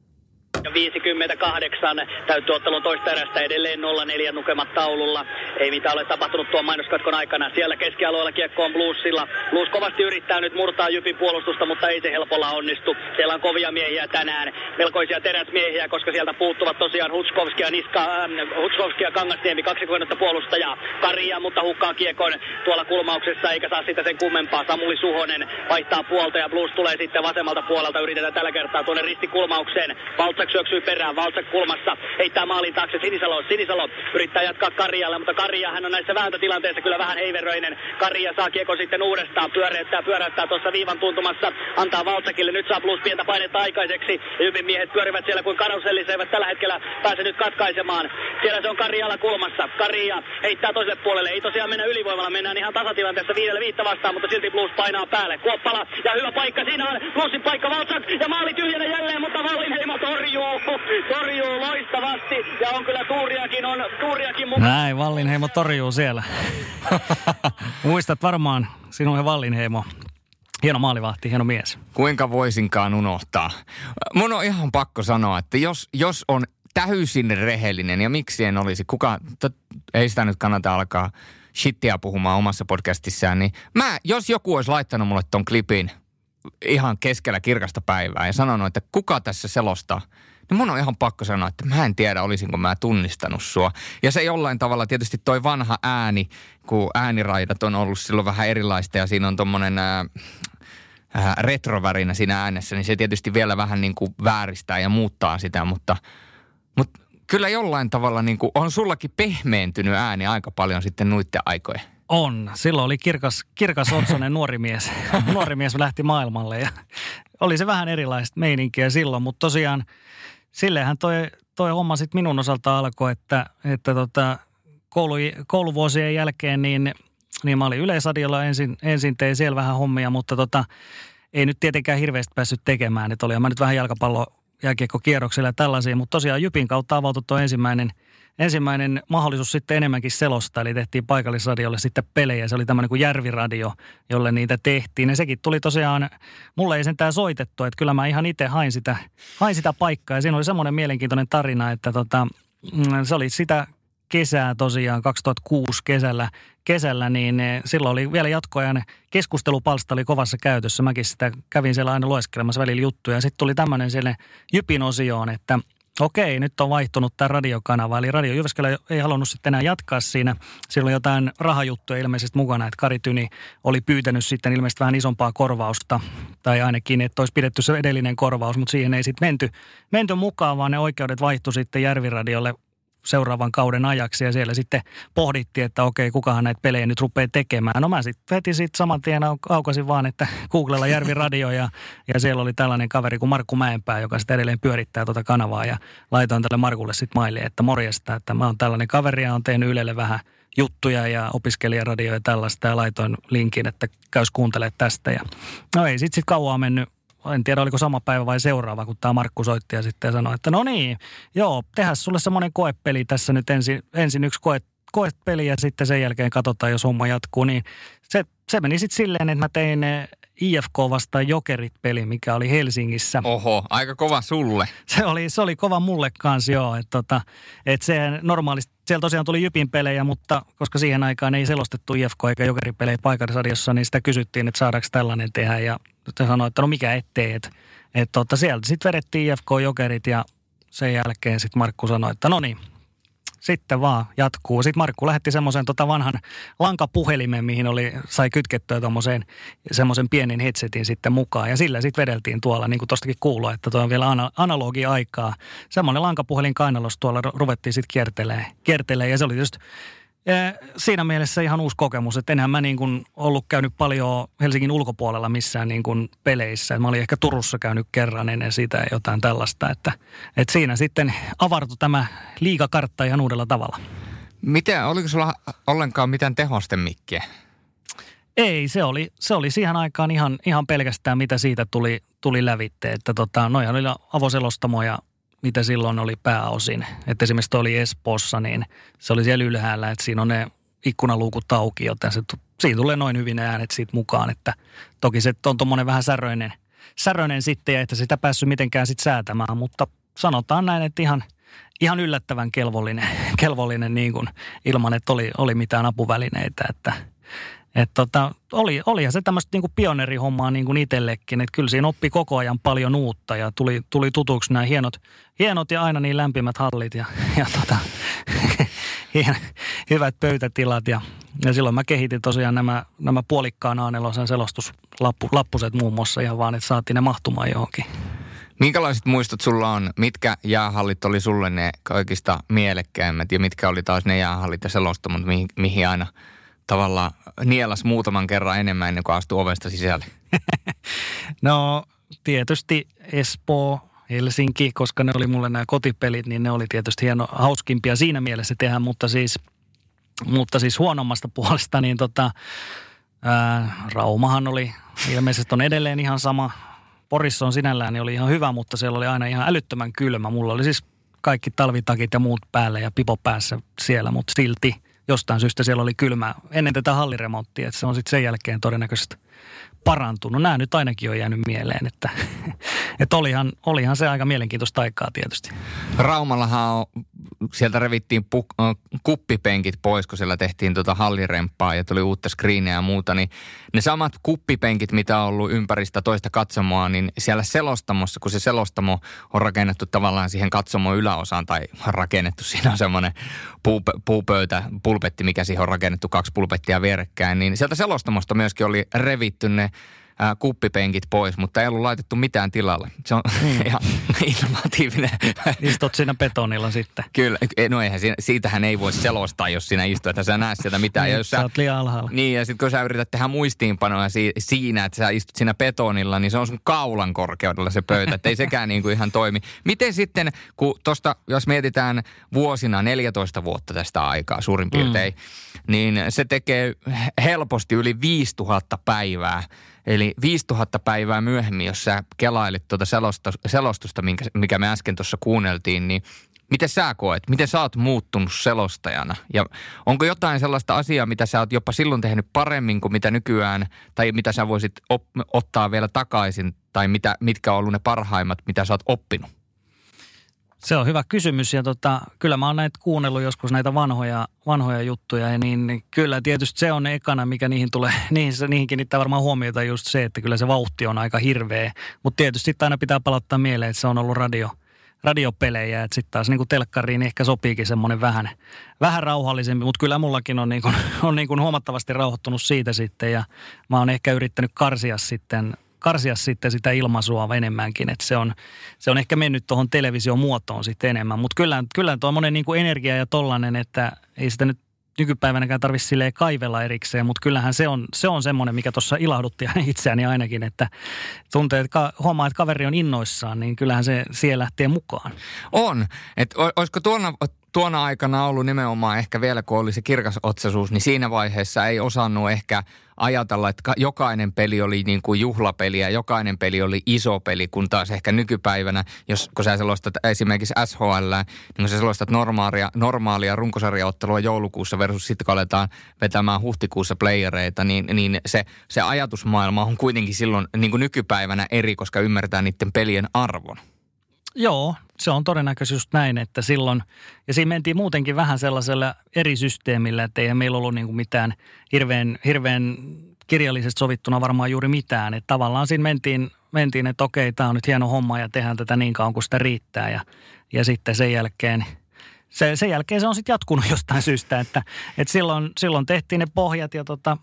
S5: 58 täytyy ottelun toista erästä edelleen 0-4 nukemat taululla. Ei mitään ole tapahtunut tuon mainoskatkon aikana. Siellä keskialueella kiekko on Bluesilla. Blues kovasti yrittää nyt murtaa Jypin puolustusta, mutta ei se helpolla onnistu. Siellä on kovia miehiä tänään. Melkoisia teräsmiehiä, koska sieltä puuttuvat tosiaan Hutskovski ja, Niska, äh, Hutskovski ja Kangasniemi, kaksi kohdetta puolustajaa. Karia, mutta hukkaa kiekon tuolla kulmauksessa, eikä saa sitä sen kummempaa. Samuli Suhonen vaihtaa puolta ja Blues tulee sitten vasemmalta puolelta. Yritetään tällä kertaa tuonne ristikulmaukseen. Valtsak syöksyy perään, Valtsak kulmassa, heittää maalin taakse Sinisalo. Sinisalo yrittää jatkaa Karjalle, mutta Karja hän on näissä vääntötilanteissa kyllä vähän heiveröinen. Karja saa kiekko sitten uudestaan, pyöräyttää, pyöräyttää tuossa viivan tuntumassa, antaa Valtsakille. Nyt saa plus pientä painetta aikaiseksi. Hyvin miehet pyörivät siellä kuin karusellissa, eivät tällä hetkellä pääse nyt katkaisemaan. Siellä se on Karjalla kulmassa. Karja heittää toiselle puolelle. Ei tosiaan mennä ylivoimalla, mennään ihan tasatilanteessa viidelle viittä vastaan, mutta silti plus painaa päälle. Kuoppala ja hyvä paikka siinä on. Plusin paikka Valtsak ja maali tyhjänä jälleen, mutta Vallinheimo torjuu torjuu, torjuu loistavasti ja on kyllä tuuriakin, on tuuriakin mukana.
S3: Näin, Vallinheimo torjuu siellä. Muistat varmaan sinun ja Vallinheimo. Hieno maalivahti, hieno mies.
S1: Kuinka voisinkaan unohtaa? Mun on ihan pakko sanoa, että jos, jos on täysin rehellinen ja miksi en olisi, kuka, tot, ei sitä nyt kannata alkaa shittiä puhumaan omassa podcastissaan, niin mä, jos joku olisi laittanut mulle ton klipin ihan keskellä kirkasta päivää ja sanonut, että kuka tässä selostaa, niin mun on ihan pakko sanoa, että mä en tiedä, olisinko mä tunnistanut sua. Ja se jollain tavalla tietysti toi vanha ääni, kun ääniraidat on ollut silloin vähän erilaista ja siinä on tommonen ää, ää, retrovärinä siinä äänessä, niin se tietysti vielä vähän niin kuin vääristää ja muuttaa sitä, mutta, mutta kyllä jollain tavalla niin kuin on sullakin pehmeentynyt ääni aika paljon sitten nuitte aikojen.
S3: On. Silloin oli kirkas, kirkas otsonen nuori mies. nuori mies lähti maailmalle ja oli se vähän erilaista meininkiä silloin, mutta tosiaan silleenhän toi, toi homma sitten minun osalta alkoi, että, että tota, koulu, kouluvuosien jälkeen niin, niin mä olin Yleisadiolla ensin, ensin tein siellä vähän hommia, mutta tota, ei nyt tietenkään hirveästi päässyt tekemään, että oli mä nyt vähän jalkapallo jääkiekkokierroksilla ja tällaisia, mutta tosiaan Jypin kautta avautui tuo ensimmäinen, ensimmäinen mahdollisuus sitten enemmänkin selostaa, eli tehtiin paikallisradiolle sitten pelejä. Se oli tämmöinen kuin Järviradio, jolle niitä tehtiin. Ja sekin tuli tosiaan, mulle ei sentään soitettu, että kyllä mä ihan itse hain sitä, hain sitä paikkaa. Ja siinä oli semmoinen mielenkiintoinen tarina, että tota, mm, se oli sitä kesää tosiaan 2006 kesällä, kesällä, niin eh, silloin oli vielä jatkoajan keskustelupalsta oli kovassa käytössä. Mäkin sitä kävin siellä aina lueskelemassa välillä juttuja. Sitten tuli tämmöinen siellä Jypin osioon, että okei, nyt on vaihtunut tämä radiokanava. Eli Radio Jyväskylä ei halunnut sitten enää jatkaa siinä. Siellä oli jotain rahajuttuja ilmeisesti mukana, että Kari Tyni oli pyytänyt sitten ilmeisesti vähän isompaa korvausta. Tai ainakin, että olisi pidetty se edellinen korvaus, mutta siihen ei sitten menty, menty mukaan, vaan ne oikeudet vaihtui sitten Järviradiolle seuraavan kauden ajaksi ja siellä sitten pohdittiin, että okei, kukahan näitä pelejä nyt rupeaa tekemään. No mä sitten heti sitten saman tien aukasin vaan, että Googlella Järvi Radio ja, ja siellä oli tällainen kaveri kuin Markku Mäenpää, joka sitten edelleen pyörittää tuota kanavaa ja laitoin tälle Markulle sitten maille, että morjesta, että mä oon tällainen kaveri ja on tehnyt Ylelle vähän juttuja ja opiskelijaradio ja tällaista ja laitoin linkin, että käys kuuntelemaan tästä. Ja no ei sitten sit kauaa mennyt en tiedä oliko sama päivä vai seuraava, kun tämä Markku soitti ja sitten sanoi, että no niin, joo, tehdään sulle semmoinen koepeli tässä nyt ensin, ensin yksi koe, koepeli ja sitten sen jälkeen katsotaan, jos homma jatkuu. Niin se, se meni sitten silleen, että mä tein IFK vastaan Jokerit-peli, mikä oli Helsingissä.
S1: Oho, aika kova sulle.
S3: Se oli, se oli kova mulle kanssa, joo. Että tota, et se normaalisti, siellä tosiaan tuli Jypin pelejä, mutta koska siihen aikaan ei selostettu IFK eikä Jokerit-pelejä paikallisradiossa, niin sitä kysyttiin, että saadaanko tällainen tehdä. Ja se sanoi, että no mikä ettei, että et tota, sieltä sitten vedettiin IFK Jokerit ja sen jälkeen sitten Markku sanoi, että no niin, sitten vaan jatkuu. Sitten Markku lähetti semmoisen tota vanhan lankapuhelimen, mihin oli, sai kytkettyä tuommoiseen semmoisen pienen headsetin sitten mukaan. Ja sillä sitten vedeltiin tuolla, niin kuin tuostakin kuuluu, että tuo on vielä ana, analogi-aikaa. Semmoinen lankapuhelin kainalos tuolla ruvettiin sitten kiertelee, kiertelee. Ja se oli just siinä mielessä ihan uusi kokemus, että enhän mä niin kuin ollut käynyt paljon Helsingin ulkopuolella missään niin kuin peleissä. Mä olin ehkä Turussa käynyt kerran ennen sitä jotain tällaista, että, että siinä sitten avartui tämä liikakartta ihan uudella tavalla.
S1: Miten, oliko sulla ollenkaan mitään tehosten mikkiä?
S3: Ei, se oli, se oli siihen aikaan ihan, ihan pelkästään mitä siitä tuli, tuli lävitte. Että tota, noihan oli avoselostamoja mitä silloin oli pääosin. Että esimerkiksi tuo oli Espoossa, niin se oli siellä ylhäällä, että siinä on ne ikkunaluukut auki, joten se, siinä tulee noin hyvin ne äänet siitä mukaan. Että toki se on tuommoinen vähän säröinen, säröinen sitten, ja että sitä päässyt mitenkään sitten säätämään, mutta sanotaan näin, että ihan, ihan yllättävän kelvollinen, kelvollinen niin kuin, ilman, että oli, oli mitään apuvälineitä, että – et tota, oli, olihan se tämmöistä niinku pioneerihommaa niinku itsellekin, että kyllä siinä oppi koko ajan paljon uutta ja tuli, tuli tutuksi nämä hienot, hienot ja aina niin lämpimät hallit ja, ja tota, hyvät pöytätilat ja, ja silloin mä kehitin tosiaan nämä, nämä puolikkaan A4 selostuslappuset muun muassa ihan vaan, että saatiin ne mahtumaan johonkin.
S1: Minkälaiset muistot sulla on? Mitkä jäähallit oli sulle ne kaikista mielekkäimmät ja mitkä oli taas ne jäähallit ja selostamot, mihin, mihin aina – tavallaan nielas muutaman kerran enemmän ennen kuin astui ovesta sisälle?
S3: no tietysti Espoo, Helsinki, koska ne oli mulle nämä kotipelit, niin ne oli tietysti hieno, hauskimpia siinä mielessä tehdä, mutta siis, mutta siis huonommasta puolesta, niin tota, ää, Raumahan oli ilmeisesti on edelleen ihan sama, Porissa on sinällään niin oli ihan hyvä, mutta siellä oli aina ihan älyttömän kylmä. Mulla oli siis kaikki talvitakit ja muut päälle ja pipo päässä siellä, mutta silti jostain syystä siellä oli kylmä ennen tätä halliremonttia, että se on sitten sen jälkeen todennäköisesti parantunut. Nämä nyt ainakin on jäänyt mieleen, että, että olihan, olihan se aika mielenkiintoista aikaa tietysti.
S1: Raumallahan on, sieltä revittiin puk, kuppipenkit pois, kun siellä tehtiin tuota hallirempaa ja tuli uutta screeniä ja muuta, niin ne samat kuppipenkit, mitä on ollut ympäristä toista katsomoa, niin siellä selostamossa, kun se selostamo on rakennettu tavallaan siihen katsomon yläosaan tai rakennettu, siinä on semmoinen puupöytä, pulpetti, mikä siihen on rakennettu, kaksi pulpettia vierekkäin, niin sieltä selostamosta myöskin oli revitty ne ää, kuppipenkit pois, mutta ei ollut laitettu mitään tilalle. Se on mm. ihan innovatiivinen.
S3: Istut siinä betonilla sitten.
S1: Kyllä, no eihän siinä, siitähän ei voi selostaa, jos sinä istut, että sä näet sieltä mitään.
S3: Niin,
S1: ja jos
S3: sä, sä oot liian alhaalla.
S1: Niin, ja sitten kun sä yrität tehdä muistiinpanoja si, siinä, että sä istut siinä betonilla, niin se on sun kaulan korkeudella se pöytä, että ei sekään niin kuin ihan toimi. Miten sitten, kun tuosta, jos mietitään vuosina 14 vuotta tästä aikaa suurin piirtein, mm. niin se tekee helposti yli 5000 päivää Eli 5000 päivää myöhemmin, jos sä kelailit tuota selostusta, minkä, mikä me äsken tuossa kuunneltiin, niin miten sä koet? Miten sä oot muuttunut selostajana? Ja onko jotain sellaista asiaa, mitä sä oot jopa silloin tehnyt paremmin kuin mitä nykyään, tai mitä sä voisit op- ottaa vielä takaisin, tai mitä, mitkä on ollut ne parhaimmat, mitä sä oot oppinut?
S3: Se on hyvä kysymys ja tota, kyllä mä oon näitä kuunnellut joskus näitä vanhoja, vanhoja juttuja ja niin, niin kyllä tietysti se on ekana, mikä niihin tulee, niihin, niihin kiinnittää varmaan huomiota just se, että kyllä se vauhti on aika hirveä, mutta tietysti aina pitää palauttaa mieleen, että se on ollut radio, radiopelejä, että sitten taas niin telkkariin ehkä sopiikin semmoinen vähän, vähän rauhallisempi, mutta kyllä mullakin on, niin kuin, on niin kuin huomattavasti rauhoittunut siitä sitten ja mä oon ehkä yrittänyt karsia sitten karsia sitten sitä ilmaisua enemmänkin, että se on, se on ehkä mennyt tuohon televisiomuotoon sitten enemmän. Mutta kyllä, kyllä tuommoinen niin kuin energia ja tollainen, että ei sitä nyt nykypäivänäkään tarvitse silleen kaivella erikseen, mutta kyllähän se on, se on semmoinen, mikä tuossa ilahdutti itseäni ainakin, että tuntee, että huomaa, että kaveri on innoissaan, niin kyllähän se siellä lähtee mukaan.
S1: On. Että olisiko tuona, tuona aikana ollut nimenomaan ehkä vielä, kun oli se kirkas otsaisuus, niin siinä vaiheessa ei osannut ehkä ajatella, että jokainen peli oli niin kuin juhlapeli ja jokainen peli oli iso peli, kun taas ehkä nykypäivänä, jos kun sä selostat esimerkiksi SHL, niin kun sä selostat normaalia, normaalia runkosarjaottelua joulukuussa versus sitten kun aletaan vetämään huhtikuussa playereita, niin, niin se, se ajatusmaailma on kuitenkin silloin niin kuin nykypäivänä eri, koska ymmärtää niiden pelien arvon.
S3: Joo, se on todennäköisesti näin, että silloin, ja siinä mentiin muutenkin vähän sellaisella eri systeemillä, että eihän meillä ollut niin kuin mitään hirveän, hirveän kirjallisesti sovittuna varmaan juuri mitään. Että tavallaan siinä mentiin, mentiin että okei, tämä on nyt hieno homma ja tehdään tätä niin kauan kuin sitä riittää. Ja, ja sitten sen jälkeen, se, sen jälkeen se on sitten jatkunut jostain syystä, että, että silloin, silloin tehtiin ne pohjat ja tota,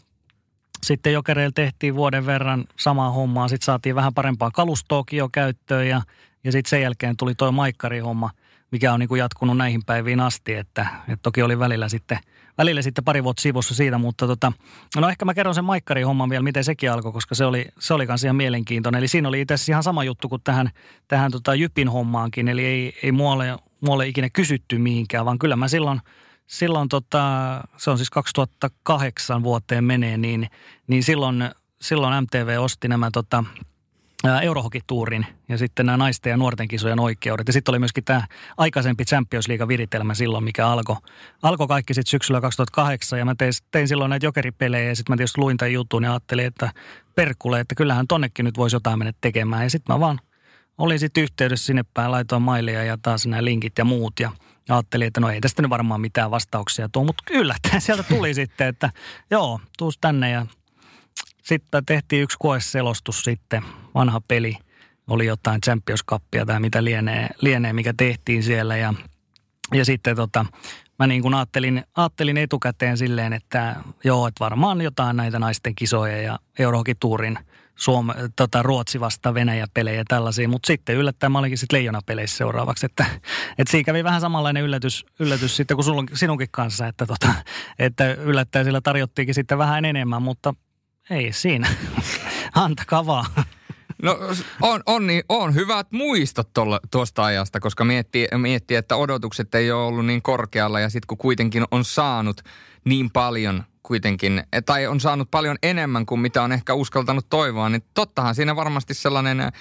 S3: sitten Jokereilla tehtiin vuoden verran samaa hommaa. Sitten saatiin vähän parempaa kalustoakin jo käyttöön ja ja sitten sen jälkeen tuli tuo maikkarihomma, mikä on niin kuin jatkunut näihin päiviin asti, että, että toki oli välillä sitten, välillä sitten pari vuotta sivussa siitä, mutta tota, no ehkä mä kerron sen maikkarihomman vielä, miten sekin alkoi, koska se oli, se oli ihan mielenkiintoinen. Eli siinä oli itse asiassa ihan sama juttu kuin tähän, tähän tota Jypin hommaankin, eli ei, ei muualle, muualle ikinä kysytty mihinkään, vaan kyllä mä silloin, silloin tota, se on siis 2008 vuoteen menee, niin, niin silloin, silloin MTV osti nämä tota, Eurohokituurin ja sitten nämä naisten ja nuorten kisojen oikeudet. Ja sitten oli myöskin tämä aikaisempi Champions League-viritelmä silloin, mikä alkoi alko kaikki sitten syksyllä 2008. Ja mä tein, tein silloin näitä jokeripelejä ja sitten mä tietysti luin tämän jutun ja ajattelin, että perkule, että kyllähän tonnekin nyt voisi jotain mennä tekemään. Ja sitten mä vaan olin sitten yhteydessä sinne päin, laitoin mailia ja taas nämä linkit ja muut ja ajattelin, että no ei tästä nyt varmaan mitään vastauksia tule, mutta yllättäen sieltä tuli sitten, että joo, tuus tänne ja sitten tehtiin yksi koeselostus sitten, vanha peli. Oli jotain Champions Cupia tai mitä lienee, lienee mikä tehtiin siellä. Ja, ja sitten tota, mä niin kuin ajattelin, ajattelin etukäteen silleen, että joo, että varmaan jotain näitä naisten kisoja ja Eurohokituurin Suom, tota, Ruotsi vasta Venäjä-pelejä ja tällaisia, mutta sitten yllättäen mä olinkin sitten Leijona-peleissä seuraavaksi, että, että siinä kävi vähän samanlainen yllätys, yllätys sitten kuin sinunkin kanssa, että, tota, että yllättäen sillä tarjottiinkin sitten vähän enemmän, mutta ei siinä. Antakaa vaan.
S1: No on, on, niin, on hyvät muistot tolla, tuosta ajasta, koska miettii, miettii, että odotukset ei ole ollut niin korkealla ja sitten kun kuitenkin on saanut niin paljon kuitenkin, tai on saanut paljon enemmän kuin mitä on ehkä uskaltanut toivoa, niin tottahan siinä varmasti sellainen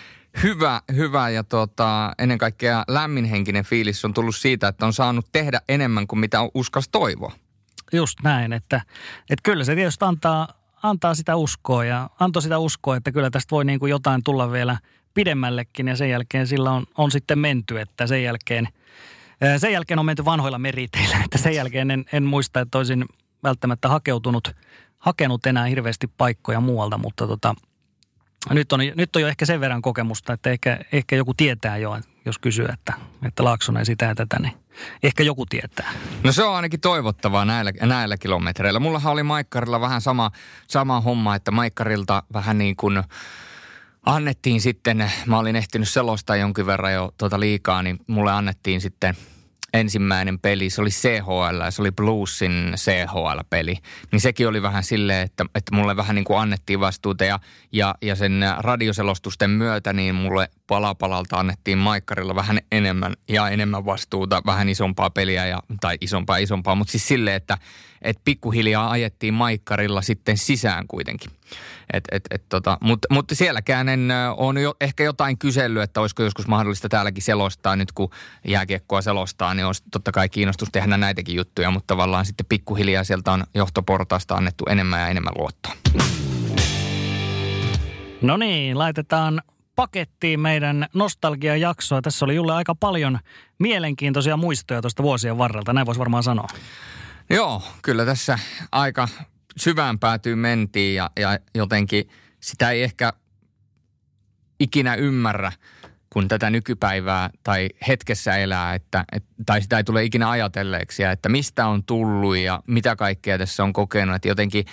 S1: hyvä, hyvä ja tota, ennen kaikkea lämminhenkinen fiilis on tullut siitä, että on saanut tehdä enemmän kuin mitä on uskas toivoa.
S3: Just näin, että, että kyllä se tietysti antaa, antaa sitä uskoa ja antoi sitä uskoa, että kyllä tästä voi niin kuin jotain tulla vielä pidemmällekin ja sen jälkeen sillä on, on sitten menty, että sen jälkeen, sen jälkeen on menty vanhoilla meriteillä, että sen jälkeen en, en muista, että olisin välttämättä hakeutunut, hakenut enää hirveästi paikkoja muualta, mutta tota, nyt, on, nyt on jo ehkä sen verran kokemusta, että ehkä, ehkä joku tietää jo, jos kysyy, että, että Laaksonen sitä ja tätä, niin ehkä joku tietää.
S1: No se on ainakin toivottavaa näillä, näillä kilometreillä. Mullahan oli Maikkarilla vähän sama, sama homma, että Maikkarilta vähän niin kuin annettiin sitten, mä olin ehtinyt selostaa jonkin verran jo tuota liikaa, niin mulle annettiin sitten – ensimmäinen peli, se oli CHL, se oli Bluesin CHL-peli. Niin sekin oli vähän silleen, että, että mulle vähän niin kuin annettiin vastuuta ja, ja, ja sen radioselostusten myötä niin mulle palapalalta annettiin Maikkarilla vähän enemmän ja enemmän vastuuta, vähän isompaa peliä ja, tai isompaa isompaa, mutta siis silleen, että, että pikkuhiljaa ajettiin Maikkarilla sitten sisään kuitenkin. Et, et, et tota, Mutta mut sielläkään en on jo ehkä jotain kysellyt, että olisiko joskus mahdollista täälläkin selostaa nyt kun jääkiekkoa selostaa, niin olisi totta kai kiinnostus tehdä näitäkin juttuja, mutta tavallaan sitten pikkuhiljaa sieltä on johtoportaasta annettu enemmän ja enemmän luottoa.
S3: No niin, laitetaan pakettiin meidän nostalgiajaksoa. Tässä oli Julle aika paljon mielenkiintoisia muistoja tuosta vuosien varrelta, näin voisi varmaan sanoa.
S1: Joo, kyllä tässä aika syvään päätyy mentiin ja, ja jotenkin sitä ei ehkä ikinä ymmärrä, kun tätä nykypäivää tai hetkessä elää, että, et, tai sitä ei tule ikinä ajatelleeksi, että mistä on tullut ja mitä kaikkea tässä on kokenut. Että jotenkin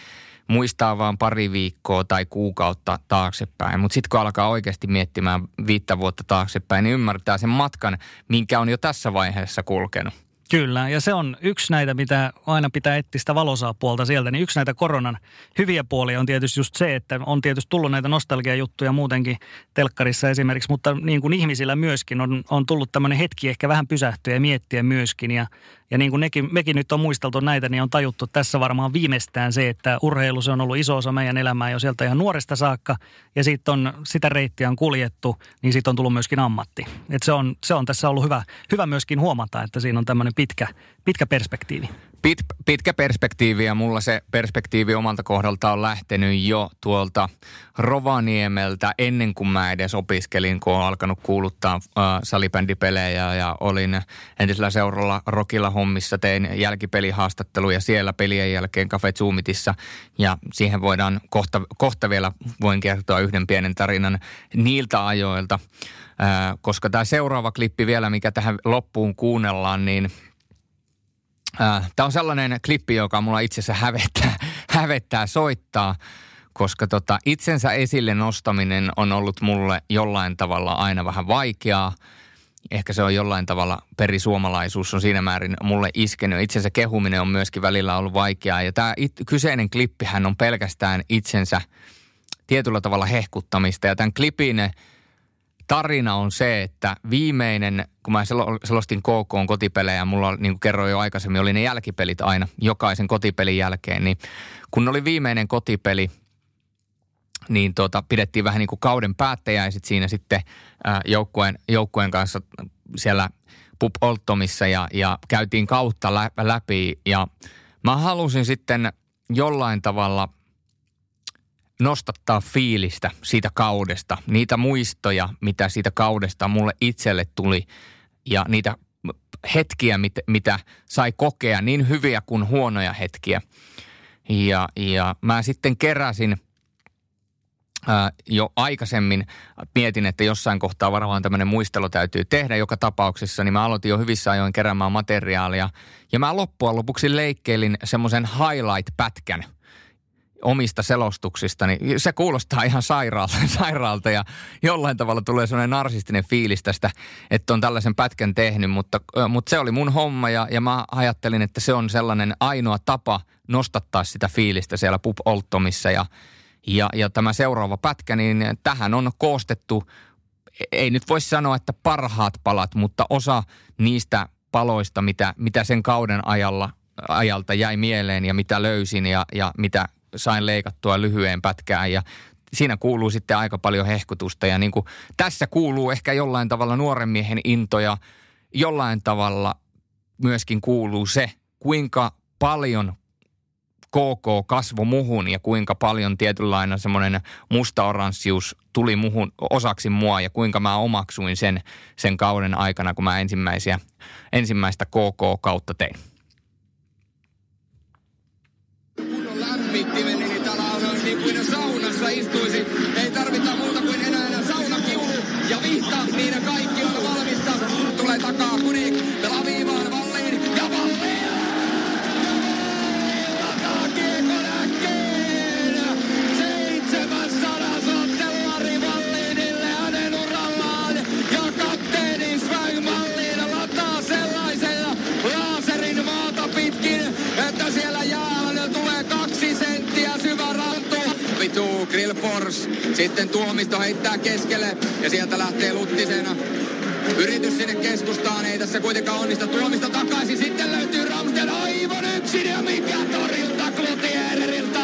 S1: muistaa vaan pari viikkoa tai kuukautta taaksepäin. Mutta sitten kun alkaa oikeasti miettimään viittä vuotta taaksepäin, niin ymmärtää sen matkan, minkä on jo tässä vaiheessa kulkenut.
S3: Kyllä, ja se on yksi näitä, mitä aina pitää etsiä sitä valosaa puolta sieltä, niin yksi näitä koronan hyviä puolia on tietysti just se, että on tietysti tullut näitä nostalgiajuttuja muutenkin telkkarissa esimerkiksi, mutta niin kuin ihmisillä myöskin on, on tullut tämmöinen hetki ehkä vähän pysähtyä ja miettiä myöskin, ja ja niin kuin nekin, mekin nyt on muisteltu näitä, niin on tajuttu tässä varmaan viimeistään se, että urheilu se on ollut iso osa meidän elämää jo sieltä ihan nuoresta saakka. Ja sitten on, sitä reittiä on kuljettu, niin siitä on tullut myöskin ammatti. Et se, on, se on tässä ollut hyvä, hyvä myöskin huomata, että siinä on tämmöinen pitkä, pitkä perspektiivi.
S1: Pit, pitkä perspektiivi ja mulla se perspektiivi omalta kohdalta on lähtenyt jo tuolta Rovaniemeltä ennen kuin mä edes opiskelin, kun on alkanut kuuluttaa äh, salibändipelejä ja olin entisellä seuralla Rokilla hommissa, tein jälkipelihaastatteluja siellä pelien jälkeen Cafe Zoomitissa ja siihen voidaan kohta, kohta vielä, voin kertoa yhden pienen tarinan niiltä ajoilta, äh, koska tämä seuraava klippi vielä, mikä tähän loppuun kuunnellaan, niin – Tämä on sellainen klippi, joka mulla itse asiassa hävettää, hävettää soittaa, koska tota, itsensä esille nostaminen on ollut mulle jollain tavalla aina vähän vaikeaa. Ehkä se on jollain tavalla perisuomalaisuus on siinä määrin mulle iskenyt. Itsensä kehuminen on myöskin välillä ollut vaikeaa. Ja tämä it, kyseinen klippihän on pelkästään itsensä tietyllä tavalla hehkuttamista. Ja tämän klipin tarina on se, että viimeinen, kun mä selostin KK kotipelejä, mulla niin kuin kerroin jo aikaisemmin, oli ne jälkipelit aina jokaisen kotipelin jälkeen, niin kun oli viimeinen kotipeli, niin tuota, pidettiin vähän niin kuin kauden päättäjäiset siinä sitten joukkueen, joukkueen kanssa siellä Pup Olttomissa ja, ja käytiin kautta läpi. Ja mä halusin sitten jollain tavalla nostattaa fiilistä siitä kaudesta, niitä muistoja, mitä siitä kaudesta mulle itselle tuli ja niitä hetkiä, mit, mitä sai kokea, niin hyviä kuin huonoja hetkiä. Ja, ja mä sitten keräsin ää, jo aikaisemmin, mietin, että jossain kohtaa varmaan tämmöinen muistelu täytyy tehdä joka tapauksessa, niin mä aloitin jo hyvissä ajoin keräämään materiaalia. Ja mä loppujen lopuksi leikkeilin semmoisen highlight-pätkän – omista selostuksista, niin se kuulostaa ihan sairaalta, sairaalta ja jollain tavalla tulee sellainen narsistinen fiilis tästä, että on tällaisen pätkän tehnyt, mutta, mutta se oli mun homma ja, ja mä ajattelin, että se on sellainen ainoa tapa nostattaa sitä fiilistä siellä Pup Olttomissa ja, ja, ja tämä seuraava pätkä, niin tähän on koostettu, ei nyt voisi sanoa, että parhaat palat, mutta osa niistä paloista, mitä, mitä sen kauden ajalla ajalta jäi mieleen ja mitä löysin ja, ja mitä sain leikattua lyhyen pätkään ja siinä kuuluu sitten aika paljon hehkutusta ja niin kuin tässä kuuluu ehkä jollain tavalla nuoren miehen into ja jollain tavalla myöskin kuuluu se, kuinka paljon KK kasvo muhun ja kuinka paljon tietynlainen semmoinen musta-oranssius tuli muhun osaksi mua ja kuinka mä omaksuin sen, sen kauden aikana, kun mä ensimmäisiä, ensimmäistä KK-kautta tein.
S4: Sitten Tuomisto heittää keskelle ja sieltä lähtee Luttisena. Yritys sinne keskustaan, ei tässä kuitenkaan onnista. Tuomista takaisin, sitten löytyy Ramsden aivan yksin ja mikä torjunta Gutierrezilta.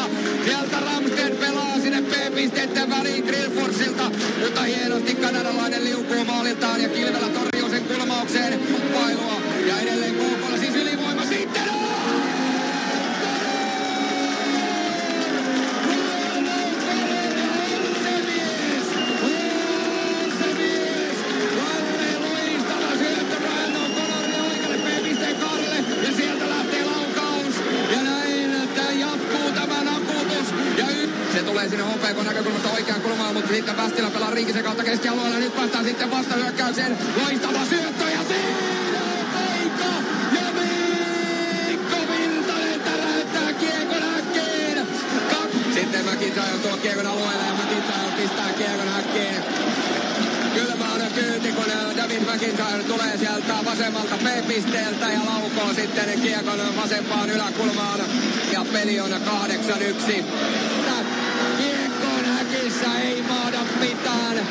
S4: Sieltä Ramsden pelaa sinne B-pisteiden väliin Grillforsilta, mutta hienosti kanadalainen liukuu maaliltaan ja Kilvelä torjuu sen kulmaukseen pailua. Ja edelleen KKlla siis ylivoima sitten tulee sinne HPK näkökulmasta oikeaan kulmaan, mutta sitten Västilä pelaa Rinkisen kautta keskialueella. Nyt päästään sitten vastahyökkäykseen. Loistava syöttö ja siinä Veikko ja Virtanen täräyttää kiekon Sitten McIntyre tuo kiekon alueelle ja pistää kiekon äkkiin. Kylmä on kyyti, kun David McIntyre tulee sieltä vasemmalta B-pisteeltä ja laukoo sitten kiekon vasempaan yläkulmaan. Ja peli on 8-1. Häkissä ei maada mitään.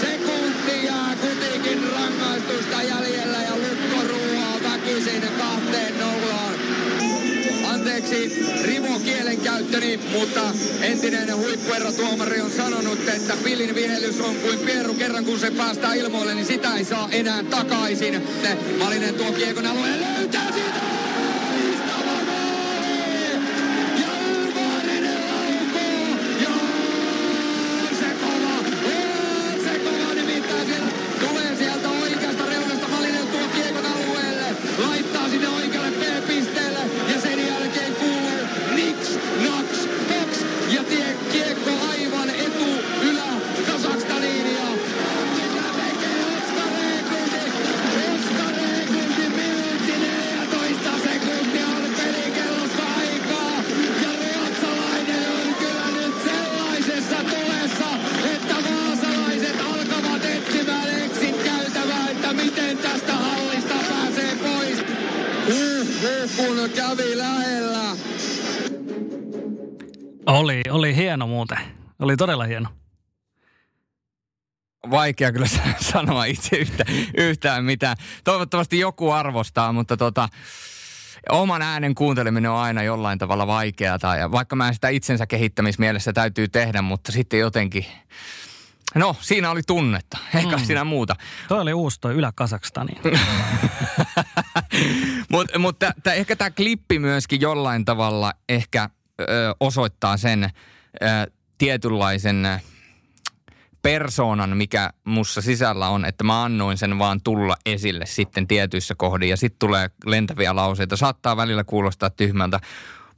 S4: Sekunti jää kutikin rangaistusta jäljellä ja lukko ruoaa väkisin kahteen nollaan. Anteeksi Rimo kielenkäyttöni, mutta entinen huippuerotuomari on sanonut, että pillin vihellys on kuin pieru kerran kun se päästää ilmoille, niin sitä ei saa enää takaisin. Malinen tuo kiekon alueen löytää siitä!
S3: Oli todella hieno.
S1: Vaikea kyllä sanoa itse yhtä, yhtään mitään. Toivottavasti joku arvostaa, mutta tota, oman äänen kuunteleminen on aina jollain tavalla vaikeaa. Ja vaikka mä en sitä itsensä kehittämismielessä täytyy tehdä, mutta sitten jotenkin... No, siinä oli tunnetta. Ehkä mm. siinä muuta.
S3: Toi oli uusi toi Ylä-Kasakstaniin.
S1: Mutta mut ehkä tämä klippi myöskin jollain tavalla ehkä ö, osoittaa sen ö, tietynlaisen persoonan, mikä mussa sisällä on, että mä annoin sen vaan tulla esille sitten tietyissä kohdin ja sitten tulee lentäviä lauseita. Saattaa välillä kuulostaa tyhmältä,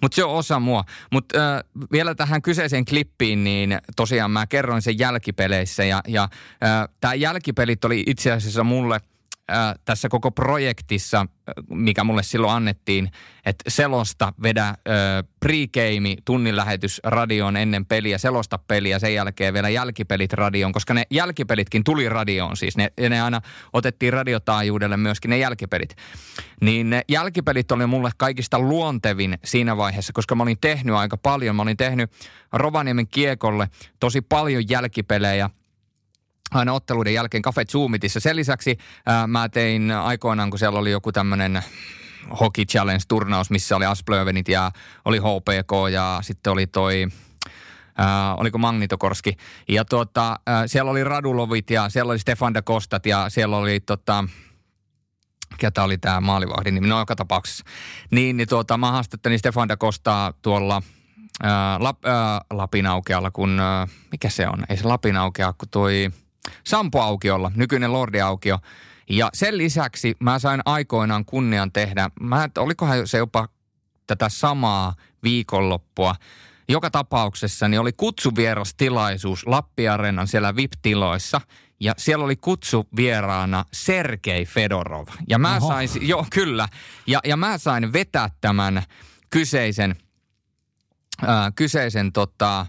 S1: mutta se on osa mua. Mutta äh, vielä tähän kyseiseen klippiin, niin tosiaan mä kerroin sen jälkipeleissä ja, ja äh, tämä jälkipelit oli itse asiassa mulle – tässä koko projektissa, mikä mulle silloin annettiin, että selosta vedä pregame, tunnin lähetys radioon ennen peliä, selosta peliä, sen jälkeen vielä jälkipelit radioon, koska ne jälkipelitkin tuli radioon siis. Ne, ne aina otettiin radiotaajuudelle myöskin ne jälkipelit. Niin ne jälkipelit oli mulle kaikista luontevin siinä vaiheessa, koska mä olin tehnyt aika paljon. Mä olin tehnyt Rovaniemen kiekolle tosi paljon jälkipelejä – aina otteluiden jälkeen Cafe Zoomitissa. Sen lisäksi ää, mä tein aikoinaan, kun siellä oli joku tämmöinen Hockey Challenge-turnaus, missä oli Asplövenit ja oli HPK ja sitten oli toi Äh, oliko Magnitokorski. Ja tuota, äh, siellä oli Radulovit ja siellä oli Stefan de Kostat ja siellä oli tota, ketä oli tämä maalivahdin nimi, no joka tapauksessa. Niin, niin tuota, mä haastattelin Stefan de Kostaa tuolla ää, Lap, ää, Lapin aukealla, kun, ää, mikä se on? Ei se Lapin aukea, kun toi Sampo aukiolla, nykyinen Lordi aukio. Ja sen lisäksi mä sain aikoinaan kunnian tehdä, mä, olikohan se jopa tätä samaa viikonloppua, joka tapauksessa niin oli kutsuvierastilaisuus Lappi-areenan siellä VIP-tiloissa – ja siellä oli kutsu vieraana Sergei Fedorov. Ja mä Oho. sain, joo kyllä, ja, ja mä sain vetää tämän kyseisen, äh, kyseisen tota, äh,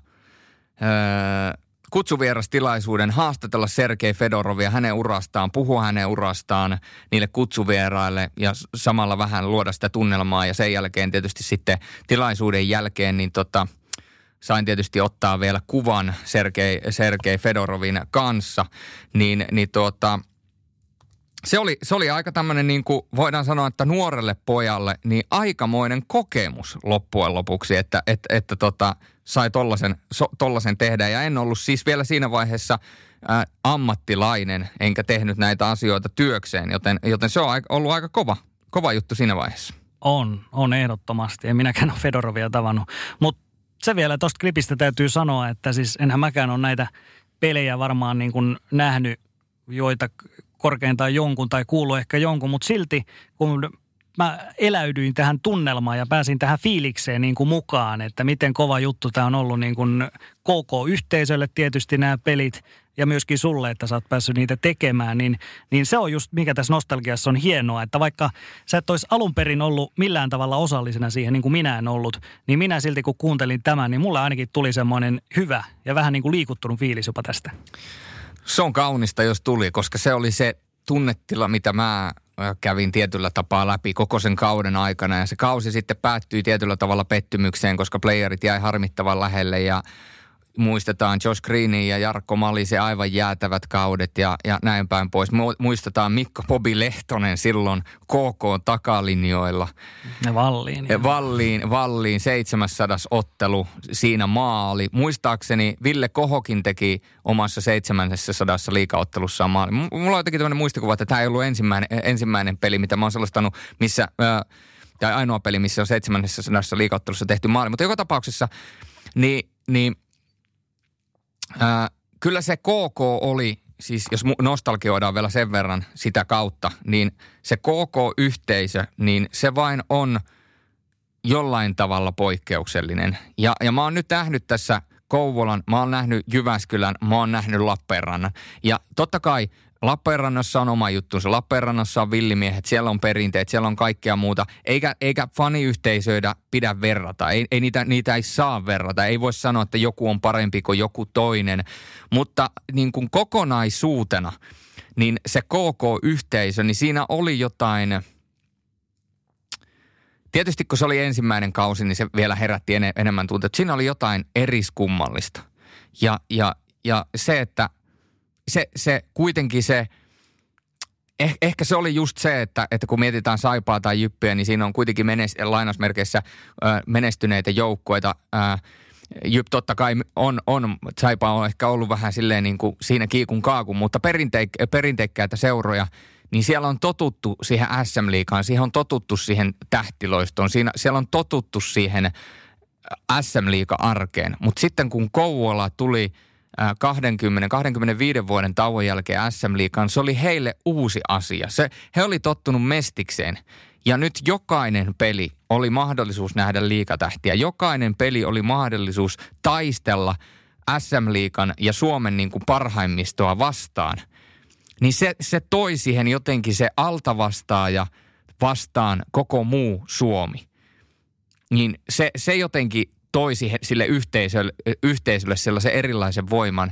S1: kutsuvierastilaisuuden haastatella Sergei Fedorovia hänen urastaan, puhua hänen urastaan niille kutsuvieraille ja samalla vähän luoda sitä tunnelmaa. Ja sen jälkeen tietysti sitten tilaisuuden jälkeen niin tota – sain tietysti ottaa vielä kuvan Sergei, Sergei Fedorovin kanssa, niin, niin tuota, se oli, se oli aika tämmöinen, niin kuin voidaan sanoa, että nuorelle pojalle, niin aikamoinen kokemus loppujen lopuksi, että, että, että tota, sai tollasen, so, tollasen tehdä. Ja en ollut siis vielä siinä vaiheessa ä, ammattilainen, enkä tehnyt näitä asioita työkseen, joten, joten se on ollut aika kova, kova juttu siinä vaiheessa.
S3: On, on ehdottomasti. En minäkään ole Fedorovia tavannut. Mutta se vielä tuosta klipistä täytyy sanoa, että siis enhän mäkään ole näitä pelejä varmaan niin kuin nähnyt, joita korkeintaan jonkun tai kuuluu ehkä jonkun, mutta silti kun mä eläydyin tähän tunnelmaan ja pääsin tähän fiilikseen niin kuin mukaan, että miten kova juttu tämä on ollut niin kuin koko yhteisölle tietysti nämä pelit ja myöskin sulle, että sä oot päässyt niitä tekemään, niin, niin se on just mikä tässä nostalgiassa on hienoa, että vaikka sä et olisi alun perin ollut millään tavalla osallisena siihen, niin kuin minä en ollut, niin minä silti kun kuuntelin tämän, niin mulle ainakin tuli semmoinen hyvä ja vähän niin kuin liikuttunut fiilis jopa tästä.
S1: Se on kaunista, jos tuli, koska se oli se tunnetila, mitä mä kävin tietyllä tapaa läpi koko sen kauden aikana. Ja se kausi sitten päättyi tietyllä tavalla pettymykseen, koska playerit jäi harmittavan lähelle ja muistetaan Josh Greenin ja Jarkko Malisen aivan jäätävät kaudet ja, ja näin päin pois. Muistetaan Mikko Bobi Lehtonen silloin KK takalinjoilla.
S3: Ja Valliin.
S1: Ja. Valliin, Valliin 700 ottelu, siinä maali. Muistaakseni Ville Kohokin teki omassa 700 liikaottelussaan maali. Mulla on jotenkin tämmöinen muistikuva, että tämä ei ollut ensimmäinen, ensimmäinen peli, mitä mä oon sellastanut, missä... tai ainoa peli, missä on 700 liikaottelussa tehty maali. Mutta joka tapauksessa, niin, niin Ää, kyllä se KK oli, siis jos nostalgioidaan vielä sen verran sitä kautta, niin se KK-yhteisö, niin se vain on jollain tavalla poikkeuksellinen. Ja, ja mä oon nyt nähnyt tässä Kouvolan, mä oon nähnyt Jyväskylän, mä oon nähnyt Lappeenrannan. Ja totta kai Lappeenrannassa on oma juttunsa. Lappeenrannassa on villimiehet, siellä on perinteet, siellä on kaikkea muuta. Eikä, eikä faniyhteisöitä pidä verrata. Ei, ei niitä, niitä ei saa verrata. Ei voi sanoa, että joku on parempi kuin joku toinen. Mutta niin kuin kokonaisuutena, niin se KK-yhteisö, niin siinä oli jotain... Tietysti kun se oli ensimmäinen kausi, niin se vielä herätti en, enemmän tunteita. Siinä oli jotain eriskummallista. Ja, ja, ja se, että – se, se kuitenkin se, eh, ehkä se oli just se, että, että kun mietitään Saipaa tai Jyppiä, niin siinä on kuitenkin menes, lainausmerkeissä äh, menestyneitä joukkueita. Äh, Jyp totta kai on, on, Saipa on ehkä ollut vähän silleen niin kuin siinä kiikun kaakun, mutta perinteik, perinteikkäitä seuroja, niin siellä on totuttu siihen SM-liikaan, siihen on totuttu siihen tähtiloistoon, siinä, siellä on totuttu siihen SM-liiga-arkeen. Mutta sitten kun Kouvola tuli – 20-25 vuoden tauon jälkeen SM Liikaan, se oli heille uusi asia. Se, he oli tottunut mestikseen. Ja nyt jokainen peli oli mahdollisuus nähdä liikatähtiä. Jokainen peli oli mahdollisuus taistella SM-liikan ja Suomen niin kuin parhaimmistoa vastaan. Niin se, se toi siihen jotenkin se altavastaaja vastaan koko muu Suomi. Niin se, se jotenkin toisi sille yhteisölle, yhteisölle sellaisen erilaisen voiman.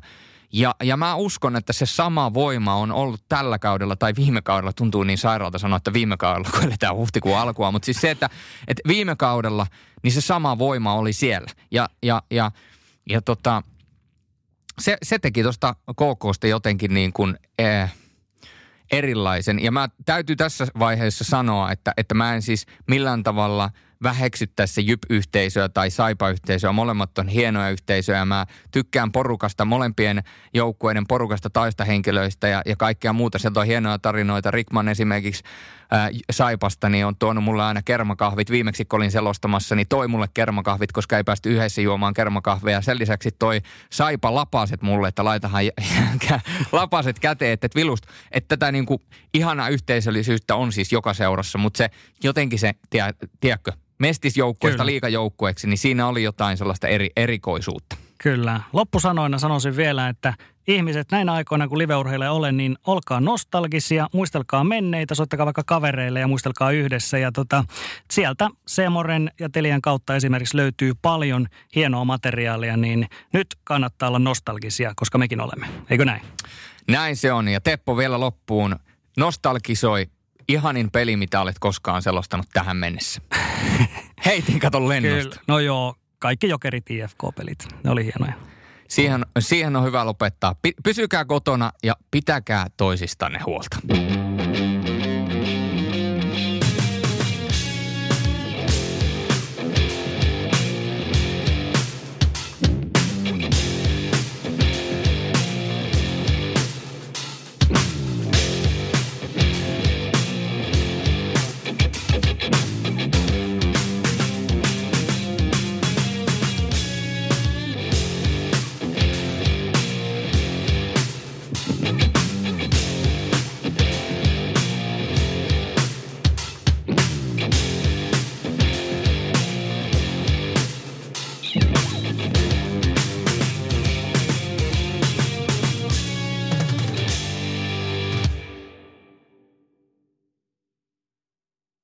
S1: Ja, ja mä uskon, että se sama voima on ollut tällä kaudella tai viime kaudella, tuntuu niin sairaalta sanoa, että viime kaudella, kun eletään huhtikuun alkua, mutta siis se, että, että viime kaudella, niin se sama voima oli siellä. Ja, ja, ja, ja tota, se, se teki tuosta KKsta jotenkin niin kuin, eh, erilaisen. Ja mä täytyy tässä vaiheessa sanoa, että, että mä en siis millään tavalla väheksyttäisi se Jyp-yhteisöä tai Saipa-yhteisöä. Molemmat on hienoja yhteisöjä. Mä tykkään porukasta, molempien joukkueiden porukasta taistahenkilöistä ja, ja kaikkea muuta. Sieltä on hienoja tarinoita. Rickman esimerkiksi ää, Saipasta niin on tuonut mulle aina kermakahvit. Viimeksi kun olin selostamassa, niin toi mulle kermakahvit, koska ei päästy yhdessä juomaan kermakahveja. Sen lisäksi toi Saipa lapaset mulle, että laitahan lapaset käteen, että, vilust, että tätä niin kuin ihanaa yhteisöllisyyttä on siis joka seurassa, mutta se jotenkin se, tie, tiedätkö, mestisjoukkueesta liikajoukkueeksi, niin siinä oli jotain sellaista eri, erikoisuutta.
S3: Kyllä. Loppusanoina sanoisin vielä, että ihmiset näinä aikoina, kun liveurheille ole, niin olkaa nostalgisia, muistelkaa menneitä, soittakaa vaikka kavereille ja muistelkaa yhdessä. Ja tota, sieltä Seemoren ja Telian kautta esimerkiksi löytyy paljon hienoa materiaalia, niin nyt kannattaa olla nostalgisia, koska mekin olemme. Eikö näin?
S1: Näin se on. Ja Teppo vielä loppuun nostalgisoi ihanin peli, mitä olet koskaan selostanut tähän mennessä. Heitin kato lennosta. Kyllä.
S3: No joo, kaikki jokerit IFK-pelit. Ne oli hienoja.
S1: Siihen, siihen on hyvä lopettaa. Pysykää kotona ja pitäkää toisistanne huolta.